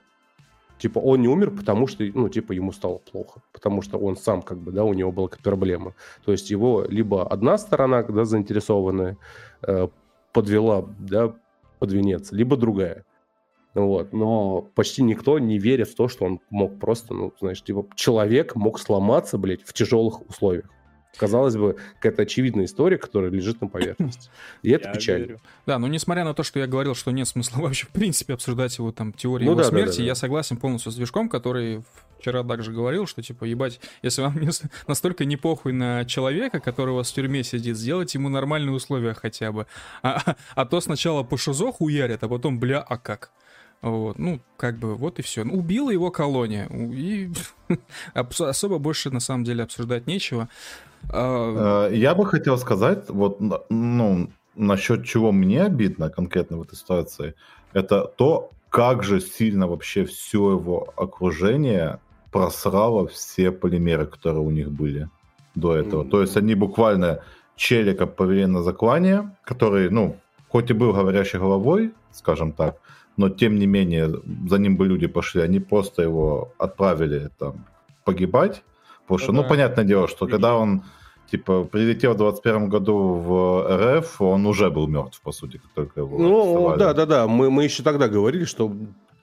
Типа он не умер, потому что, ну, типа ему стало плохо, потому что он сам, как бы, да, у него была какая-то проблема. То есть его либо одна сторона, да, заинтересованная, э, подвела, да, под венец, либо другая. Вот. Но почти никто не верит в то, что он мог просто, ну, знаешь, типа, человек мог сломаться, блядь, в тяжелых условиях. Казалось бы, какая-то очевидная история, которая лежит на поверхности. И это печально. Да, но несмотря на то, что я говорил, что нет смысла вообще в принципе обсуждать его там теорию Ну его да, смерти, да, да. я согласен полностью с Движком, который вчера также говорил, что типа, ебать, если вам не настолько не похуй на человека, который у вас в тюрьме сидит, сделайте ему нормальные условия хотя бы. А, а- а то сначала по шизо хуярят, а потом, бля, а как? Вот, ну, как бы, вот и все. убила его колония. И особо больше, на самом деле, обсуждать нечего. А, Э, Я бы хотел сказать, вот, ну, насчет чего мне обидно конкретно в этой ситуации, это то, как же сильно вообще все его окружение просрало все полимеры, которые у них были до этого. Мгм. То есть они буквально челика повели на заклание, который, ну, хоть и был говорящей головой, скажем так, но тем не менее за ним бы люди пошли, они просто его отправили там погибать, потому что, Ну ну, понятное дело, что когда он типа прилетел в 21 году в РФ, он уже был мертв, по сути, как только его Ну, да, да, да. Мы, мы еще тогда говорили, что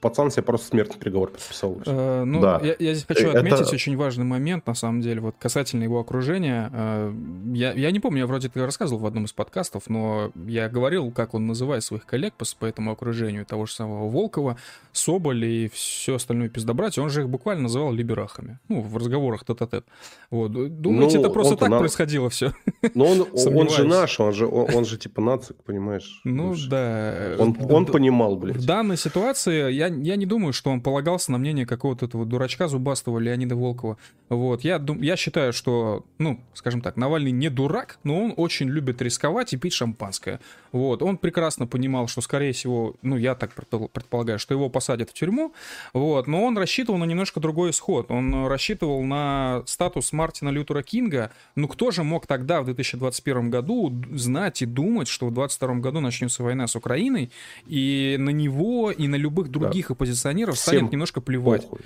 пацан себе просто смертный приговор подписал. Э, ну, Да. я, я здесь хочу Это- отметить очень важный момент, на самом деле, вот касательно его окружения. Э, я, я не помню, я вроде ты рассказывал в одном из подкастов, но я говорил, как он называет своих коллег по, по этому окружению, того же самого Волкова, Соболь и все остальное пиздобратье, он же их буквально называл либерахами. Ну, в разговорах тет-а-тет. Вот. Думаете, Ну, это просто так на- происходило все? Но он, он Сомневаюсь. же наш, он же, он, он же типа нацик, понимаешь? Ну, да. Он, он понимал, В блядь. данной ситуации я, я не думаю, что он полагался на мнение какого-то этого дурачка зубастого Леонида Волкова. Вот. Я, дум- я считаю, что, ну, скажем так, Навальный не дурак, но он очень любит рисковать и пить шампанское. Вот. Он прекрасно понимал, что, скорее всего, ну, я так предпол- предполагаю, что его посадят в тюрьму, вот. но он рассчитывал на немножко другой исход. Он рассчитывал на статус Мартина Лютера Кинга. Ну, кто же мог тогда, в 2021 году, знать и думать, что в 2022 году начнется война с Украиной, и на него, и на любых других оппозиционеров Всем станет немножко плевать. Похуй.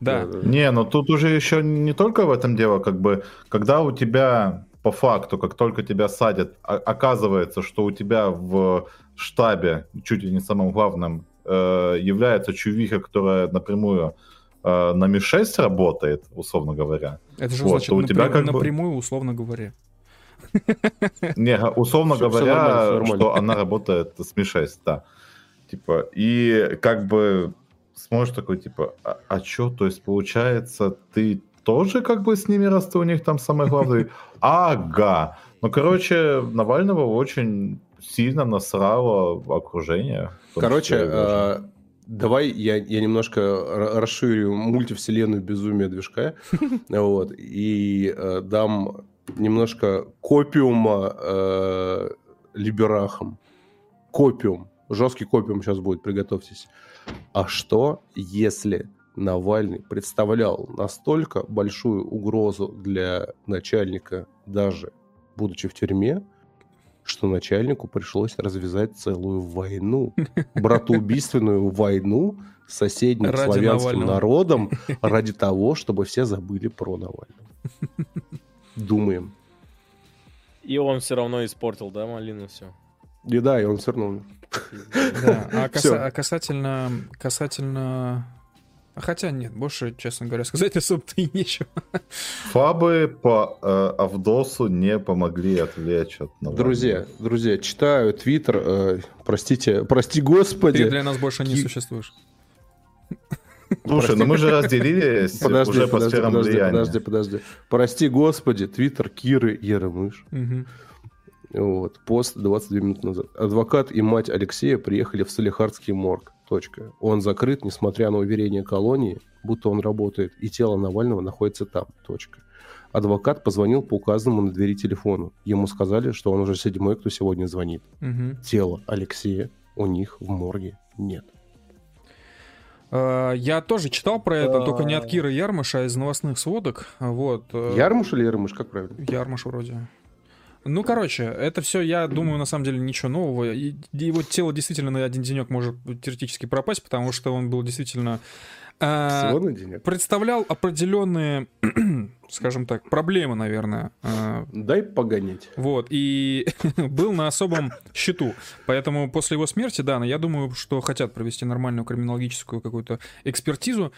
Да. Не, но тут уже еще не только в этом дело, как бы, когда у тебя по факту, как только тебя садят, оказывается, что у тебя в штабе, чуть ли не самым главным, э, является чувиха, которая напрямую э, на Ми-6 работает, условно говоря. Это же Вот, значит у тебя как бы- напрямую, условно говоря. Не, условно говоря, нормально, всё нормально. что она работает с Ми-6, да. Типа, и как бы сможешь такой, типа, а, а чё, то есть, получается, ты тоже как бы с ними, раз ты у них там самый главный? Ага. Ну, короче, Навального очень сильно насрало окружение. Короче, числе э, давай я, я немножко расширю мультивселенную безумия движка, вот, и э, дам немножко копиума э, либерахам. Копиум. Жесткий копиум сейчас будет, приготовьтесь. А что, если Навальный представлял настолько большую угрозу для начальника, даже будучи в тюрьме, что начальнику пришлось развязать целую войну, братоубийственную войну с соседним Ради славянским Навального. народом ради того, чтобы все забыли про Навального. Думаем. И он все равно испортил, да, малину все. И да, и он все равно... умер. Да. А, каса- а касательно... Касательно... Хотя нет, больше, честно говоря, сказать особо-то и нечего. Фабы по э, Авдосу не помогли отвлечь от Навального. Друзья, друзья, читаю твиттер, э, простите, прости Ты господи. для нас больше не Ки- существуешь. Слушай, ну мы же разделились Подожди, уже по подожди, сферам подожди, влияния. подожди, подожди. Прости господи, твиттер Киры Ермыш. Мгм. Вот. Пост 22 минуты назад. Адвокат и мать Алексея приехали в Салихардский морг. Точка. Он закрыт, несмотря на уверение колонии, будто он работает, и тело Навального находится там. Точка. Адвокат позвонил по указанному на двери телефону. Ему сказали, что он уже седьмой, кто сегодня звонит. Мгм. Тело Алексея у них в морге нет. Э, Я тоже читал про это, только не от А. Кира Ярмыша, а из новостных сводок. Вот. э, Ярмуш или Ярмуш, как правильно? Ярмыш вроде. Ну, короче, это все, я думаю, на самом деле ничего нового. И его тело действительно на один денек может теоретически пропасть, потому что он был действительно... э, представлял определенные, скажем так, проблемы, наверное. э, Дай погонять. Вот, и был на особом счету. Поэтому после его смерти, да, но я думаю, что хотят провести нормальную криминологическую какую-то экспертизу.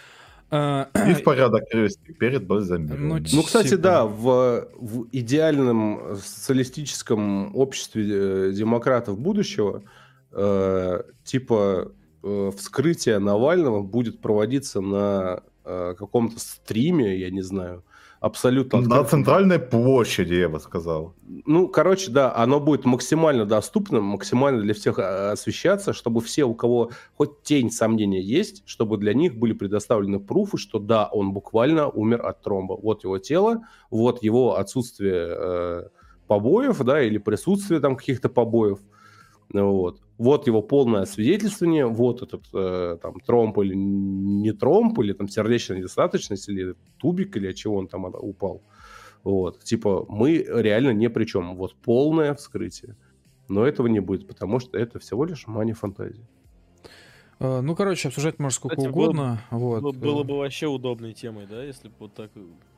Э, Есть порядок крести перед бальзамированием. Ну, Ну, кстати, Типа. да, в, в идеальном социалистическом обществе э, демократов будущего, э, типа э, вскрытие Навального будет проводиться на э, каком-то стриме, я не знаю, абсолютно На открытом. центральной площади, я бы сказал. Ну, короче, да, оно будет максимально доступным, максимально для всех а, освещаться, чтобы все, у кого хоть тень сомнения есть, чтобы для них были предоставлены пруфы, что да, он буквально умер от тромба. Вот его тело, вот его отсутствие э, побоев, да, или присутствие там каких-то побоев. Вот. Вот его полное освидетельствование, вот этот э, там тромб или не тромб, или там сердечная недостаточность, или тубик, или от чего он там упал. Вот, типа, мы реально ни при чем. Вот полное вскрытие. Но этого не будет, потому что это всего лишь мани фантазии. э, Ну, короче, обсуждать можно сколько Кстати, было угодно. Вот. Было, было э, бы вообще удобной темой, да, если бы вот так...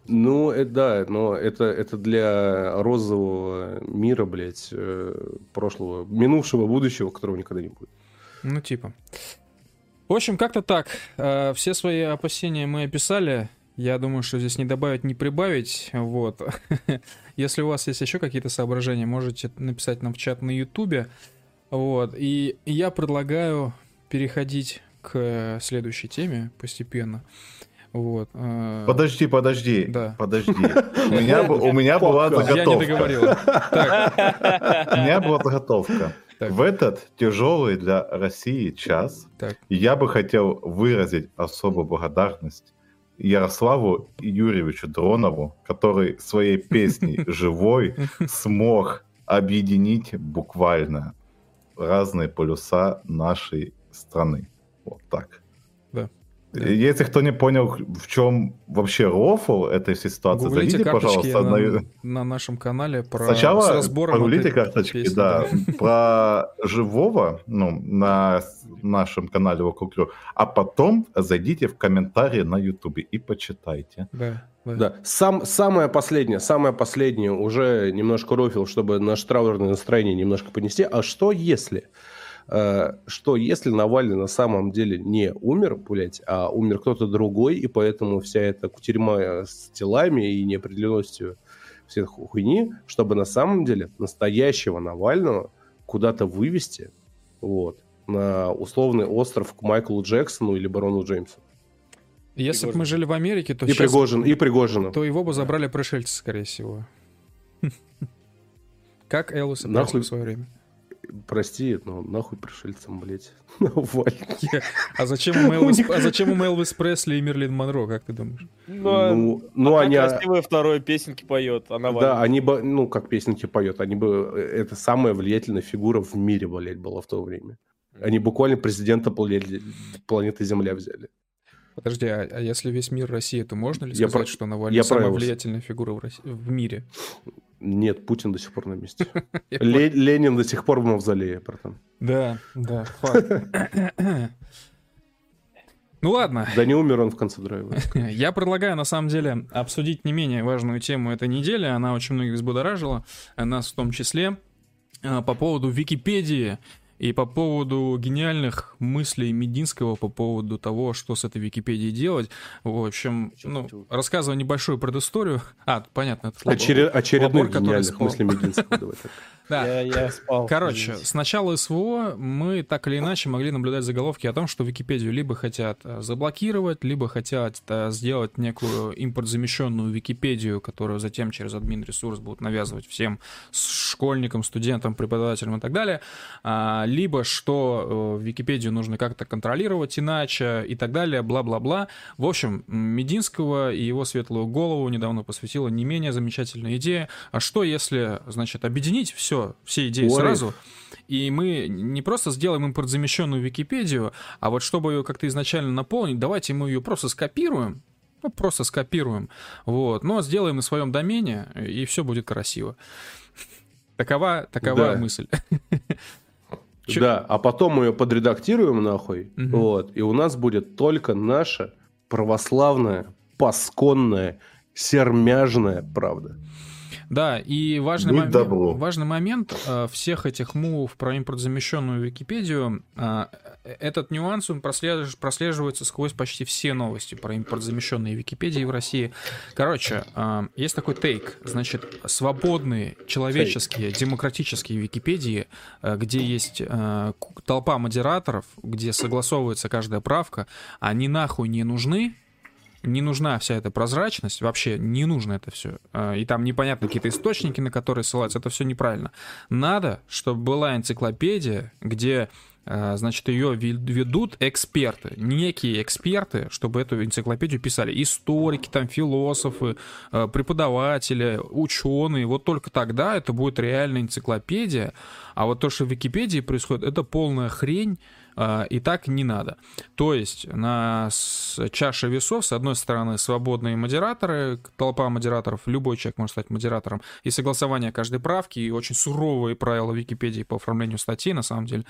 Ну, это да, но это, это для розового мира, блядь, э, прошлого, минувшего будущего, которого никогда не будет. Ну, типа. В общем, как-то так. Э, Все свои опасения мы описали. Я думаю, что здесь не добавить, не прибавить. Вот. Если у вас есть еще какие-то соображения, можете написать нам в чат на Ютубе. Вот. И я предлагаю переходить к следующей теме постепенно. Вот. Э, Подожди, подожди, Да. подожди. У меня, у меня была Пока. Я не заготовка. договорил. У меня была заготовка. Так. В этот тяжелый для России час так. я бы хотел выразить особую благодарность Ярославу Юрьевичу Дронову, который своей песней «Живой» смог объединить буквально разные полюса нашей страны. Вот так. Да. Если кто не понял, в чем вообще рофл этой всей ситуации, Гуглите зайдите, пожалуйста, на, на, на нашем канале про с Сначала разбором погуглите карточки, песни, да, про живого, ну, на с- нашем канале Вокруг а потом зайдите в комментарии на Ютубе и почитайте. Да, да. Да, сам, самое последнее, самое последнее, уже немножко рофил, чтобы наше траурное настроение немножко понести. А что если? Э, что если Навальный на самом деле не умер, блядь, а умер кто-то другой, и поэтому вся эта кутерьма с телами и неопределенностью всей хуйни, чтобы на самом деле настоящего Навального куда-то вывести, вот, на условный остров к Майклу Джексону или Барону Джеймсу. Если бы мы жили в Америке, то И сейчас- Пригожин, и Пригожина. то его бы забрали пришельцы, скорее всего. Как Элвиса Нахуй. Пресли в свое время. Прости, но нахуй пришельцам, блядь. Навальный. А зачем ему Элвис, а зачем ему Элвис Пресли и Мерлин Монро, как ты думаешь? Ну, Ну, ну они... красивая второй песенки поет, а Навальный. Да, они бы, ну, как песенки поет, они бы, э, это самая влиятельная фигура в мире, блядь, была в то время. Они буквально президента планеты, Земля взяли. Подожди, а, а если весь мир Россия, то можно ли сказать, что Навальный я самая влиятельная фигура в, России- в мире? Нет, Путин до сих пор на месте. Ленин до сих пор в мавзолее, братан. Да, да, факт. Ну ладно, Да не умер он в конце драйва. я предлагаю на самом деле обсудить не менее важную тему этой недели. Она очень многих взбудоражила, нас в том числе, а, по поводу Википедии. И по поводу гениальных мыслей Мединского по поводу того, что с этой Википедией делать, в общем, ну, рассказываю небольшую предысторию. А, понятно, это Очеред... очередных гениальных мыслей Мединского. Давай так. Да. Я, я спал. Короче, извините. с начала СВО мы так или иначе могли наблюдать заголовки о том, что Википедию либо хотят э, заблокировать, либо хотят э, сделать некую импортзамещенную Википедию, которую затем через админ ресурс будут навязывать всем школьникам, студентам, преподавателям и так далее. Либо что э, Википедию нужно как-то контролировать иначе и так далее, бла-бла-бла. В общем, Мединского и его светлую голову недавно посвятила не менее замечательная идея. А что если, значит, объединить все все, идеи Ой. сразу. И мы не просто сделаем импортзамещенную Википедию, а вот чтобы ее как-то изначально наполнить, давайте мы ее просто скопируем, ну, просто скопируем, вот, но сделаем на своем домене, и все будет красиво. Такова, такова да. мысль. Да, а потом мы ее подредактируем нахуй, угу. вот, и у нас будет только наша православная, пасконная, сермяжная правда. Да, и важный, мом... важный момент э, всех этих мувов про импортзамещенную Википедию, э, этот нюанс, он прослеж... прослеживается сквозь почти все новости про импортзамещенные Википедии в России. Короче, э, есть такой тейк, значит, свободные, человеческие, демократические Википедии, э, где есть э, толпа модераторов, где согласовывается каждая правка, они нахуй не нужны, не нужна вся эта прозрачность, вообще не нужно это все. А, и там непонятно какие-то источники, на которые ссылаться, это все неправильно. Надо, чтобы была энциклопедия, где а, значит, ее ведут эксперты, некие эксперты, чтобы эту энциклопедию писали. Историки, там, философы, а, преподаватели, ученые. Вот только тогда это будет реальная энциклопедия. А вот то, что в Википедии происходит, это полная хрень, и так не надо. То есть на чаше весов, с одной стороны, свободные модераторы, толпа модераторов, любой человек может стать модератором, и согласование каждой правки, и очень суровые правила Википедии по оформлению статей, на самом деле.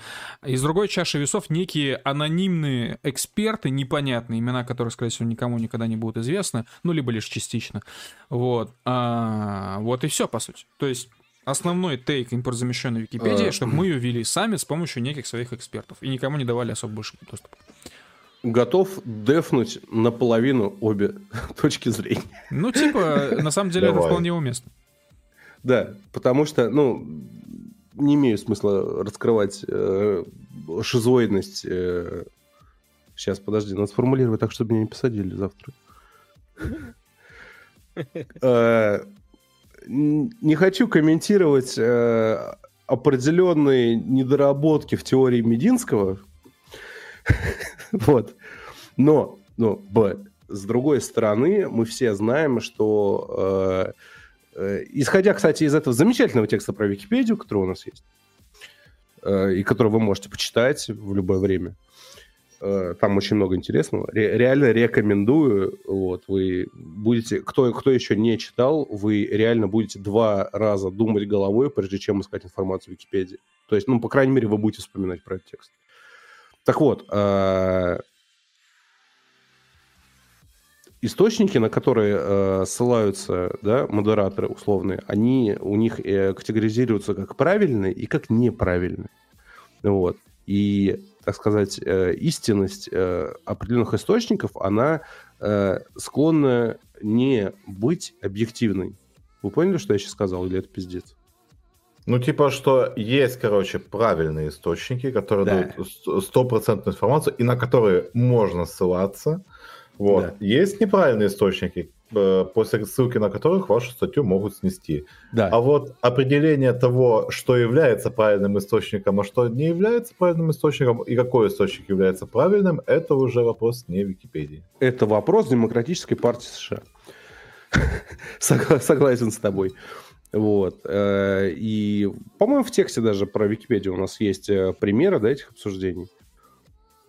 И с другой чаши весов некие анонимные эксперты, непонятные имена, которые, скорее всего, никому никогда не будут известны, ну, либо лишь частично. Вот. А, вот и все, по сути. То есть основной тейк импортзамещенной Википедии, а... чтобы мы ее вели сами с помощью неких своих экспертов и никому не давали особо больше доступа. Готов дефнуть наполовину обе точки зрения. Ну, типа, на самом деле это вполне уместно. Да, потому что, ну, не имею смысла раскрывать э, шизоидность. Э, сейчас, подожди, надо сформулировать так, чтобы меня не посадили завтра. Не хочу комментировать э, определенные недоработки в теории Мединского. вот. Но, но, б, с другой стороны, мы все знаем, что, э, э, исходя, кстати, из этого замечательного текста про Википедию, который у нас есть, э, и который вы можете почитать в любое время, там очень много интересного. реально рекомендую. Вот, вы будете... Кто, кто еще не читал, вы реально будете два раза думать головой, прежде чем искать информацию в Википедии. То есть, ну, по крайней мере, вы будете вспоминать про этот текст. Так вот, э, источники, на которые э, ссылаются да, модераторы условные, они у них э, категоризируются как правильные и как неправильные. Вот. И так сказать, э, истинность э, определенных источников, она э, склонна не быть объективной. Вы поняли, что я сейчас сказал, или это пиздец? Ну, типа, что есть, короче, правильные источники, которые да. дают стопроцентную информацию, и на которые можно ссылаться. Вот. Да. Есть неправильные источники, Э, после ссылки на которых вашу статью могут снести. Да. А вот определение того, что является правильным источником, а что не является правильным источником, и какой источник является правильным, это уже вопрос не Википедии. Это вопрос Демократической партии США. Согласен с тобой. Вот. Э, и, по-моему, в тексте даже про Википедию у нас есть э, примеры да, этих обсуждений.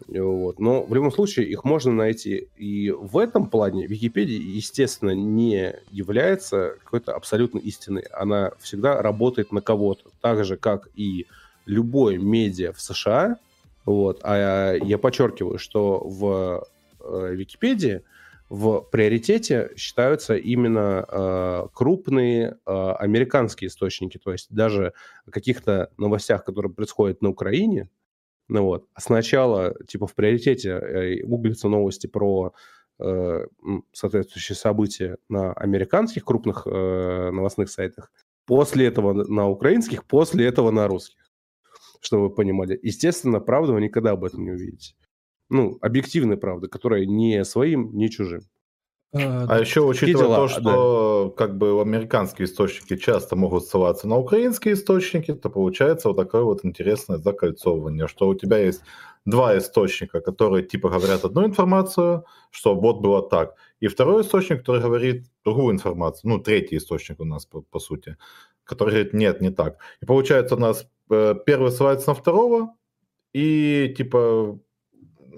Вот. Но в любом случае их можно найти. И в этом плане Википедия, естественно, не является какой-то абсолютно истиной. Она всегда работает на кого-то. Так же, как и любой медиа в США. Вот. А я подчеркиваю, что в э, Википедии в приоритете считаются именно э, крупные э, американские источники, то есть даже о каких-то новостях, которые происходят на Украине, ну вот, сначала типа в приоритете э, гуглятся новости про э, соответствующие события на американских крупных э, новостных сайтах, после этого на украинских, после этого на русских, чтобы вы понимали. Естественно, правду вы никогда об этом не увидите ну, объективная правда, которая не своим, не чужим. А, а еще учитывая дела, то, что да. как бы американские источники часто могут ссылаться на украинские источники, то получается вот такое вот интересное закольцовывание, что у тебя есть два источника, которые типа говорят одну информацию, что вот было так, и второй источник, который говорит другую информацию, ну, третий источник у нас, по, по сути, который говорит, нет, не так. И получается у нас э, первый ссылается на второго, и типа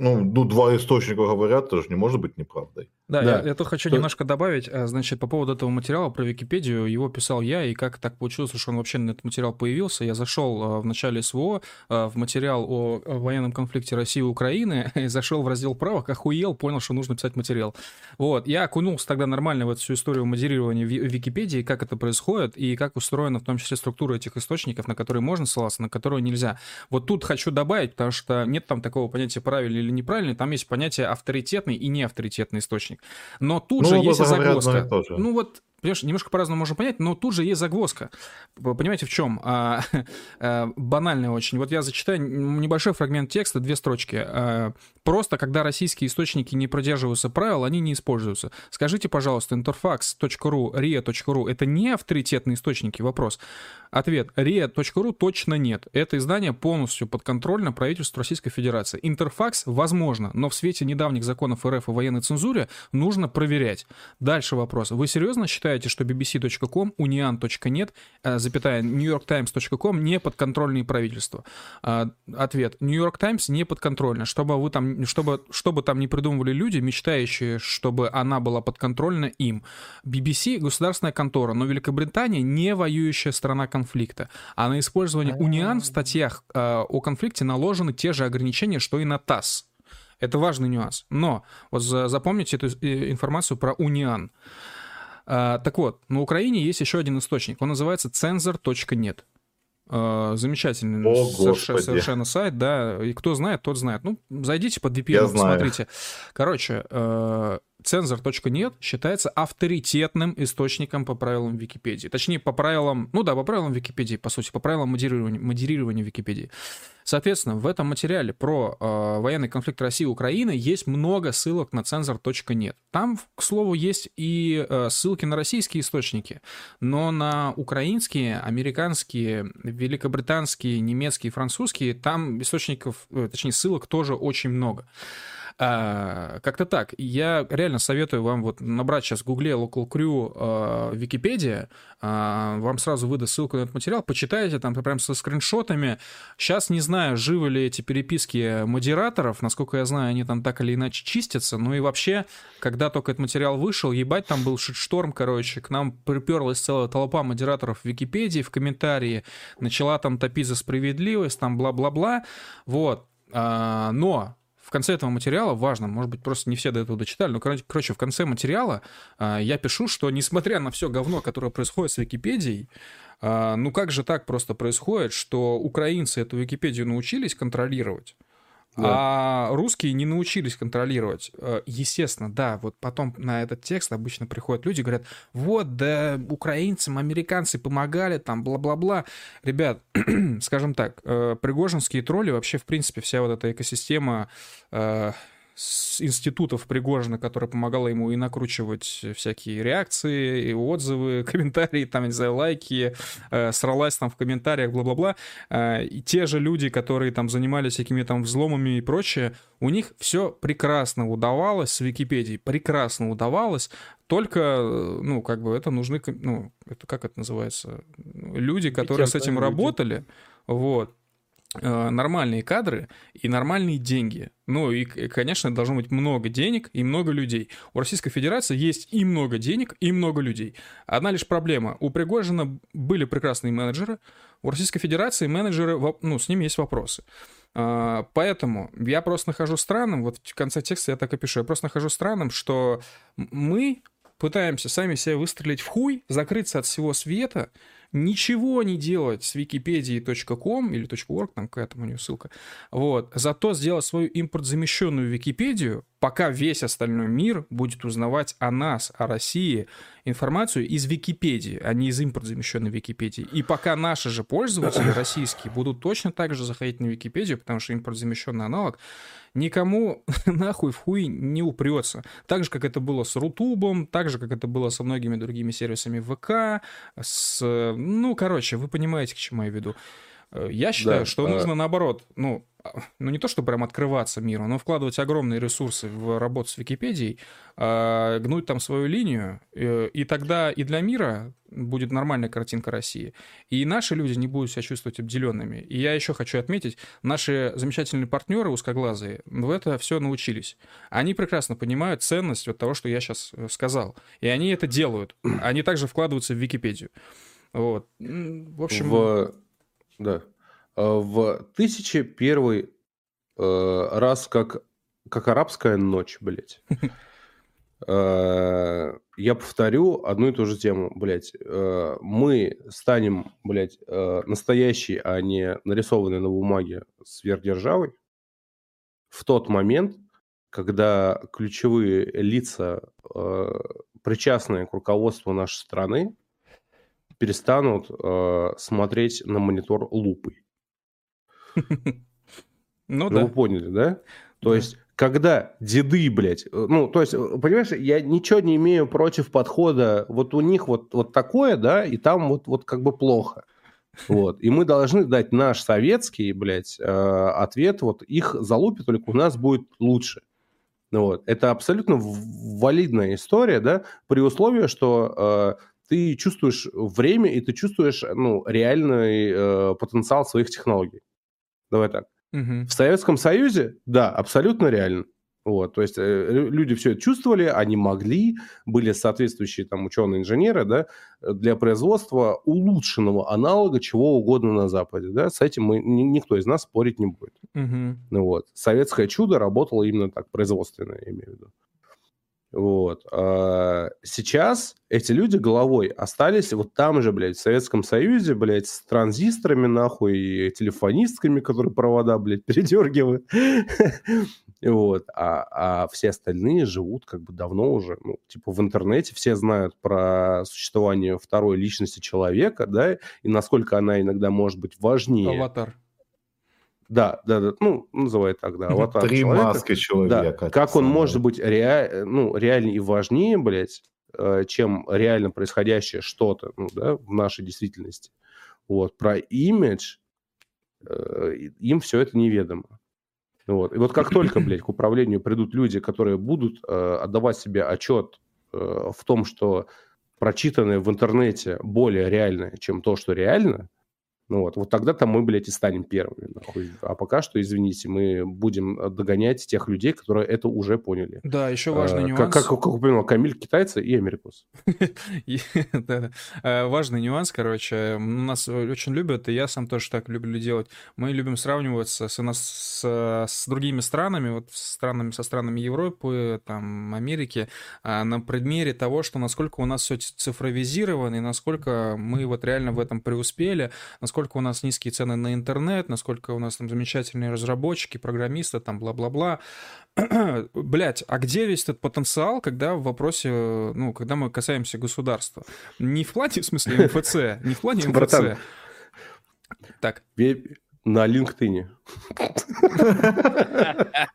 ну, ну, два источника говорят, это же не может быть неправдой. Да, да. Я, я тут хочу Что... немножко добавить. А, значит, по поводу этого материала про Википедию, его писал я, и как так получилось, что он вообще на этот материал появился. Я зашел а, в начале СВО а, в материал о военном конфликте России и Украины, и зашел в раздел правок, охуел, понял, что нужно писать материал. Вот, я окунулся тогда нормально в эту всю историю модерирования в Википедии, как это происходит, и как устроена в том числе структура этих источников, на которые можно ссылаться, на которые нельзя. Вот тут хочу добавить, потому что нет там такого понятия правильный или неправильный, там есть понятие авторитетный и неавторитетный источник. Но тут ну, же есть загвоздка. Ну вот Понимаешь, немножко по-разному можно понять, но тут же есть загвоздка. Понимаете, в чем? А, а, банальная очень. Вот я зачитаю небольшой фрагмент текста, две строчки. А, просто, когда российские источники не продерживаются правил, они не используются. Скажите, пожалуйста, interfax.ru, ria.ru — это не авторитетные источники? Вопрос. Ответ. ria.ru точно нет. Это издание полностью подконтрольно правительству Российской Федерации. Интерфакс возможно, но в свете недавних законов РФ о военной цензуре нужно проверять. Дальше вопрос. Вы серьезно считаете, что bbc.com, unian.net, э, запятая, newyorktimes.com не подконтрольные правительству? А, ответ. New York Times не подконтрольна. Чтобы вы там, чтобы, чтобы там не придумывали люди, мечтающие, чтобы она была подконтрольна им. BBC — государственная контора, но Великобритания не воюющая страна конфликта. А на использование униан в статьях э, о конфликте наложены те же ограничения, что и на ТАСС. Это важный нюанс. Но вот запомните эту э, информацию про униан. А, так вот, на Украине есть еще один источник. Он называется цензор.нет. А, замечательный О, совершенно, совершенно сайт, да. И кто знает, тот знает. Ну, зайдите под VPN, посмотрите. Короче, Цензор.нет считается авторитетным источником по правилам Википедии. Точнее, по правилам, ну да, по правилам Википедии, по сути, по правилам модерирования, модерирования Википедии. Соответственно, в этом материале про э, военный конфликт России и Украины есть много ссылок на цензор.нет. Там, к слову, есть и э, ссылки на российские источники, но на украинские, американские, великобританские, немецкие, французские там источников, э, точнее, ссылок тоже очень много. А, как-то так. Я реально советую вам вот набрать сейчас в гугле Local Crew э, Википедия, э, вам сразу выдаст ссылку на этот материал, почитайте там прям со скриншотами. Сейчас не знаю, живы ли эти переписки модераторов, насколько я знаю, они там так или иначе чистятся, ну и вообще, когда только этот материал вышел, ебать, там был шторм, короче, к нам приперлась целая толпа модераторов в Википедии, в комментарии, начала там топить за справедливость, там бла-бла-бла, вот. А, но в конце этого материала важно, может быть, просто не все до этого дочитали, но, короче, в конце материала а, я пишу, что несмотря на все говно, которое происходит с Википедией, а, ну как же так просто происходит, что украинцы эту Википедию научились контролировать, да. А русские не научились контролировать. Э, естественно, да, вот потом на этот текст обычно приходят люди, говорят, вот, да, украинцам, американцы помогали, там, бла-бла-бла. Ребят, скажем так, э, пригожинские тролли, вообще, в принципе, вся вот эта экосистема э, с институтов Пригожина, которая помогала ему и накручивать всякие реакции, и отзывы, комментарии, там, не знаю, лайки, э, сралась там в комментариях, бла-бла-бла. Э, и те же люди, которые там занимались всякими там взломами и прочее, у них все прекрасно удавалось с Википедией, прекрасно удавалось, только, э, ну, как бы это нужны, ну, это как это называется, люди, которые с этим люди. работали, вот, нормальные кадры и нормальные деньги. Ну и, конечно, должно быть много денег и много людей. У Российской Федерации есть и много денег, и много людей. Одна лишь проблема. У Пригожина были прекрасные менеджеры, У Российской Федерации менеджеры, ну, с ними есть вопросы. А, поэтому я просто нахожу странным, вот в конце текста я так и пишу, я просто нахожу странным, что мы пытаемся сами себя выстрелить в хуй, закрыться от всего света, ничего не делать с википедией.ком или .org, там какая там у нее ссылка, вот, зато сделать свою импорт-замещенную Википедию, пока весь остальной мир будет узнавать о нас, о России, информацию из Википедии, а не из импорт-замещенной Википедии. И пока наши же пользователи российские будут точно так же заходить на Википедию, потому что импорт-замещенный аналог никому нахуй в хуй не упрется. Так же, как это было с Рутубом, так же, как это было со многими другими сервисами ВК, с... Ну, короче, вы понимаете, к чему я веду. Э, я считаю, да, что а... нужно наоборот, ну, ну не то, чтобы прям открываться миру, но вкладывать огромные ресурсы в работу с Википедией, э, гнуть там свою линию, э, и тогда и для мира будет нормальная картинка России, и наши люди не будут себя чувствовать обделенными. И я еще хочу отметить, наши замечательные партнеры узкоглазые в это все научились. Они прекрасно понимают ценность вот того, что я сейчас э, сказал, и они это делают. Они также вкладываются в Википедию. Вот. В общем... В... Да. Э, в тысяче первый э, раз как, как арабская ночь, блядь. Э, я повторю одну и ту же тему, блядь. Мы станем, блядь, настоящей, а не нарисованной на бумаге сверхдержавой в тот момент, когда ключевые лица, причастные к руководству нашей страны, перестанут смотреть на монитор лупой. Ну, ну да. Вы поняли, да? То есть, когда деды, блядь, ну, то есть, понимаешь, я ничего не имею против подхода, вот у них вот, вот такое, да, и там вот, вот как бы плохо. Вот. И мы должны дать наш советский, блядь, э, ответ, вот их залупят, только у нас будет лучше. Вот. Это абсолютно валидная история, да, при условии, что э, ты чувствуешь время и ты чувствуешь, ну, реальный э, потенциал своих технологий. Давай так. Угу. В Советском Союзе, да, абсолютно реально. Вот, то есть э, люди все это чувствовали, они могли, были соответствующие там ученые-инженеры, да, для производства улучшенного аналога чего угодно на Западе, да, с этим мы, ни, никто из нас спорить не будет. Угу. Ну вот, советское чудо работало именно так, производственное, я имею в виду. Вот. А сейчас эти люди головой остались вот там же, блядь, в Советском Союзе, блядь, с транзисторами, нахуй, и телефонистками, которые провода, блядь, передергивают. Вот. А, а все остальные живут как бы давно уже, ну, типа в интернете все знают про существование второй личности человека, да, и насколько она иногда может быть важнее. Аватар. Да, да, да, ну, называй так, да, аватар Три человека. маски человека. Да. Как он может быть ре... ну, реальнее и важнее, блядь, э, чем реально происходящее что-то ну, да, в нашей действительности. Вот. Про имидж э, им все это неведомо. Вот. И вот как только, блядь, к управлению придут люди, которые будут э, отдавать себе отчет в том, что прочитанное в интернете более реальное, чем то, что реально – ну вот, вот тогда-то мы, блядь, и станем первыми. Нахуй. А пока что, извините, мы будем э, догонять тех людей, которые это уже поняли. Да, еще важный а, нюанс. Как, как, как упомянул Камиль, китайцы и америкус. Э, важный нюанс, короче. Нас очень любят, и я сам тоже так люблю делать. Мы любим сравниваться с другими странами, вот странами, со странами Европы, там, Америки, на предмере того, что насколько у нас все цифровизировано, и насколько мы вот реально в этом преуспели, насколько насколько у нас низкие цены на интернет, насколько у нас там замечательные разработчики, программисты, там бла-бла-бла. Блять, а где весь этот потенциал, когда в вопросе, ну, когда мы касаемся государства? Не в плане, в смысле, МФЦ, не в плане МФЦ. Так на LinkedIn.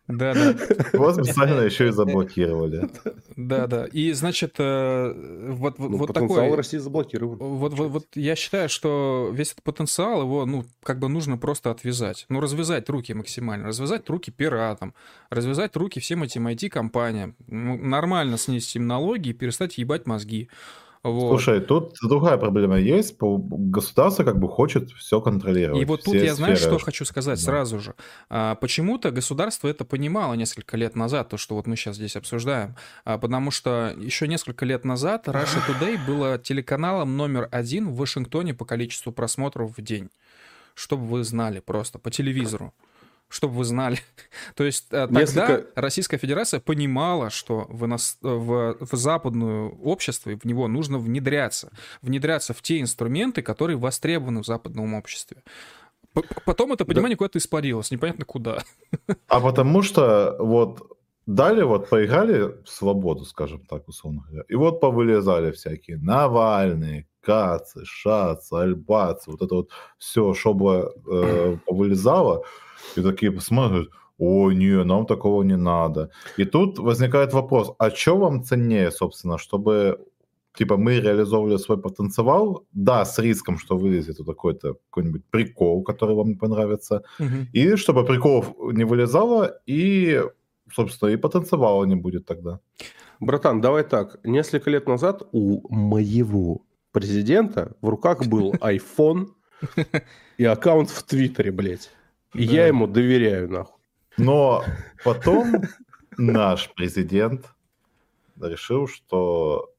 Да, да. Вот специально еще и заблокировали. Да, да. И значит, э, вот, вот, ну, вот потенциал такой... России заблокирован. Вот, вот, вот я считаю, что весь этот потенциал, его, ну, как бы нужно просто отвязать. Ну, развязать руки максимально. Развязать руки пиратам. Развязать руки всем этим IT-компаниям. Ну, нормально снести им налоги и перестать ебать мозги. Вот. Слушай, тут другая проблема есть. Государство как бы хочет все контролировать. И вот тут я знаю, что хочу сказать Да. сразу же. А, почему-то государство это понимало несколько лет назад, то, что вот мы сейчас здесь обсуждаем. А, потому что еще несколько лет назад Russia Today было телеканалом номер один в Вашингтоне по количеству просмотров в день. Чтобы вы знали просто по телевизору. Чтобы вы знали. То есть э, тогда Несколько- Российская Федерация понимала, что в, иnos- в, в западное общество, в него нужно внедряться. Внедряться в те инструменты, которые востребованы в западном обществе. Потом это понимание куда-то испарилось, непонятно куда. А потому что вот дали, вот поиграли в свободу, скажем так, условно говоря, и вот повылезали всякие Навальные, Кацы, Шацы, Альбацы, вот это вот все, чтобы э, повылезало, и такие смотрят, о, не, нам такого не надо. И тут возникает вопрос, а что вам ценнее, собственно, чтобы типа мы реализовывали свой потенциал, да, с риском, что вылезет вот такой-то какой-нибудь прикол, который вам не понравится, и чтобы приколов не вылезало, и, собственно, и потанцевала не будет тогда. Братан, давай так. Несколько лет назад у моего президента в руках был iPhone и аккаунт в Твиттере, блядь. Да. я ему доверяю, нахуй. Но потом наш президент решил, что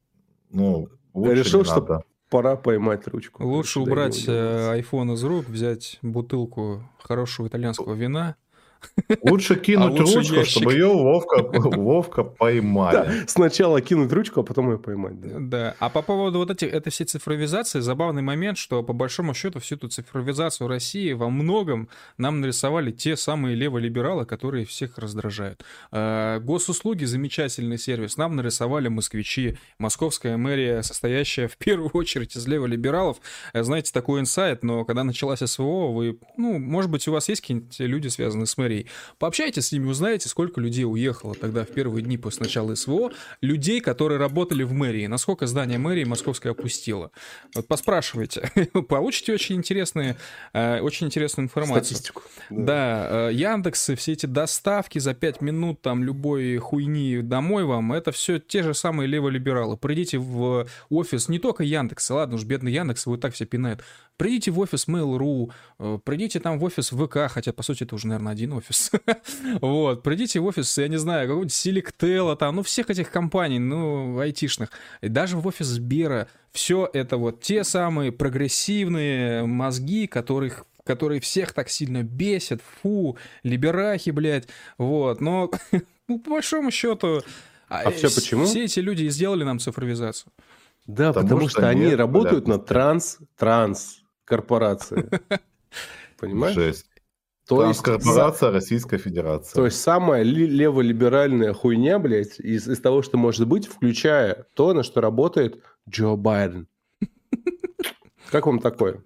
ну, лучше Решил, не что надо. Пора поймать ручку. Лучше убрать э, iPhone из рук, взять бутылку хорошего итальянского вина. Лучше кинуть А лучше ручку, ящик. чтобы ее ловко, ловко поймали. Да, сначала кинуть ручку, а потом ее поймать. Да. Да. А по поводу вот этих, этой всей цифровизации, забавный момент, что по большому счету всю эту цифровизацию России во многом нам нарисовали те самые леволибералы, которые всех раздражают. Э, Госуслуги замечательный сервис. Нам нарисовали москвичи, московская мэрия, состоящая в первую очередь из леволибералов. Знаете, такой инсайт, но когда началась СВО, вы, ну, может быть, у вас есть какие-нибудь люди, связанные с мэрией. Пообщайтесь с ними, узнаете, сколько людей уехало тогда в первые дни после начала СВО, людей, которые работали в мэрии, насколько здание мэрии московской опустило. Вот поспрашивайте, получите очень интересные, э, очень интересную информацию. Статистику. Да, э, Яндексы, все эти доставки за 5 минут, там, любой хуйни домой вам, это все те же самые леволибералы. Придите в офис, не только Яндекса, ладно уж, бедный Яндекс, его так все пинают. Придите в офис Mail.ru, э, придите там в офис ВК, хотя, по сути, это уже, наверное, один офис. Вот, придите в офис, я не знаю, какого-нибудь Селектела, там, ну, всех этих компаний, ну, айтишных. И даже в офис Сбера. Все это вот те самые прогрессивные мозги, которых которые всех так сильно бесят, фу, либерахи, блядь, вот, но, ну, по большому счету... А всё с- почему? Все эти люди и сделали нам цифровизацию. Да, Потому потому, что что, они нет работают на полярности. транс, транс корпорации. Понимаешь? Жесть. То есть, Транскорпорация Российской Федерации. то есть самая ли- леволиберальная хуйня, блядь, из, из того, что может быть, включая то, на что работает Джо Байден. Как вам такое?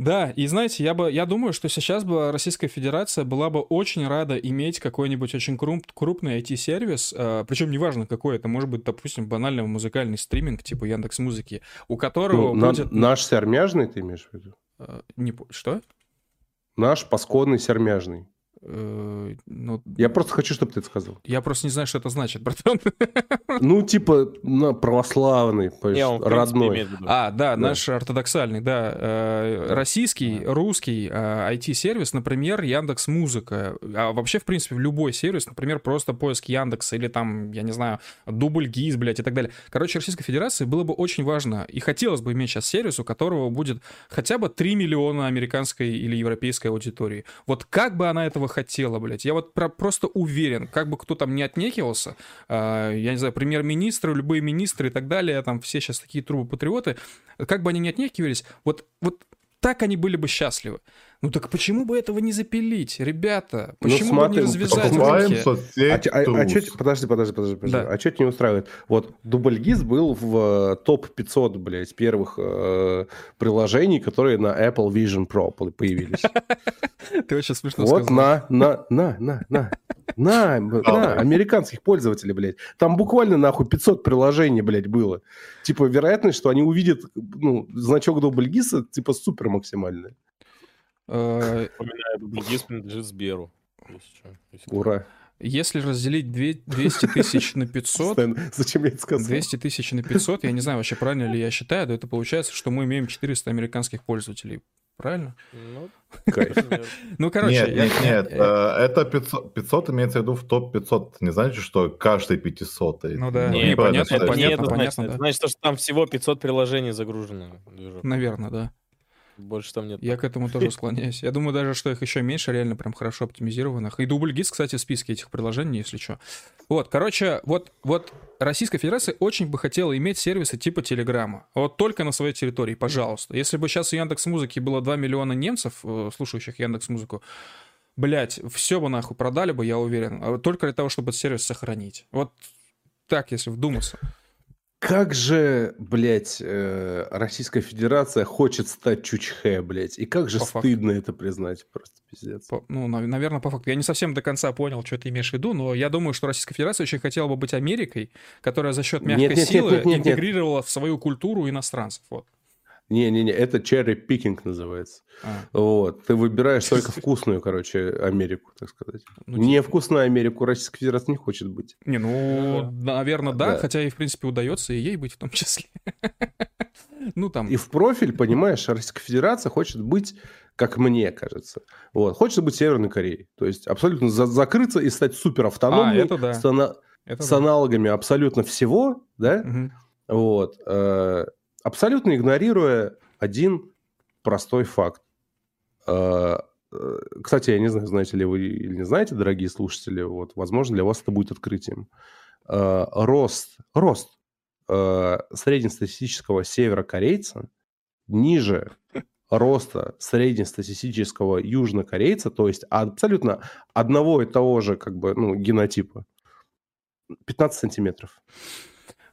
Да, и знаете, я бы, я думаю, что сейчас бы Российская Федерация была бы очень рада иметь какой-нибудь очень круп- крупный IT-сервис, причем неважно какой, это может быть, допустим, банальный музыкальный стриминг типа Яндекс Музыки, у которого Ну, на- будет... наш сермяжный, ты имеешь в виду? э, не что? Наш пасконный сермяжный. Э, ну, Я просто хочу, чтобы ты это сказал. я просто не знаю, что это значит, братан. Ну, типа, на, православный, Не, он, принципе, родной. А, да, наш ортодоксальный, да. э, Российский, русский э, IT-сервис, например, Яндекс Музыка. А вообще, в принципе, любой сервис, например, просто поиск Яндекса или там, я не знаю, дубль ГИС, блядь, и так далее. Короче, Российской Федерации было бы очень важно, и хотелось бы иметь сейчас сервис, у которого будет хотя бы 3 миллиона американской или европейской аудитории. Вот как бы она этого хотела, блядь. Я вот про- просто уверен, как бы кто там не отнекивался, э, я не знаю, премьер-министры, любые министры и так далее, там все сейчас такие трубы-патриоты, как бы они ни отнекивались, вот, вот так они были бы счастливы. Ну так почему бы этого не запилить, ребята? Ну, Почему бы не развязать руки? А, а- а чё- подожди, подожди, подожди, подожди. Да. А что тебя не устраивает? Вот Дубльгиз был в э, топ-500, блядь, первых э, приложений, которые на Apple Vision Pro по- появились. Ты очень смешно Вот сказал. на, на, на, на, на. На, на, американских пользователей, блядь. Там буквально, нахуй, 500 приложений, блядь, было. Типа, вероятность, что они увидят, ну, значок Дубльгиса, типа, супер максимальная. Э, Дубльгиз принадлежит Сберу. Ура. Если разделить две- 200 тысяч на 500, Стэн, Зачем я это сказал? 200 тысяч на 500, я не знаю вообще, правильно ли я считаю, но это получается, что мы имеем 400 американских пользователей. Правильно? Ну, Кайф. Ну, короче, нет, я- нет, нет, э, это 500, 500 имеется в виду в топ-500. Не значит, что каждый 500 Ну да. Не, Не, понятно, понятно, это понятно, значит. что там всего 500 приложений загружено. Наверное, да. Больше там нет. Я к этому тоже склоняюсь. Я думаю даже, что их еще меньше, реально прям хорошо оптимизированных. И дубль гис, кстати, в списке этих приложений, если что. Вот, короче, вот, вот Российская Федерация очень бы хотела иметь сервисы типа Телеграма. Вот только на своей территории, пожалуйста. Если бы сейчас у Яндекс Музыки было 2 миллиона немцев, э, слушающих Яндекс Музыку, блять, все бы нахуй продали бы, я уверен. а Только для того, чтобы этот сервис сохранить. Вот так, если вдуматься. Как же, блядь, э, Российская Федерация хочет стать чучхе, блядь. И как же По факту. стыдно это признать. Просто пиздец. По- ну, наверное, по факту. Я не совсем до конца понял, что ты имеешь в виду, но я думаю, что Российская Федерация очень хотела бы быть Америкой, которая за счет мягкой Нет, нет, нет, силы нет, нет, нет. интегрировала в свою культуру иностранцев. Вот. Не-не-не, это cherry picking называется. А, Вот. Ты выбираешь только вкусную, короче, Америку, так сказать. ну, типа- Невкусную Америку Российская Федерация не хочет быть. Не, ну, наверное, да, Да. хотя и, в принципе, удается и ей быть в том числе. Ну, там, И в профиль, понимаешь, Российская Федерация хочет быть, как мне кажется, вот, хочет быть Северной Кореей. То есть абсолютно за- закрыться и стать супер автономной А, это да. с, ана- это с да. аналогами абсолютно всего, да, Мгм. вот, э, абсолютно игнорируя один простой факт. Э, э, Кстати, я не знаю, знаете ли вы или не знаете, дорогие слушатели, вот, возможно, для вас это будет открытием. Э, Рост, рост э, среднестатистического северокорейца ниже роста среднестатистического южнокорейца, то есть абсолютно одного и того же как бы, ну, генотипа, 15 сантиметров.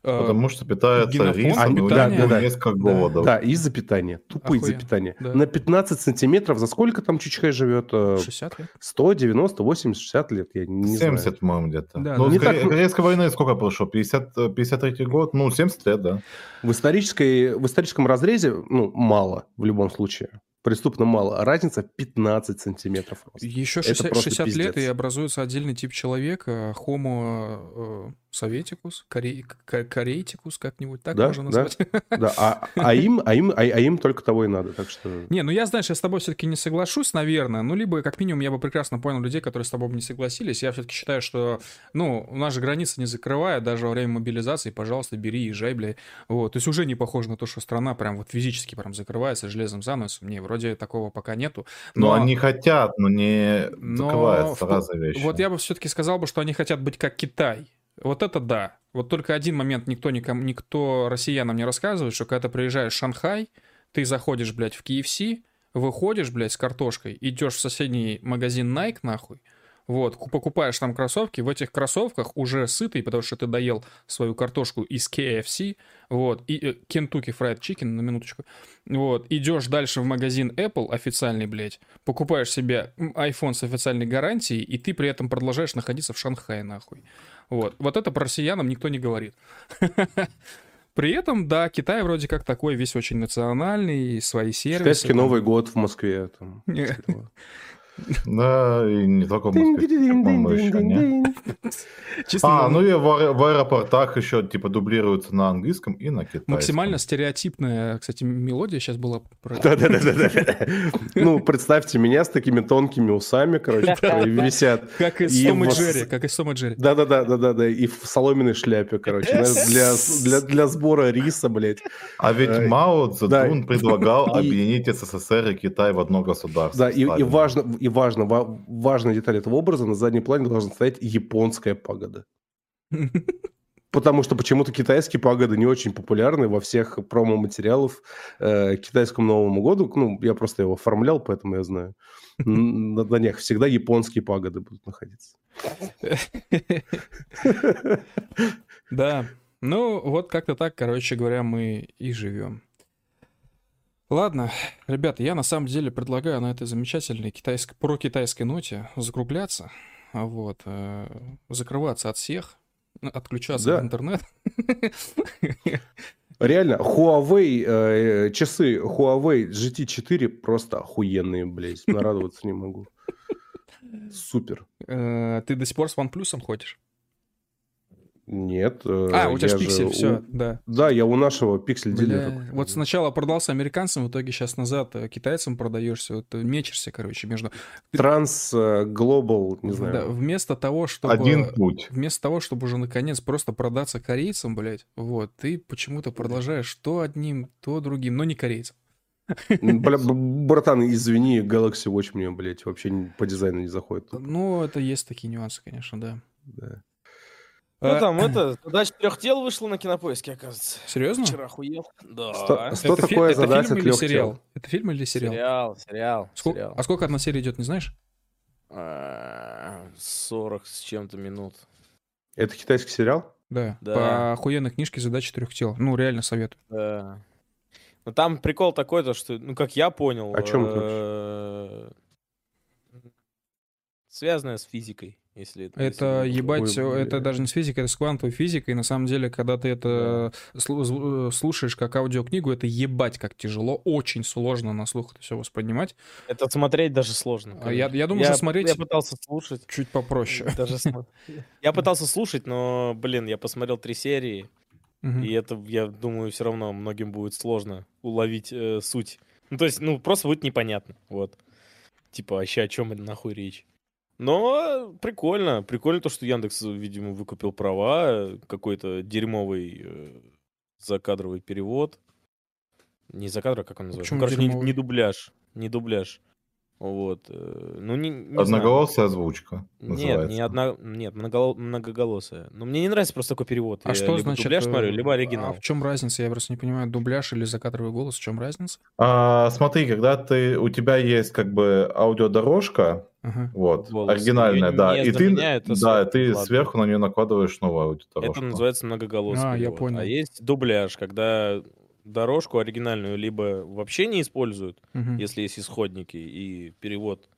Э, Потому что питается генофонд, рисом и питание. уже Да, да, несколько голодов. Да, из-за питания. Тупо из-за питания. да. На 15 сантиметров за сколько там Чучхай живет? Э, 60 лет? 100, 90, 80, 60 лет? Я не 70, знаю. по-моему, где-то. Да, ну, ну, не так, ну- Корейской войны сколько прошло? 50, э, 53 год? Ну, 70 лет, да. В, исторической, в историческом разрезе, ну, мало в любом случае. Преступно мало. Разница 15 сантиметров. Еще Это 60, просто 60 лет, и образуется отдельный тип человека, Homo э, советикус, корей, ко- корейтикус, как-нибудь так Да, можно да. назвать. Да, а, а им, а, им, а, а им только того и надо. Так что... Не, ну я, знаешь, я с тобой все-таки не соглашусь, наверное. Ну, либо, как минимум, я бы прекрасно понял людей, которые с тобой бы не согласились. Я все-таки считаю, что, ну, у нас же границы не закрывают, даже во время мобилизации, пожалуйста, бери, езжай, бля. Вот. То есть уже не похоже на то, что страна прям вот физически прям закрывается железом занавесом. Не, вроде такого пока нету. Но, они хотят, но не но закрываются в- разные вещи. Вот я бы все-таки сказал бы, что они хотят быть как Китай. Вот это да. Вот только один момент никто, никому, никто россиянам не рассказывает, что когда ты приезжаешь в Шанхай, ты заходишь, блядь, в KFC, выходишь, блядь, с картошкой, идешь в соседний магазин Nike, нахуй, вот, ку- покупаешь там кроссовки, в этих кроссовках уже сытый, потому что ты доел свою картошку из KFC, вот, и э, Kentucky Fried Chicken, на минуточку, вот, идешь дальше в магазин Apple официальный, блядь, покупаешь себе iPhone с официальной гарантией, и ты при этом продолжаешь находиться в Шанхае, нахуй. Вот, вот это про россиянам никто не говорит. При этом, да, Китай вроде как такой весь очень национальный, свои сервисы. Китайский там. Новый год в Москве. Там. Да, и не только в Москве, по-моему, еще, не? Чисто А, ну и в, аэ- в аэропортах еще типа дублируются на английском и на китайском. Максимально стереотипная, кстати, мелодия сейчас была. Да-да-да. Ну, представьте меня с такими тонкими усами, короче, которые висят. Как из вас- Джерри, как из Том и Джерри. Да-да-да, да-да-да, и в соломенной шляпе, короче, для, для, для сбора риса, блядь. А ведь Мао Цзэдун предлагал объединить СССР и Китай в одно государство. Да, и, важно, и важно, ва- важная деталь этого образа, на заднем плане должна стоять японская пагода. Потому что почему-то китайские пагоды не очень популярны во всех промо-материалах э, к китайскому Новому году. Ну, я просто его оформлял, поэтому я знаю. На, на них всегда японские пагоды будут находиться. Да. Ну, вот как-то так, короче говоря, мы и живем. Ладно, ребята, я на самом деле предлагаю на этой замечательной китайской, про-китайской ноте закругляться, вот, э, закрываться от всех, отключаться Да. от интернета. Реально, Huawei, э, часы Huawei GT4 просто охуенные, блядь. Нарадоваться не могу. Супер. Э, Ты до сих пор с OnePlus ходишь? Нет. э, А, у тебя же пиксель, все, да. Да, я у нашего пиксель Бля, дилера. Вот сначала продался американцам, в итоге сейчас назад э, китайцам продаешься. Вот э, мечешься, короче, между... Транс, Global, не знаю. Да, вместо того, чтобы... Один путь. Вместо того, чтобы уже наконец просто продаться корейцам, блядь, вот, ты почему-то продолжаешь то одним, то другим, но не корейцам. Бля, братан, извини, Galaxy Watch мне, блядь, вообще по дизайну не заходит. Ну, это есть такие нюансы, конечно, да. Да. Ну А, там это, задача трех тел вышла на кинопоиске, оказывается. Серьезно? Вчера охуел. Да. Что, что Это фи- такое это задача фильм или трех сериал? тел? Это фильм или сериал? Сериал, сериал, Сколько- сериал. А сколько одна серия идет, не знаешь? А, 40 с чем-то минут. Это китайский сериал? Да. Да. По охуенной книжке «Задача трех тел». Ну, реально советую. Да. Ну там прикол такой, то что, ну как я понял, О чём это э, связанное с физикой, если это. Это если- ебать, Ой, это даже не с физикой, это с квантовой физикой. На самом деле, когда ты это слу- зв- слушаешь как аудиокнигу, это ебать как тяжело, очень сложно на слух это все воспринимать. Это смотреть даже сложно. А я- я думаю, что смотреть- Я пытался слушать. Чуть попроще. Даже Я пытался слушать, но, блин, я посмотрел три серии, и это, я думаю, все равно многим будет сложно уловить э, суть. Ну, то есть, ну, просто будет непонятно, вот. Типа, вообще о чем нахуй речь? Но прикольно. Прикольно то, что Яндекс, видимо, выкупил права, э, какой-то дерьмовый э, закадровый перевод. Не закадровый, как он называется? Почему Ну, короче, не, дерьмовый? не дубляж. Не дубляж. Вот. э, Ну, не, не знаю. Одноголосая озвучка Нет, не одна, нет, многоло- многоголосая. Но мне не нравится просто такой перевод. А Я что либо значит? дубляж смотрю, либо А оригинал. в чем разница? Я просто не понимаю, дубляж или закадровый голос, в чем разница? А, смотри, когда ты, у тебя есть как бы аудиодорожка, Ага. вот, Голос. оригинальная, Её да, не и ты, а да, сверху ты накладывают. сверху на нее накладываешь новую аудиодорожку. Это называется многоголосый А, я перевод. понял. А есть дубляж, когда дорожку оригинальную либо вообще не используют, Мгм. если есть исходники и перевод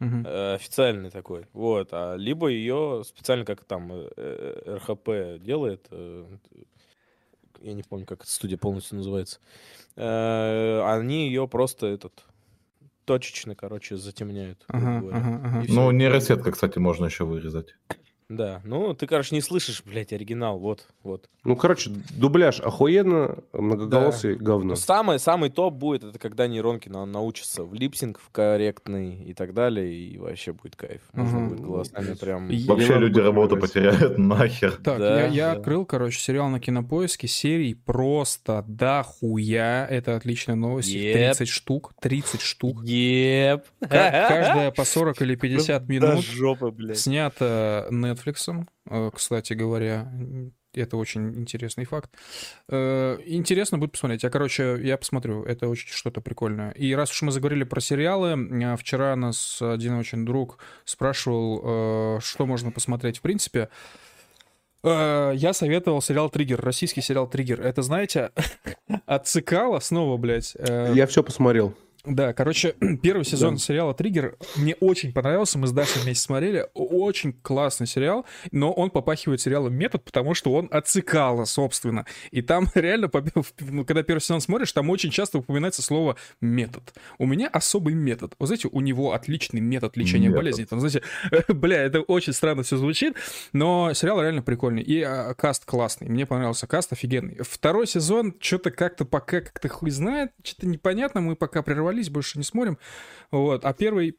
Мгм. э, официальный такой, вот, а либо ее специально как там э, э, РХП делает, э, я не помню, как эта студия полностью называется, э, они ее просто этот точечно, короче, затемняют. Ага, ага, ага. Ну, нейросетка, кстати, можно еще вырезать. Да, ну ты, короче, не слышишь, блядь, оригинал, вот, вот. Ну, короче, дубляж охуенно, многоголосый говно. Ну, самый, самый топ будет, это когда нейронки на- научатся в липсинг в корректный и так далее, и вообще будет кайф. Можно Мгм. будет голосами прям... Вообще люди будет работу потеряют нахер. Так, Да, я, я да. открыл, короче, сериал на кинопоиске. Серий просто дохуя. Это отличная новость. Еп. 30 штук. 30 штук. Еп. Ка- Каждая по 40 или 50 До минут. жопы, блядь. Снято Netflix, э, кстати говоря. Это очень интересный факт. Э, Интересно будет посмотреть. Я, короче, я посмотрю. Это очень что-то прикольное. И раз уж мы заговорили про сериалы, э, вчера нас один очень друг спрашивал, что можно посмотреть в принципе. Я советовал сериал «Триггер», российский сериал «Триггер». Это, знаете, от Цикала снова, блядь. Я все посмотрел. Да, короче, первый сезон сериала «Триггер» мне очень понравился, мы с Дашей вместе смотрели, очень классный сериал, но он попахивает сериалом «Метод», потому что он от Цикала, собственно, и там реально, ну, когда первый сезон смотришь, там очень часто упоминается слово «метод». У меня особый метод, вы знаете, у него отличный метод лечения Метод. болезней, там, знаете, бля, это очень странно все звучит, но сериал реально прикольный, и а, каст классный, мне понравился каст офигенный. Второй сезон, что-то как-то пока как-то хуй знает, что-то непонятно, мы пока прервались, больше не смотрим, вот, а первый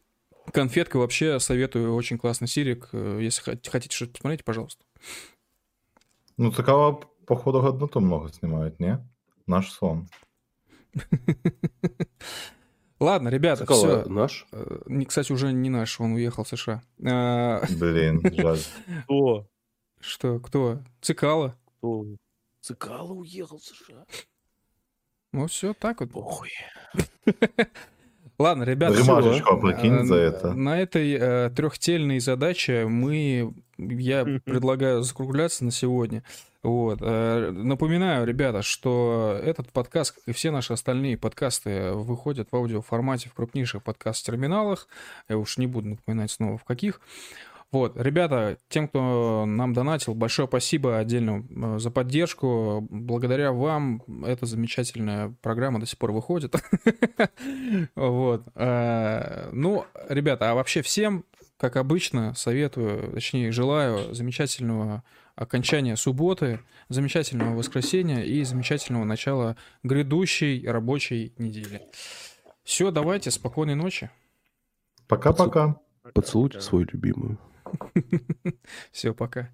конфетка вообще советую, очень классный сирик, э, если хот- хотите что-то посмотреть, пожалуйста. Ну, такого, походу, годноту много снимают, не? Наш сон. Ладно, ребята, Цикало все. наш. Кстати, уже не наш, он уехал в США. А, Блин, жаль. Кто? Что, кто? Цикало. Кто? Цикало уехал в США. Ну, все так вот. Похуй. Ладно, ребята, Ремашечку опрокинь за Э, это. На этой э, трехтельной задаче мы, я предлагаю закругляться на сегодня. Вот. э, напоминаю, ребята, что этот подкаст, как и все наши остальные подкасты, выходят в аудиоформате в крупнейших подкаст-терминалах. Я уж не буду напоминать снова в каких. Вот, ребята, тем, кто нам донатил, большое спасибо отдельно э, за поддержку. Благодаря вам эта замечательная программа до сих пор выходит. Вот. Э, Ну, ребята, а вообще всем, как обычно, советую, точнее, желаю замечательного окончания субботы, замечательного воскресенья и замечательного начала грядущей рабочей недели. Все, давайте, спокойной ночи. Пока-пока. Поцелуйте свою любимую. Все, пока.